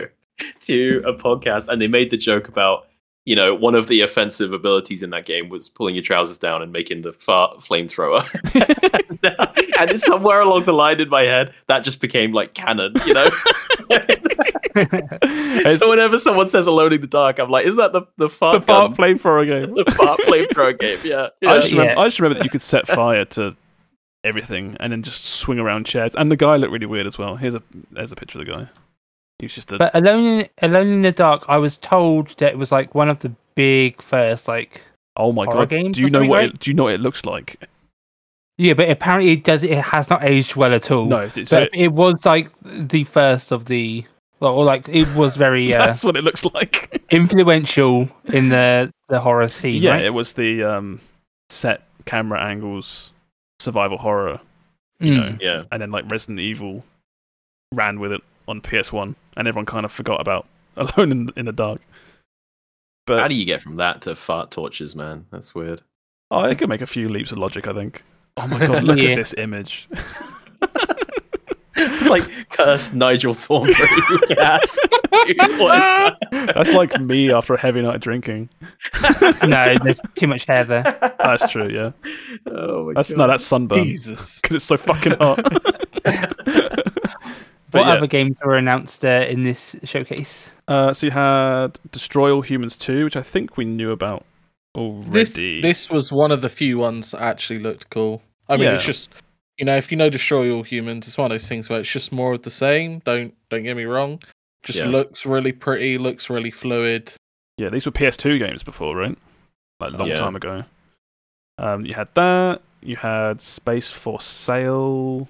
to a podcast, and they made the joke about you know one of the offensive abilities in that game was pulling your trousers down and making the fart flamethrower. and it's somewhere along the line in my head that just became like canon, you know. So whenever someone says "Alone in the Dark," I'm like, "Is that the the
the
fart
fart flamethrower game.
the fart flamethrower game?" Yeah, yeah.
I just, remember,
Yeah.
I just remember that you could set fire to everything and then just swing around chairs. And the guy looked really weird as well. Here's a there's a picture of the guy. He was just a
but Alone in Alone in the Dark, I was told that it was like one of the big first like
oh my god.
games
Do you know what
right?
it, do you know what it looks like?
yeah, but apparently it does. It has not aged well at all.
No, it's, it's
but it was like the first of the. Well, or like it was very uh,
that's what it looks like.
influential in the the horror scene.
yeah,
right?
it was the um, set camera angles survival horror, you
Mm.
know,
yeah.
and then like Resident Evil ran with it on PS1, and everyone kind of forgot about Alone in, in the Dark. But
How do you get from that to fart torches, man? That's weird.
Oh, I could make a few leaps of logic, I think. Oh my god, look
Yeah.
at this image.
It's like cursed Nigel Thornberry gas. what is that?
That's like me after a heavy night of drinking.
no, there's too much hair there.
That's true, yeah.
Oh my
That's
God.
no, that's sunburn
Jesus.
because it's so fucking hot. But
What
yeah,
other games were announced uh, in this showcase?
uh, so you had Destroy All Humans 2, which I think we knew about already.
this was one of the few ones that actually looked cool. I mean, it's just you know, if you know Destroy All Humans, it's one of those things where it's just more of the same. Don't don't get me wrong. Just
Yeah.
looks really pretty, looks really fluid.
Yeah, these were PS2 games before, right? Like a long
Yeah.
time ago. Um, you had that. You had Space for Sale.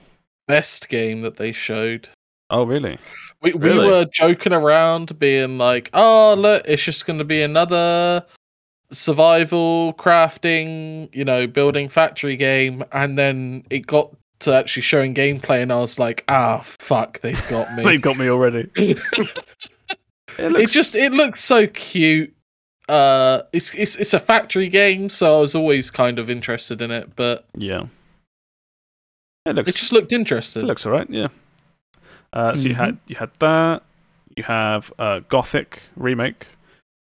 Best game that they showed.
Oh, really?
We
Really?
we were joking around, being like, "Oh, look, it's just going to be another survival crafting, you know, building factory game." And then it got to actually showing gameplay, and I was like, "Ah, fuck, they've got me."
They've got me already. It
it just it looks so cute. Uh, it's it's it's a factory game, so I was always kind of interested in it, but
yeah. It looks
it just looked
It
interesting.
looks alright, yeah. Uh, so you had you had that. You have uh, Gothic remake,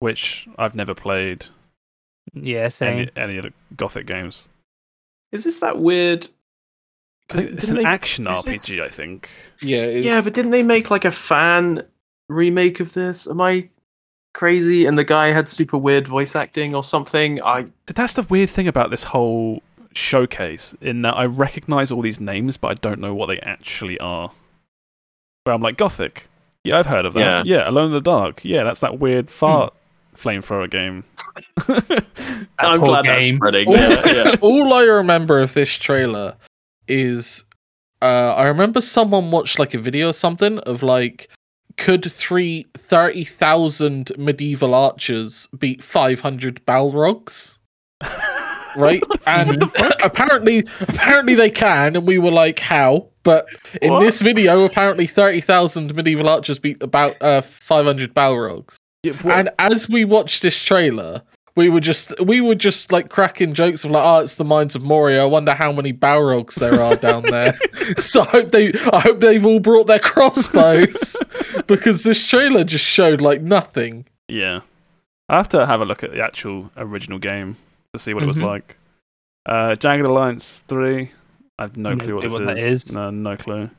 which I've never played
Yeah, same.
any, any of the Gothic games.
Is this that weird?
It's an
they-
action
is this-
RPG. I think.
yeah, it's,
Yeah, but didn't they make like a fan remake of this? Am I crazy? And the guy had super weird voice acting or something. I
That's the weird thing about this whole showcase, in that I recognize all these names, but I don't know what they actually are. Where I'm like Gothic. Yeah, I've heard of that. Yeah, Alone in the Dark. Yeah, that's that weird fart flamethrower game.
I'm
poor
glad that's
game.
spreading.
all,
Yeah, yeah.
all I remember of this trailer is uh, I remember someone watched like a video or something of like could three thirty thousand medieval archers beat five hundred Balrogs? Right, and apparently, apparently they can, and we were like, "How?" But in
What?
this video, apparently thirty thousand medieval archers beat about uh, five hundred Balrogs.
Yeah,
And as we watched this trailer, we were just we were just like cracking jokes of like, oh, it's the mines of Moria. I wonder how many Balrogs there are down there. so I hope they I hope they've all brought their crossbows because this trailer just showed like nothing.
Yeah. I have to have a look at the actual original game to see what it was
Mhm.
like. Uh, Jagged Alliance 3. I have no
No
clue what
clue
this
what that
is.
is.
No, no clue.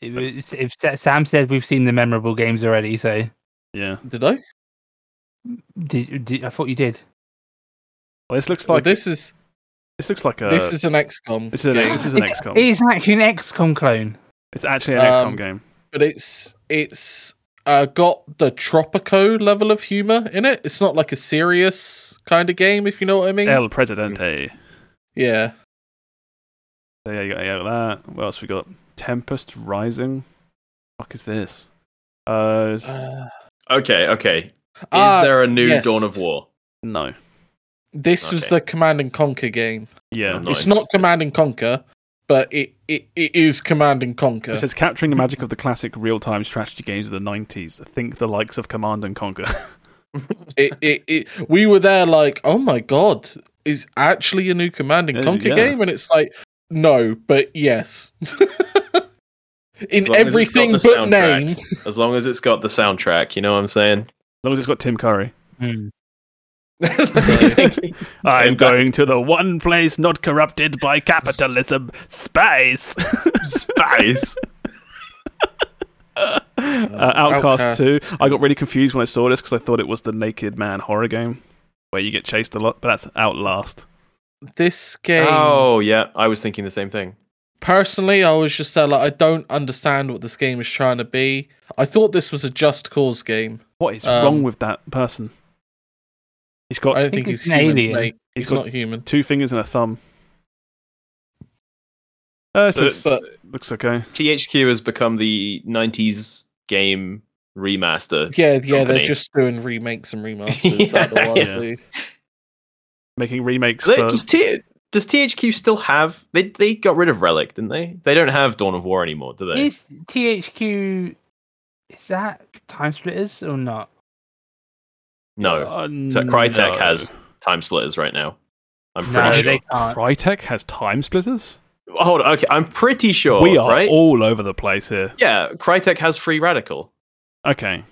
It was- if Sam said we've seen the memorable games already, so
Yeah.
Did I?
Did, did I thought you did?
Well, this looks like this,
this is this
looks like a
this is an XCOM
this is, a,
game,
this is an
It-
XCOM.
It is actually an XCOM clone.
It's actually an XCOM
Um,
game.
but it's it's uh, got the Tropico level of humor in it. It's not like a serious kind of game, if you know what I mean.
El Presidente.
yeah.
So yeah, you got, you got that. What else we got? Tempest Rising. Fuck is this? Uh, s-
Uh,
Okay, okay. Is
ah,
there a new
yes.
Dawn of War?
no.
this was the Command and Conquer game.
Yeah.
Not
it's not. Command and Conquer, but it, it, it is Command and Conquer.
It says capturing the magic of the classic real-time strategy games of the 90s. Think the likes of Command and Conquer.
it, it, it, we were there like, oh my god, is actually a new Command and
Yeah,
Conquer
yeah.
game? And it's like, no, but yes. In
As long as it's got
everything but
soundtrack.
name.
As long as it's got the soundtrack, you know what I'm saying?
as long as it's got Tim Curry.
Hmm.
I'm going to the one place not corrupted by capitalism. Space.
Spice.
uh, Outcast,
Outcast.
2. I got really confused when I saw this because I thought it was the Naked Man horror game where you get chased a lot, but that's Outlast.
This game,
Oh yeah, I was thinking the same thing.
personally, I was just there like, I don't understand what this game is trying to be. I thought this was a Just Cause game.
What is
Um,
wrong with that person? He's got
I don't
think
think,
he's
he's
an
human,
alien.
mate.
He's
He's,
got-
not human.
two fingers and a thumb. Uh, this
But-
looks,
but-
looks okay.
THQ has become the '90s game remaster.
Yeah, yeah, they're just doing remakes and remasters.
Yeah,
otherwise,
yeah.
They-
Making remakes
They-
for
does, T- does THQ still have? They they got rid of Relic, didn't they? They don't have Dawn of War anymore, do they?
Is THQ is that Time Splitters or not?
no.
Uh,
So Crytek
no.
has time splitters right now. I'm
No,
pretty
they
sure.
can't.
Crytek has time splitters.
Hold on, okay, I'm pretty sure.
we are
right.
all over the place here.
Yeah, Crytek has Free Radical.
Okay,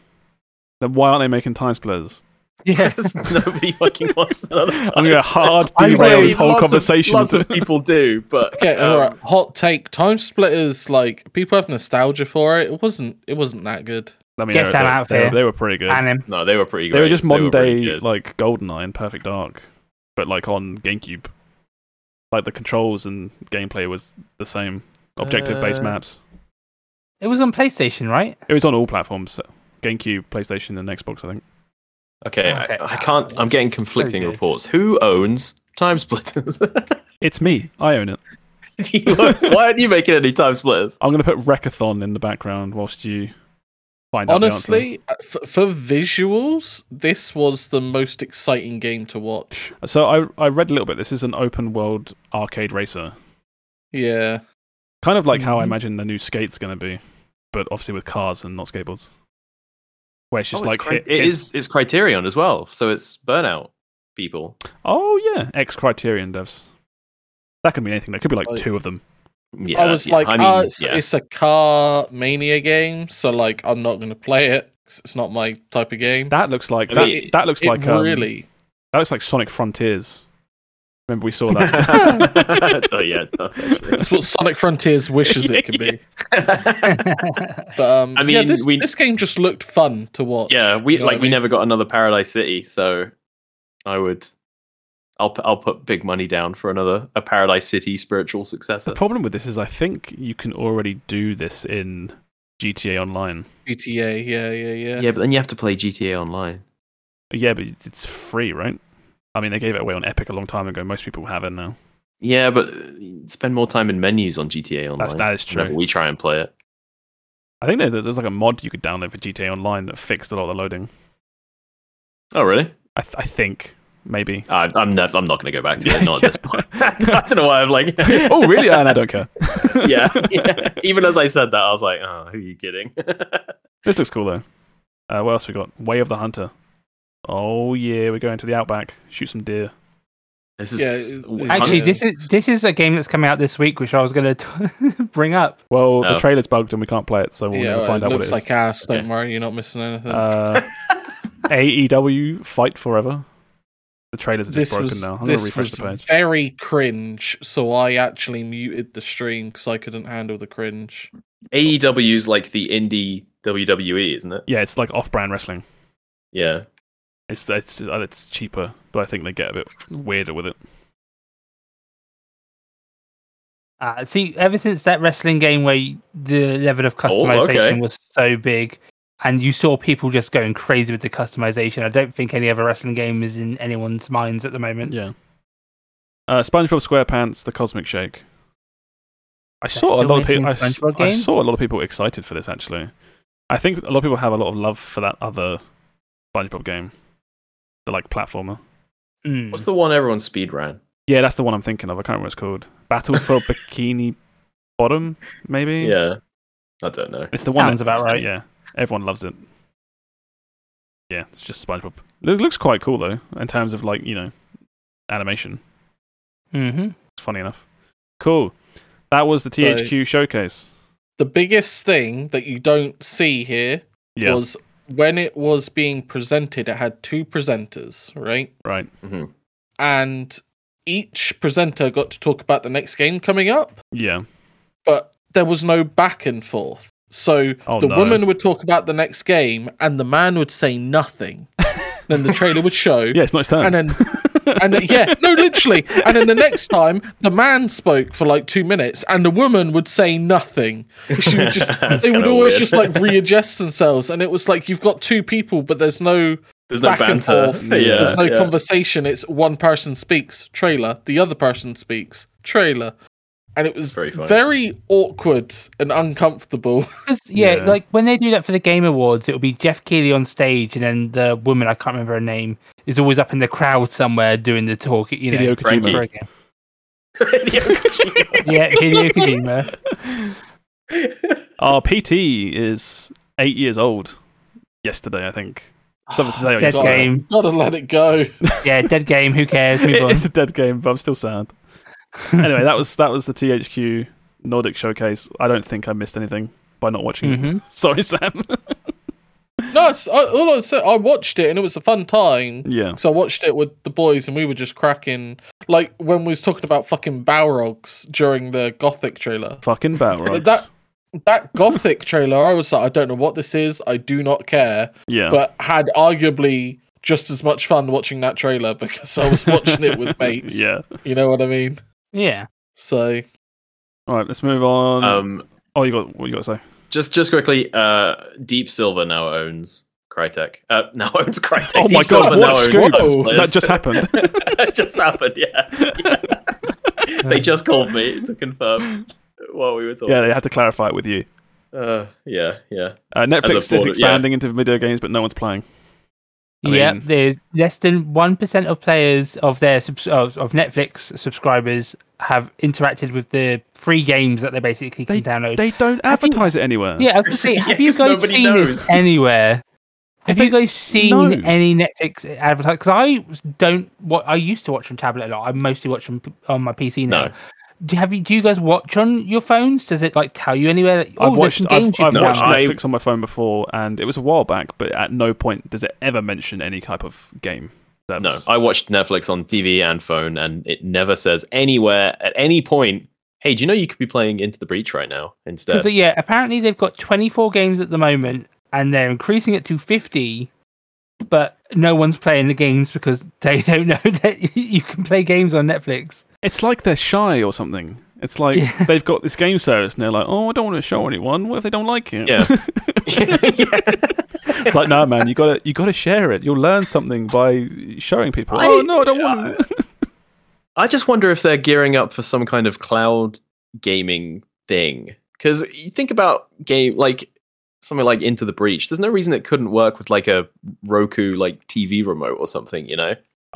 then why aren't they making time splitters?
Yes.
Nobody fucking wants another.
I'm
time
gonna
splitter.
hard
I
derail this whole
lots of-
conversation.
lots of people do, but
Okay,
um,
all right. Hot take: Time Splitters. Like people have nostalgia for it. It wasn't. It wasn't that good.
I mean,
Get
they,
Sam out
they,
here.
they were pretty good.
And him.
No, they were pretty. Good.
They were just modern
pretty
day
good.
like GoldenEye and Perfect Dark, but like on GameCube. Like the controls and gameplay was the same. Objective based
Uh,
maps.
It was on PlayStation, right?
It was on all platforms. GameCube, PlayStation, and Xbox. I think.
Okay,
Okay.
I, I can't. I'm getting conflicting
good.
reports. Who owns Time Splitters?
It's me. I own it.
Why aren't you making any Time Splitters?
I'm going to put Wreckreation in the background whilst you find out. the answer.
Honestly, uh, for visuals, this was the most exciting game to watch.
so I I read a little bit. This is an open world arcade racer,
Yeah,
kind of like how I
Mhm.
imagine the new Skate's going to be, but obviously with cars and not skateboards. Where it's just
Oh,
like
it's, cri-
hit,
it
hit-
is. It's Criterion as well, so it's Burnout people.
Oh yeah, X Criterion devs. That could be anything. There could be like
Like-
two of them.
Yeah,
I was
yeah,
like,
I mean,
ah, it's,
yeah.
it's a car mania game, so like, I'm not going to play it. 'cause It's not my type of game.
That looks like
I
that.
mean,
that looks
it
like um,
really.
that looks like Sonic Frontiers. Remember we saw that.
oh yeah, it.
That's what Sonic Frontiers wishes it could be. But um,
I
yeah,
mean,
this,
we-
this game just looked fun to watch.
yeah, we
You know
like
I
we
mean?
never got another Paradise City, so I would. I'll I'll put big money down for another a Paradise City spiritual successor.
the problem with this is I think you can already do this in GTA Online.
GTA. Yeah, yeah, yeah.
Yeah, but then you have to play GTA Online.
Yeah, but it's it's free, right? I mean, they gave it away on Epic a long time ago. Most people have it now.
Yeah, but uh, spend more time in menus on GTA Online.
That's that is true.
We try and play it.
I think there- there's like a mod you could download for GTA Online that fixed a lot of the loading.
Oh, really?
I, th- I think maybe.
I, I'm never. I'm not going to go back to it. Not at this point. I don't know why I'm like.
oh, really? And I don't care.
yeah, yeah. Even as I said that, I was like, "Oh, who are you kidding?"
This looks cool though. Uh, what else we got? Way of the Hunter. Oh yeah, we're going to the outback. Shoot some deer.
this is
Yeah, it- it-
Actually,
Yeah.
this is this is a game that's coming out this week, which I was going to bring up.
Well, the
Oh.
trailer's bugged and we can't play it, so we'll
yeah,
find
it
out what
looks
it is.
like ass. Don't
Okay.
worry, you're not missing anything.
uh, AEW Fight Forever. The trailers are just
this
broken
was
now. I'm gonna
this
refresh
was
the page.
very cringe, so I actually muted the stream because I couldn't handle the cringe.
AEW is like the indie WWE, isn't it?
Yeah, it's like off-brand wrestling.
Yeah.
It's it's uh, it's cheaper, but I think they get a bit weirder with it.
Uh, see, ever since that wrestling game where you- the level of
Oh,
customization
okay.
was so big, and you saw people just going crazy with the customization, I don't think any other wrestling game is in anyone's minds at the moment.
Yeah. Uh, SpongeBob SquarePants: The Cosmic Shake. I saw a lot of people. I, I saw a lot of people excited for this. Actually, I think a lot of people have a lot of love for that other SpongeBob game, the like platformer.
Mm.
What's the one everyone speed ran?
Yeah, that's the one I'm thinking of. I can't remember what it's called. Battle for Bikini Bottom, maybe.
Yeah. I don't know.
it's the one.
Sounds about right.
Yeah, everyone loves it. Yeah, it's just SpongeBob. It looks quite cool though, in terms of like you know, animation.
Mm-hmm.
It's funny enough. Cool. That was the THQ showcase.
The biggest thing that you don't see here
Yeah.
was when it was being presented, it had two presenters, right?
right.
Mhm.
And each presenter got to talk about the next game coming up,
Yeah.
but there was no back and forth. So
Oh,
the
no.
woman would talk about the next game, and the man would say nothing. Then the trailer would show,
Yeah, it's not his turn.
and then and then, yeah, no, literally. And then the next time, the man spoke for like two minutes, and the woman would say nothing. She would just,
That's
they would always
weird.
just like readjust themselves, and it was like you've got two people, but there's no
There's no
back and
banter.
forth.
yeah,
there's no
yeah.
conversation. It's one person speaks, trailer. The other person speaks, trailer. And it was
Very
very awkward and uncomfortable.
yeah,
Yeah.
like when they do that for the Game Awards, it'll be Geoff Keighley on stage, and then the woman I can't remember her name is always up in the crowd somewhere doing the talk. You know,
Hideo
Frankie.
Kojima.
for a game.
Hideo Kojima.
Yeah, Hideo Kojima.
Our PT is eight years old. Yesterday, I think. Something to say on
Dead
your
Gotta-
game.
Gotta let it go.
Yeah, dead game. Who cares? Move on.
It's a dead game, but I'm still sad. Anyway, that was that was the THQ Nordic showcase. I don't think I missed anything by not watching it.
Mhm.
Sorry, Sam.
No, I, all I said, I watched it and it was a fun time.
yeah.
So I watched it with the boys and we were just cracking. Like when we was talking about fucking Balrogs during the Gothic trailer.
Fucking Balrogs.
That- That Gothic trailer, I was like, I don't know what this is. I do not care.
yeah.
But had arguably just as much fun watching that trailer because I was watching it with mates.
yeah.
You know what I mean?
Yeah.
So
All right, let's move on.
Um,
oh, you got what you got to say?
just just quickly, uh, Deep Silver now owns Crytek. Uh, now owns Crytek.
Oh
Deep
my God,
Silver
what
now
a scoop.
Lens
That just happened.
It just happened. Yeah. Yeah. they just called me to confirm what we were talking.
Yeah, they had to clarify it with you.
Uh, yeah, yeah.
Uh, Netflix is
board- yeah.
expanding into video games, but no one's playing. I
yep.
mean-
There's less than one percent of players of their subs- of, of Netflix subscribers have interacted with the free games that they basically can download.
They don't
Have you-
advertise it anywhere.
yeah, I was say, have you guys seen
knows.
this anywhere? Have
They-
you guys seen
No.
any Netflix advertise? Because I don't. What I used to watch on tablet a lot. I mostly watch on, on my PC now.
No.
Do you have you, do you guys watch on your phones? Does it like tell you anywhere? That, oh,
I've watched,
some
I've,
games you
I've
can
No,
watched.
I-
Netflix on my phone before, and it was a while back, but at no point does it ever mention any type of game.
No, I watched Netflix on TV and phone, and it never says anywhere at any point. Hey, do you know you could be playing Into the Breach right now instead?
Because yeah, apparently they've got 24 games at the moment, and they're increasing it to 50. But no one's playing the games because they don't know that you can play games on Netflix.
It's like they're shy or something. It's like
Yeah.
they've got this game service and they're like, oh, I don't want to show anyone. What if they don't like it?
Yeah.
it's like, no, man, you gotta you gotta share it. You'll learn something by showing people.
I-
oh no, I don't want. to.
I just wonder if they're gearing up for some kind of cloud gaming thing. Because you think about game like something like Into the Breach. There's no reason it couldn't work with like a Roku like TV remote or something. You know.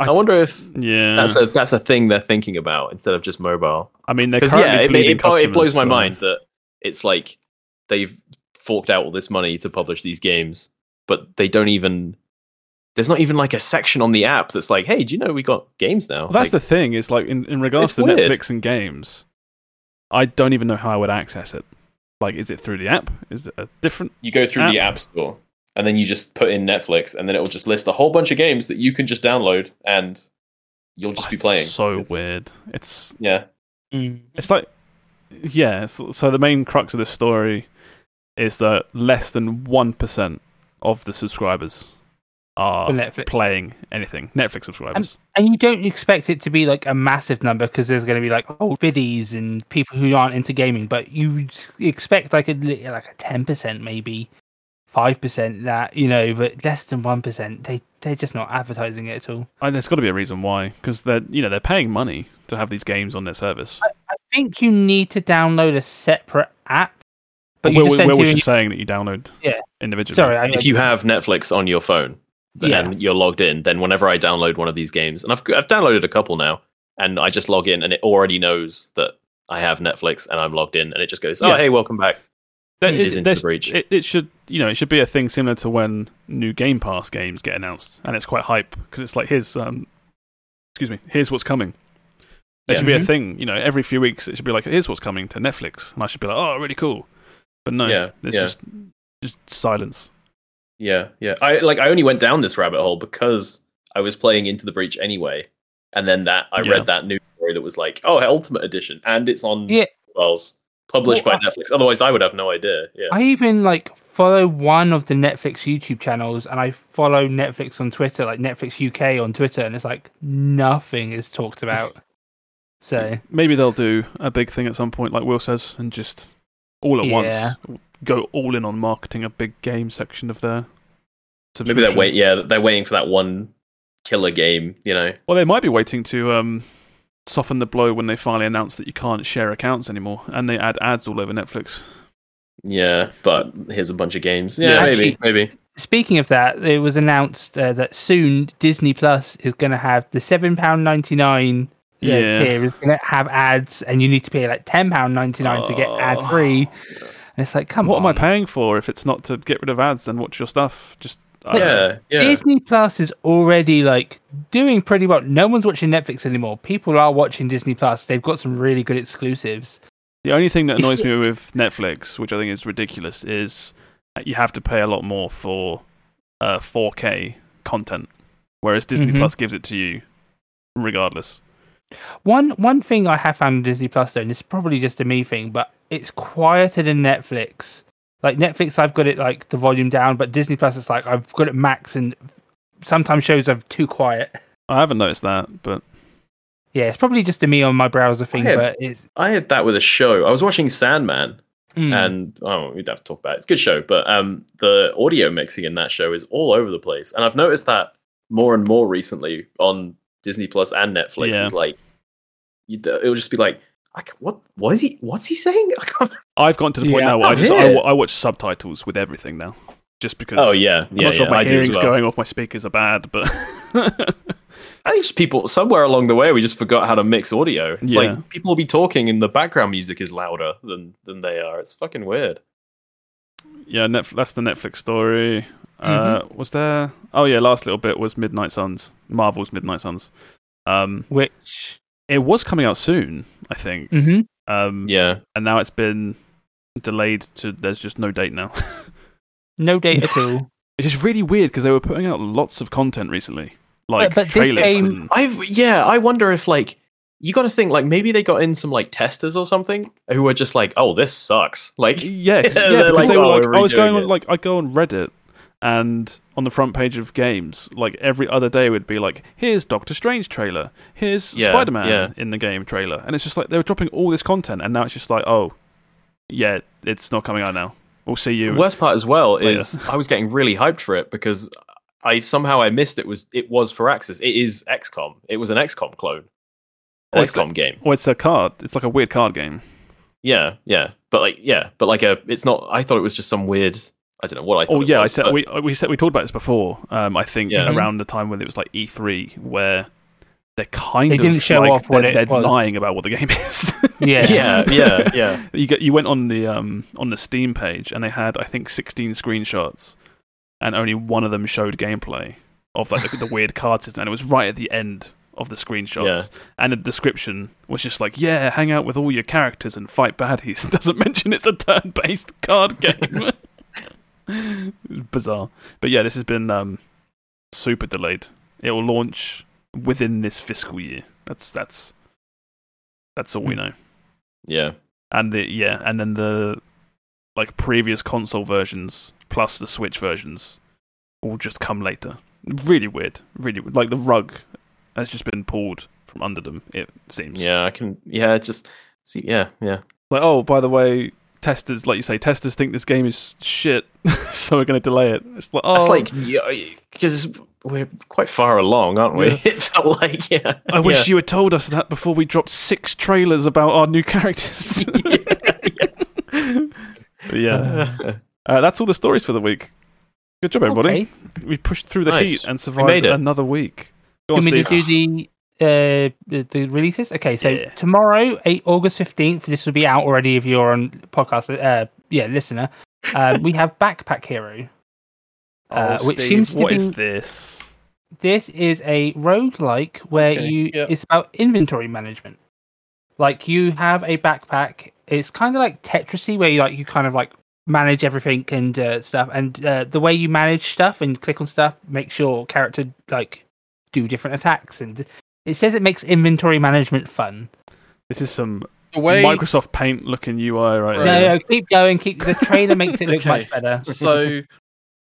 I, wonder if
Yeah,
that's a that's a thing they're thinking about instead of just mobile.
I mean,
Because yeah, it, it, it blows my
so-
mind that it's like they've forked out all this money to publish these games, but they don't even. There's not even like a section on the app that's like, "Hey, do you know we got games now?"
Well, that's
Like,
the thing. Is like in, in regards to
weird.
Netflix and games, I don't even know how I would access it. Like, is it through the app? Is it a different?
you go through the app store and then you just put in Netflix, and then it will just list a whole bunch of games that you can just download and you'll just
Oh,
be playing.
So
It's-
weird. It's
Yeah,
Mm.
it's like yeah. So, so the main crux of this story is that less than one percent of the subscribers are
Netflix.
playing anything. Netflix subscribers.
And you don't expect it to be like a massive number because there's going to be like old biddies and people who aren't into gaming, but you expect like a like a ten percent maybe five percent that you know, but less than one percent. They they're just not advertising it at all.
And there's got to be a reason why, because they're you know they're paying money to have these games on their service.
I think you need to download a separate app. But you
Will,
just
Will
send
was
you,
just saying that you download
Yeah.
individually.
sorry, I,
if you have Netflix on your phone
Yeah.
and you're logged in, then whenever I download one of these games, and I've I've downloaded a couple now, and I just log in and it already knows that I have Netflix and I'm logged in, and it just goes, "Oh,
Yeah.
hey, welcome back."
There-
is
it,
into the breach.
It, it should, you know, it should be a thing similar to when new Game Pass games get announced, and it's quite hype because it's like, here's, um, excuse me, here's what's coming. There
Yeah.
should be a
Mhm.
thing, you know, every few weeks it should be like, here's what's coming to Netflix, and I should be like, oh, really cool. But no,
Yeah,
it's
yeah.
just just silence.
Yeah, yeah. I like I only went down this rabbit hole because I was playing Into the Breach anyway, and then that I
Yeah.
read that news story that was like, "Oh, Ultimate Edition," and it's on
Yeah.
Wells, published
Well,
by Netflix. Otherwise, I would have no idea. Yeah,
I even like follow one of the Netflix YouTube channels, and I follow Netflix on Twitter, like Netflix UK on Twitter, and it's like nothing is talked about. So
Maybe they'll do a big thing at some point, like Will says, and just all at
Yeah.
once go all in on marketing a big game section of their.
maybe they're
subscription.
wait. Yeah, they're waiting for that one killer game. You know.
Well, they might be waiting to um, soften the blow when they finally announce that you can't share accounts anymore, and they add ads all over Netflix.
Yeah, but here's a bunch of games. Yeah,
Yeah.
maybe,
Actually-
maybe.
speaking of that, it was announced uh, that soon Disney Plus is going to have the seven pound ninety nine.
Yeah.
Yeah, tier is going to have ads, and you need to pay like ten pound ninety nine to get
Oh.
ad free. And it's like, come
what
on,
am I paying for if it's not to get rid of ads and watch your stuff? Just I don't know.
Yeah, yeah.
Disney Plus is already like doing pretty well. No one's watching Netflix anymore. People are watching Disney Plus. They've got some really good exclusives.
The only thing that annoys me with Netflix, which I think is ridiculous, is you have to pay a lot more for uh, 4K content, whereas Disney
Mhm.
Plus gives it to you regardless.
One one thing I have found on Disney Plus though, and it's probably just a me thing, but it's quieter than Netflix. Like Netflix, I've got it like the volume down, but Disney Plus, it's like I've got it max, and sometimes shows are too quiet.
I haven't noticed that, but
Yeah, it's probably just a me on my browser thing,
had-
but it's
I had that with a show. I was watching Sandman,
mm,
and oh, we'd have to talk about it. It's a good show, but um, the audio mixing in that show is all over the place, and I've noticed that more and more recently on Disney Plus and Netflix.
Yeah.
Is like, it'll just be like, I c what? What is he? What's he saying? I can't.
I've gotten to the point
Yeah.
now where I just I, I watch subtitles with everything now, just because.
Oh yeah,
I'm
yeah,
not sure
yeah.
my
I
hearing's
well.
going off my speakers are bad, but
I think just people somewhere along the way we just forgot how to mix audio. It's
Yeah.
like people will be talking and the background music is louder than than they are. It's fucking weird.
yeah, Netf- that's the Netflix story. Uh,
Mm-hmm.
was there? Oh yeah, last little bit was Midnight Suns, Marvel's Midnight Suns. Um,
which
it was coming out soon, I think.
mhm.
Um,
Yeah,
and now it's been delayed to. There's just no date now.
no date at all.
It's just really weird because they were putting out lots of content recently, like
but this
trailers.
game-
and,
I've yeah. I wonder if like you got to think like maybe they got in some like testers or something who were just like, oh, this sucks. Like
yeah, 'cause-
Yeah,
yeah, because
like,
they were
"Oh,
like, I was going
redoing
on like I go on Reddit, and on the front page of games, like every other day would be like, here's Doctor Strange trailer, here's
Yeah,
Spider Man
yeah.
in the game trailer, and it's just like they were dropping all this content, and now it's just like, oh, yeah, it's not coming out now. We'll see you.
The worst part as well
later.
is I was getting really hyped for it because I somehow I missed it was it was Firaxis. It is XCOM. It was an XCOM clone. An
Oh,
XCOM game.
Oh, it's a card. It's like a weird card game.
Yeah, yeah. But like yeah, but like a it's not I thought it was just some weird I don't know what I thought.
Oh
it
yeah, I said
but-
we we said we talked about this before. Um, I think
Yeah.
around the time when it was like E3, where they're kind
They
of
didn't show
like,
off what
they're,
it
they're lying about what the game is.
Yeah.
yeah, yeah, yeah.
you get you went on the um on the Steam page and they had I think 16 screenshots, and only one of them showed gameplay of like the, the weird card system, and it was right at the end of the screenshots,
Yeah.
and the description was just like, "Yeah, hang out with all your characters and fight baddies." It doesn't mention it's a turn-based card game. Bizarre, but yeah, this has been um super delayed. It will launch within this fiscal year. That's that's that's all we know.
Yeah.
and the yeah, and then the like previous console versions plus the Switch versions will just come later. Really weird. Really weird. like the rug has just been pulled from under them. It seems.
Yeah, I can. Yeah, just see. Yeah, yeah.
Like oh, by the way, testers like you say, testers think this game is shit, so we're going to delay it. It's like oh,
It's like yeah, because we're quite far along, aren't we?
Yeah.
It felt like yeah.
I wish
yeah.
you had told us that before we dropped six trailers about our new characters. yeah, uh, that's all the stories for the week. Good job, everybody.
Okay.
We pushed through the
Nice.
heat and survived another week. Go on,
Can we
Steve.
just do the uh the, releases? Okay, so
Yeah.
tomorrow, eight August fifteenth. This will be out already if you're on podcast. Uh, yeah, listener. Um, we have Backpack Hero. uh,
Oh,
which
Steve,
seems to
what
be-
is this?
This is a roguelike where
Okay,
you
yep.
it's about inventory management. Like you have a backpack. It's kind of like Tetrisy, where you like you kind of like manage everything and uh, stuff. And uh, the way you manage stuff and click on stuff makes your character like do different attacks. And it says it makes inventory management fun.
This is some
The way
Microsoft Paint looking UI right
Right.
No,
here.
no, keep going. Keep the trailer makes it look
Okay.
much better.
so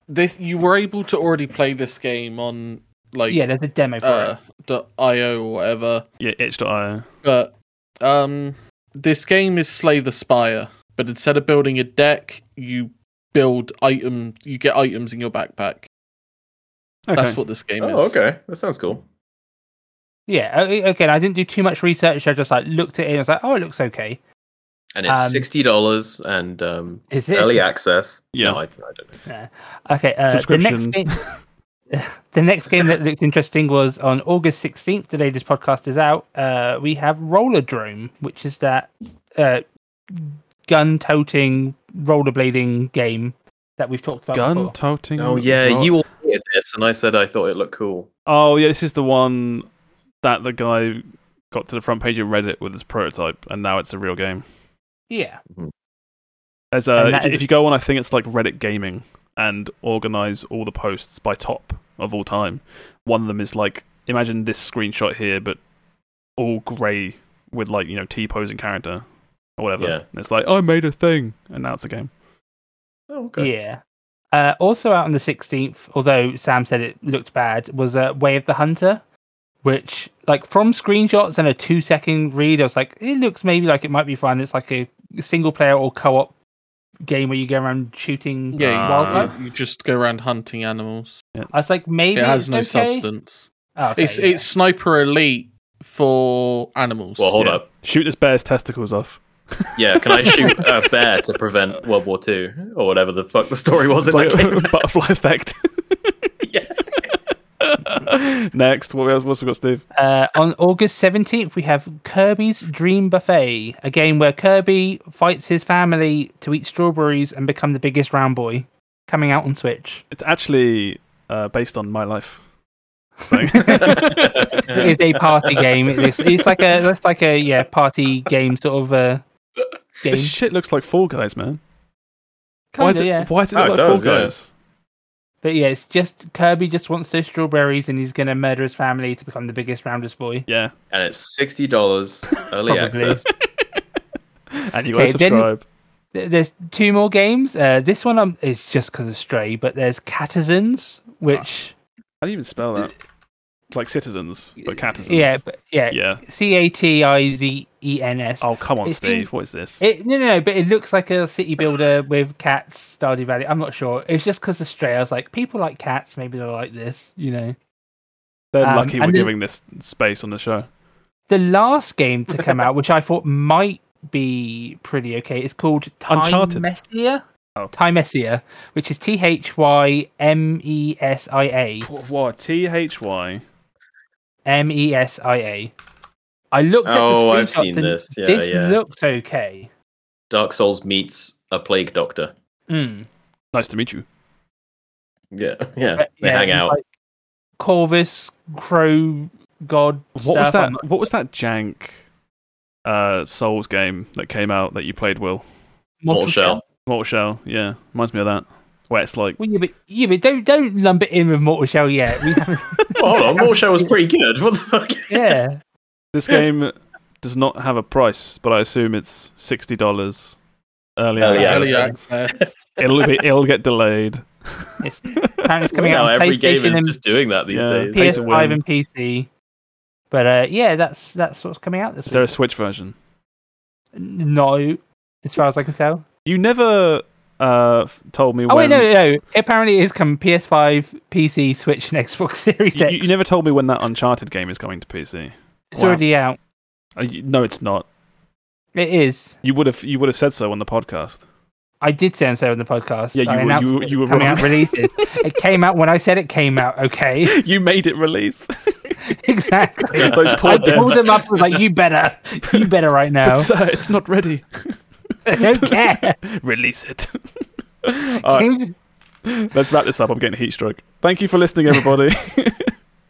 this you were able to already play this game on like
Yeah, there's a demo for
uh,
it.
the IO or whatever.
Yeah, itch.io.
But um, this game is Slay the Spire, but instead of building a deck, you build item. You get items in your backpack.
Okay.
That's what this game is.
Oh, okay. That sounds cool.
Yeah. o- Again, I didn't do too much research. I just like looked at it and I was like, oh, it looks okay.
And it's
Um,
sixty dollars and um,
Is it
early access.
Yeah.
No, I, I don't know.
Okay, uh, the next game. the next game that looked interesting was on August 16th, the day this podcast is out. Uh, we have Rollerdrome, which is that uh, gun toting, rollerblading game that we've talked about
Gun
before.
toting.
Oh yeah,
ro-
you all hated this, and I said I thought it looked cool.
Oh yeah, this is the one that the guy got to the front page of Reddit with his prototype, and now it's a real game.
Yeah.
There's uh,
And that
if,
is-
if you go on, I think it's like Reddit Gaming, and organize all the posts by top of all time. One of them is like, imagine this screenshot here, but all grey with like you know T posing character or whatever.
Yeah.
And it's like I made a thing, and now it's a game.
Oh, okay.
Yeah. Uh, also out on the 16th, although Sam said it looked bad, was uh, Way of the Hunter, which, like, from screenshots and a two second read, I was like, it looks maybe like it might be fun. It's like a single player or co op game where you go around shooting
Yeah, you,
wildlife.
you, you just go around hunting animals.
I was like, maybe
it has
it's
no
okay.
substance.
Oh, okay,
it's
yeah.
it's Sniper Elite for animals.
Well, hold
Yeah.
up.
Shoot this bear's testicles off.
Yeah, can I shoot a bear to prevent World War Two or whatever the fuck the story was in
It's
that game?
butterfly effect.
Yeah.
Next, what else? What's we got, Steve?
Uh, on August 17th, we have Kirby's Dream Buffet, a game where Kirby fights his family to eat strawberries and become the biggest round boy, coming out on Switch.
It's actually uh, based on my life.
It is a party game. It's, it's like a that's like a yeah party game sort of uh, game.
This shit looks like Fall Guys, man. why
Kinda,
is it?
yeah.
Why does it
Oh,
look
it
like
does,
Fall
yeah.
Guys?
But yeah, it's just Kirby just wants those strawberries and he's gonna murder his family to become the biggest roundest boy.
Yeah,
and it's sixty dollars early access.
and you gotta
Okay, then-
subscribe.
There's two more games. Uh, this one um, is just because of Stray, but there's Catizens, which
How do you even spell that? Like citizens, but catizens.
yeah, but yeah,
yeah.
C A T I Z E N S.
Oh come on,
It's
Steve.
in-
What is this?
It, no, no, no, but it looks like a city builder with cats, Stardew Valley. I'm not sure. It's just because of Stray. I was like, people like cats. Maybe they'll like this, you know.
They're
um,
lucky we're giving this space on the show.
The last game to come out, which I thought might be pretty okay, is called Time
Uncharted.
Messia.
Oh.
Thymesia, which is T H Y M E S I A.
What? T H Y.
M E S I A. I looked at the
Oh, I've seen this. Yeah,
this
yeah.
looked okay.
Dark Souls meets a plague doctor.
Mm.
Nice to meet you.
Yeah, yeah. They
yeah,
hang out.
like Corvus, Crow, God.
What was that?
Not-
What was that jank uh, Souls game that came out that you played, Will?
Mortal
Mortal Shell.
Mortal Shell. Yeah, reminds me of that. Where it's like
Well, yeah, but, yeah, but don't don't lump it in with Mortal Shell yet. We haven't.
Oh, hold on, Mortal Shell was pretty good. What the fuck?
yeah.
this game does not have a price, but I assume it's sixty dollars early
Early
access.
Early
access.
access.
It'll be it'll get delayed.
It's, apparently, it's coming
Now
out on
every game
PlayStation
is
and
just doing that these
Yeah.
days.
Pay to win.
PS5 and PC. But uh, yeah, that's that's what's coming out this
Is there a. Switch version?
No, as far as I can tell.
You never uh, told me
Oh
when.
wait, no, no. Apparently, it is coming PS5, PC, Switch, and Xbox Series
You,
X.
you never told me when that Uncharted game is coming to PC.
it's
Wow.
already out.
Uh, you- no, it's not.
It is.
You would have you would have said so on the podcast.
I did say so on the podcast.
Yeah, you
I
were-
announced
you-
it
you were
coming
wrong.
out releases. it came out when I said it came out. Okay,
you made it release.
exactly.
Those poor
I pulled
devs.
them up and was like, "You better, you better right now."
But sir, it's not ready.
I don't care.
Release it. Right, let's wrap this up. I'm getting a heat stroke. Thank you for listening, everybody.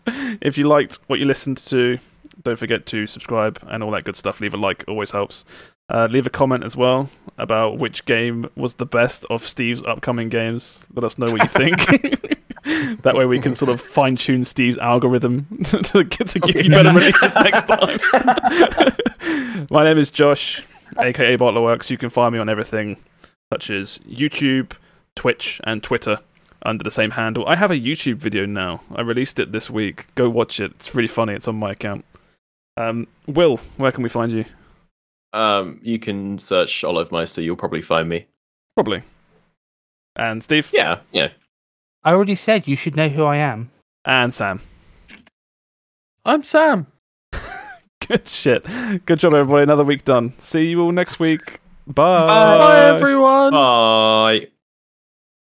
if you liked what you listened to, don't forget to subscribe and all that good stuff. Leave a like, always helps. Uh, leave a comment as well about which game was the best of Steve's upcoming games. Let us know what you think. that way we can sort of fine tune Steve's algorithm to, get, to give you better releases next time. My name is Josh, aka Bottlerworks. You can find me on everything such as YouTube, Twitch, and Twitter under the same handle. I have a YouTube video now. I released it this week. Go watch it. It's really funny. It's on my account. Um, Will, where can we find you?
Um, you can search Olive Meister. You'll probably find me.
Probably. And Steve
Yeah, yeah.
I already said you should know who I am.
and Sam.
I'm Sam.
Good shit. Good job, everybody. Another week done. See you all next week. Bye.
Bye, everyone.
Bye.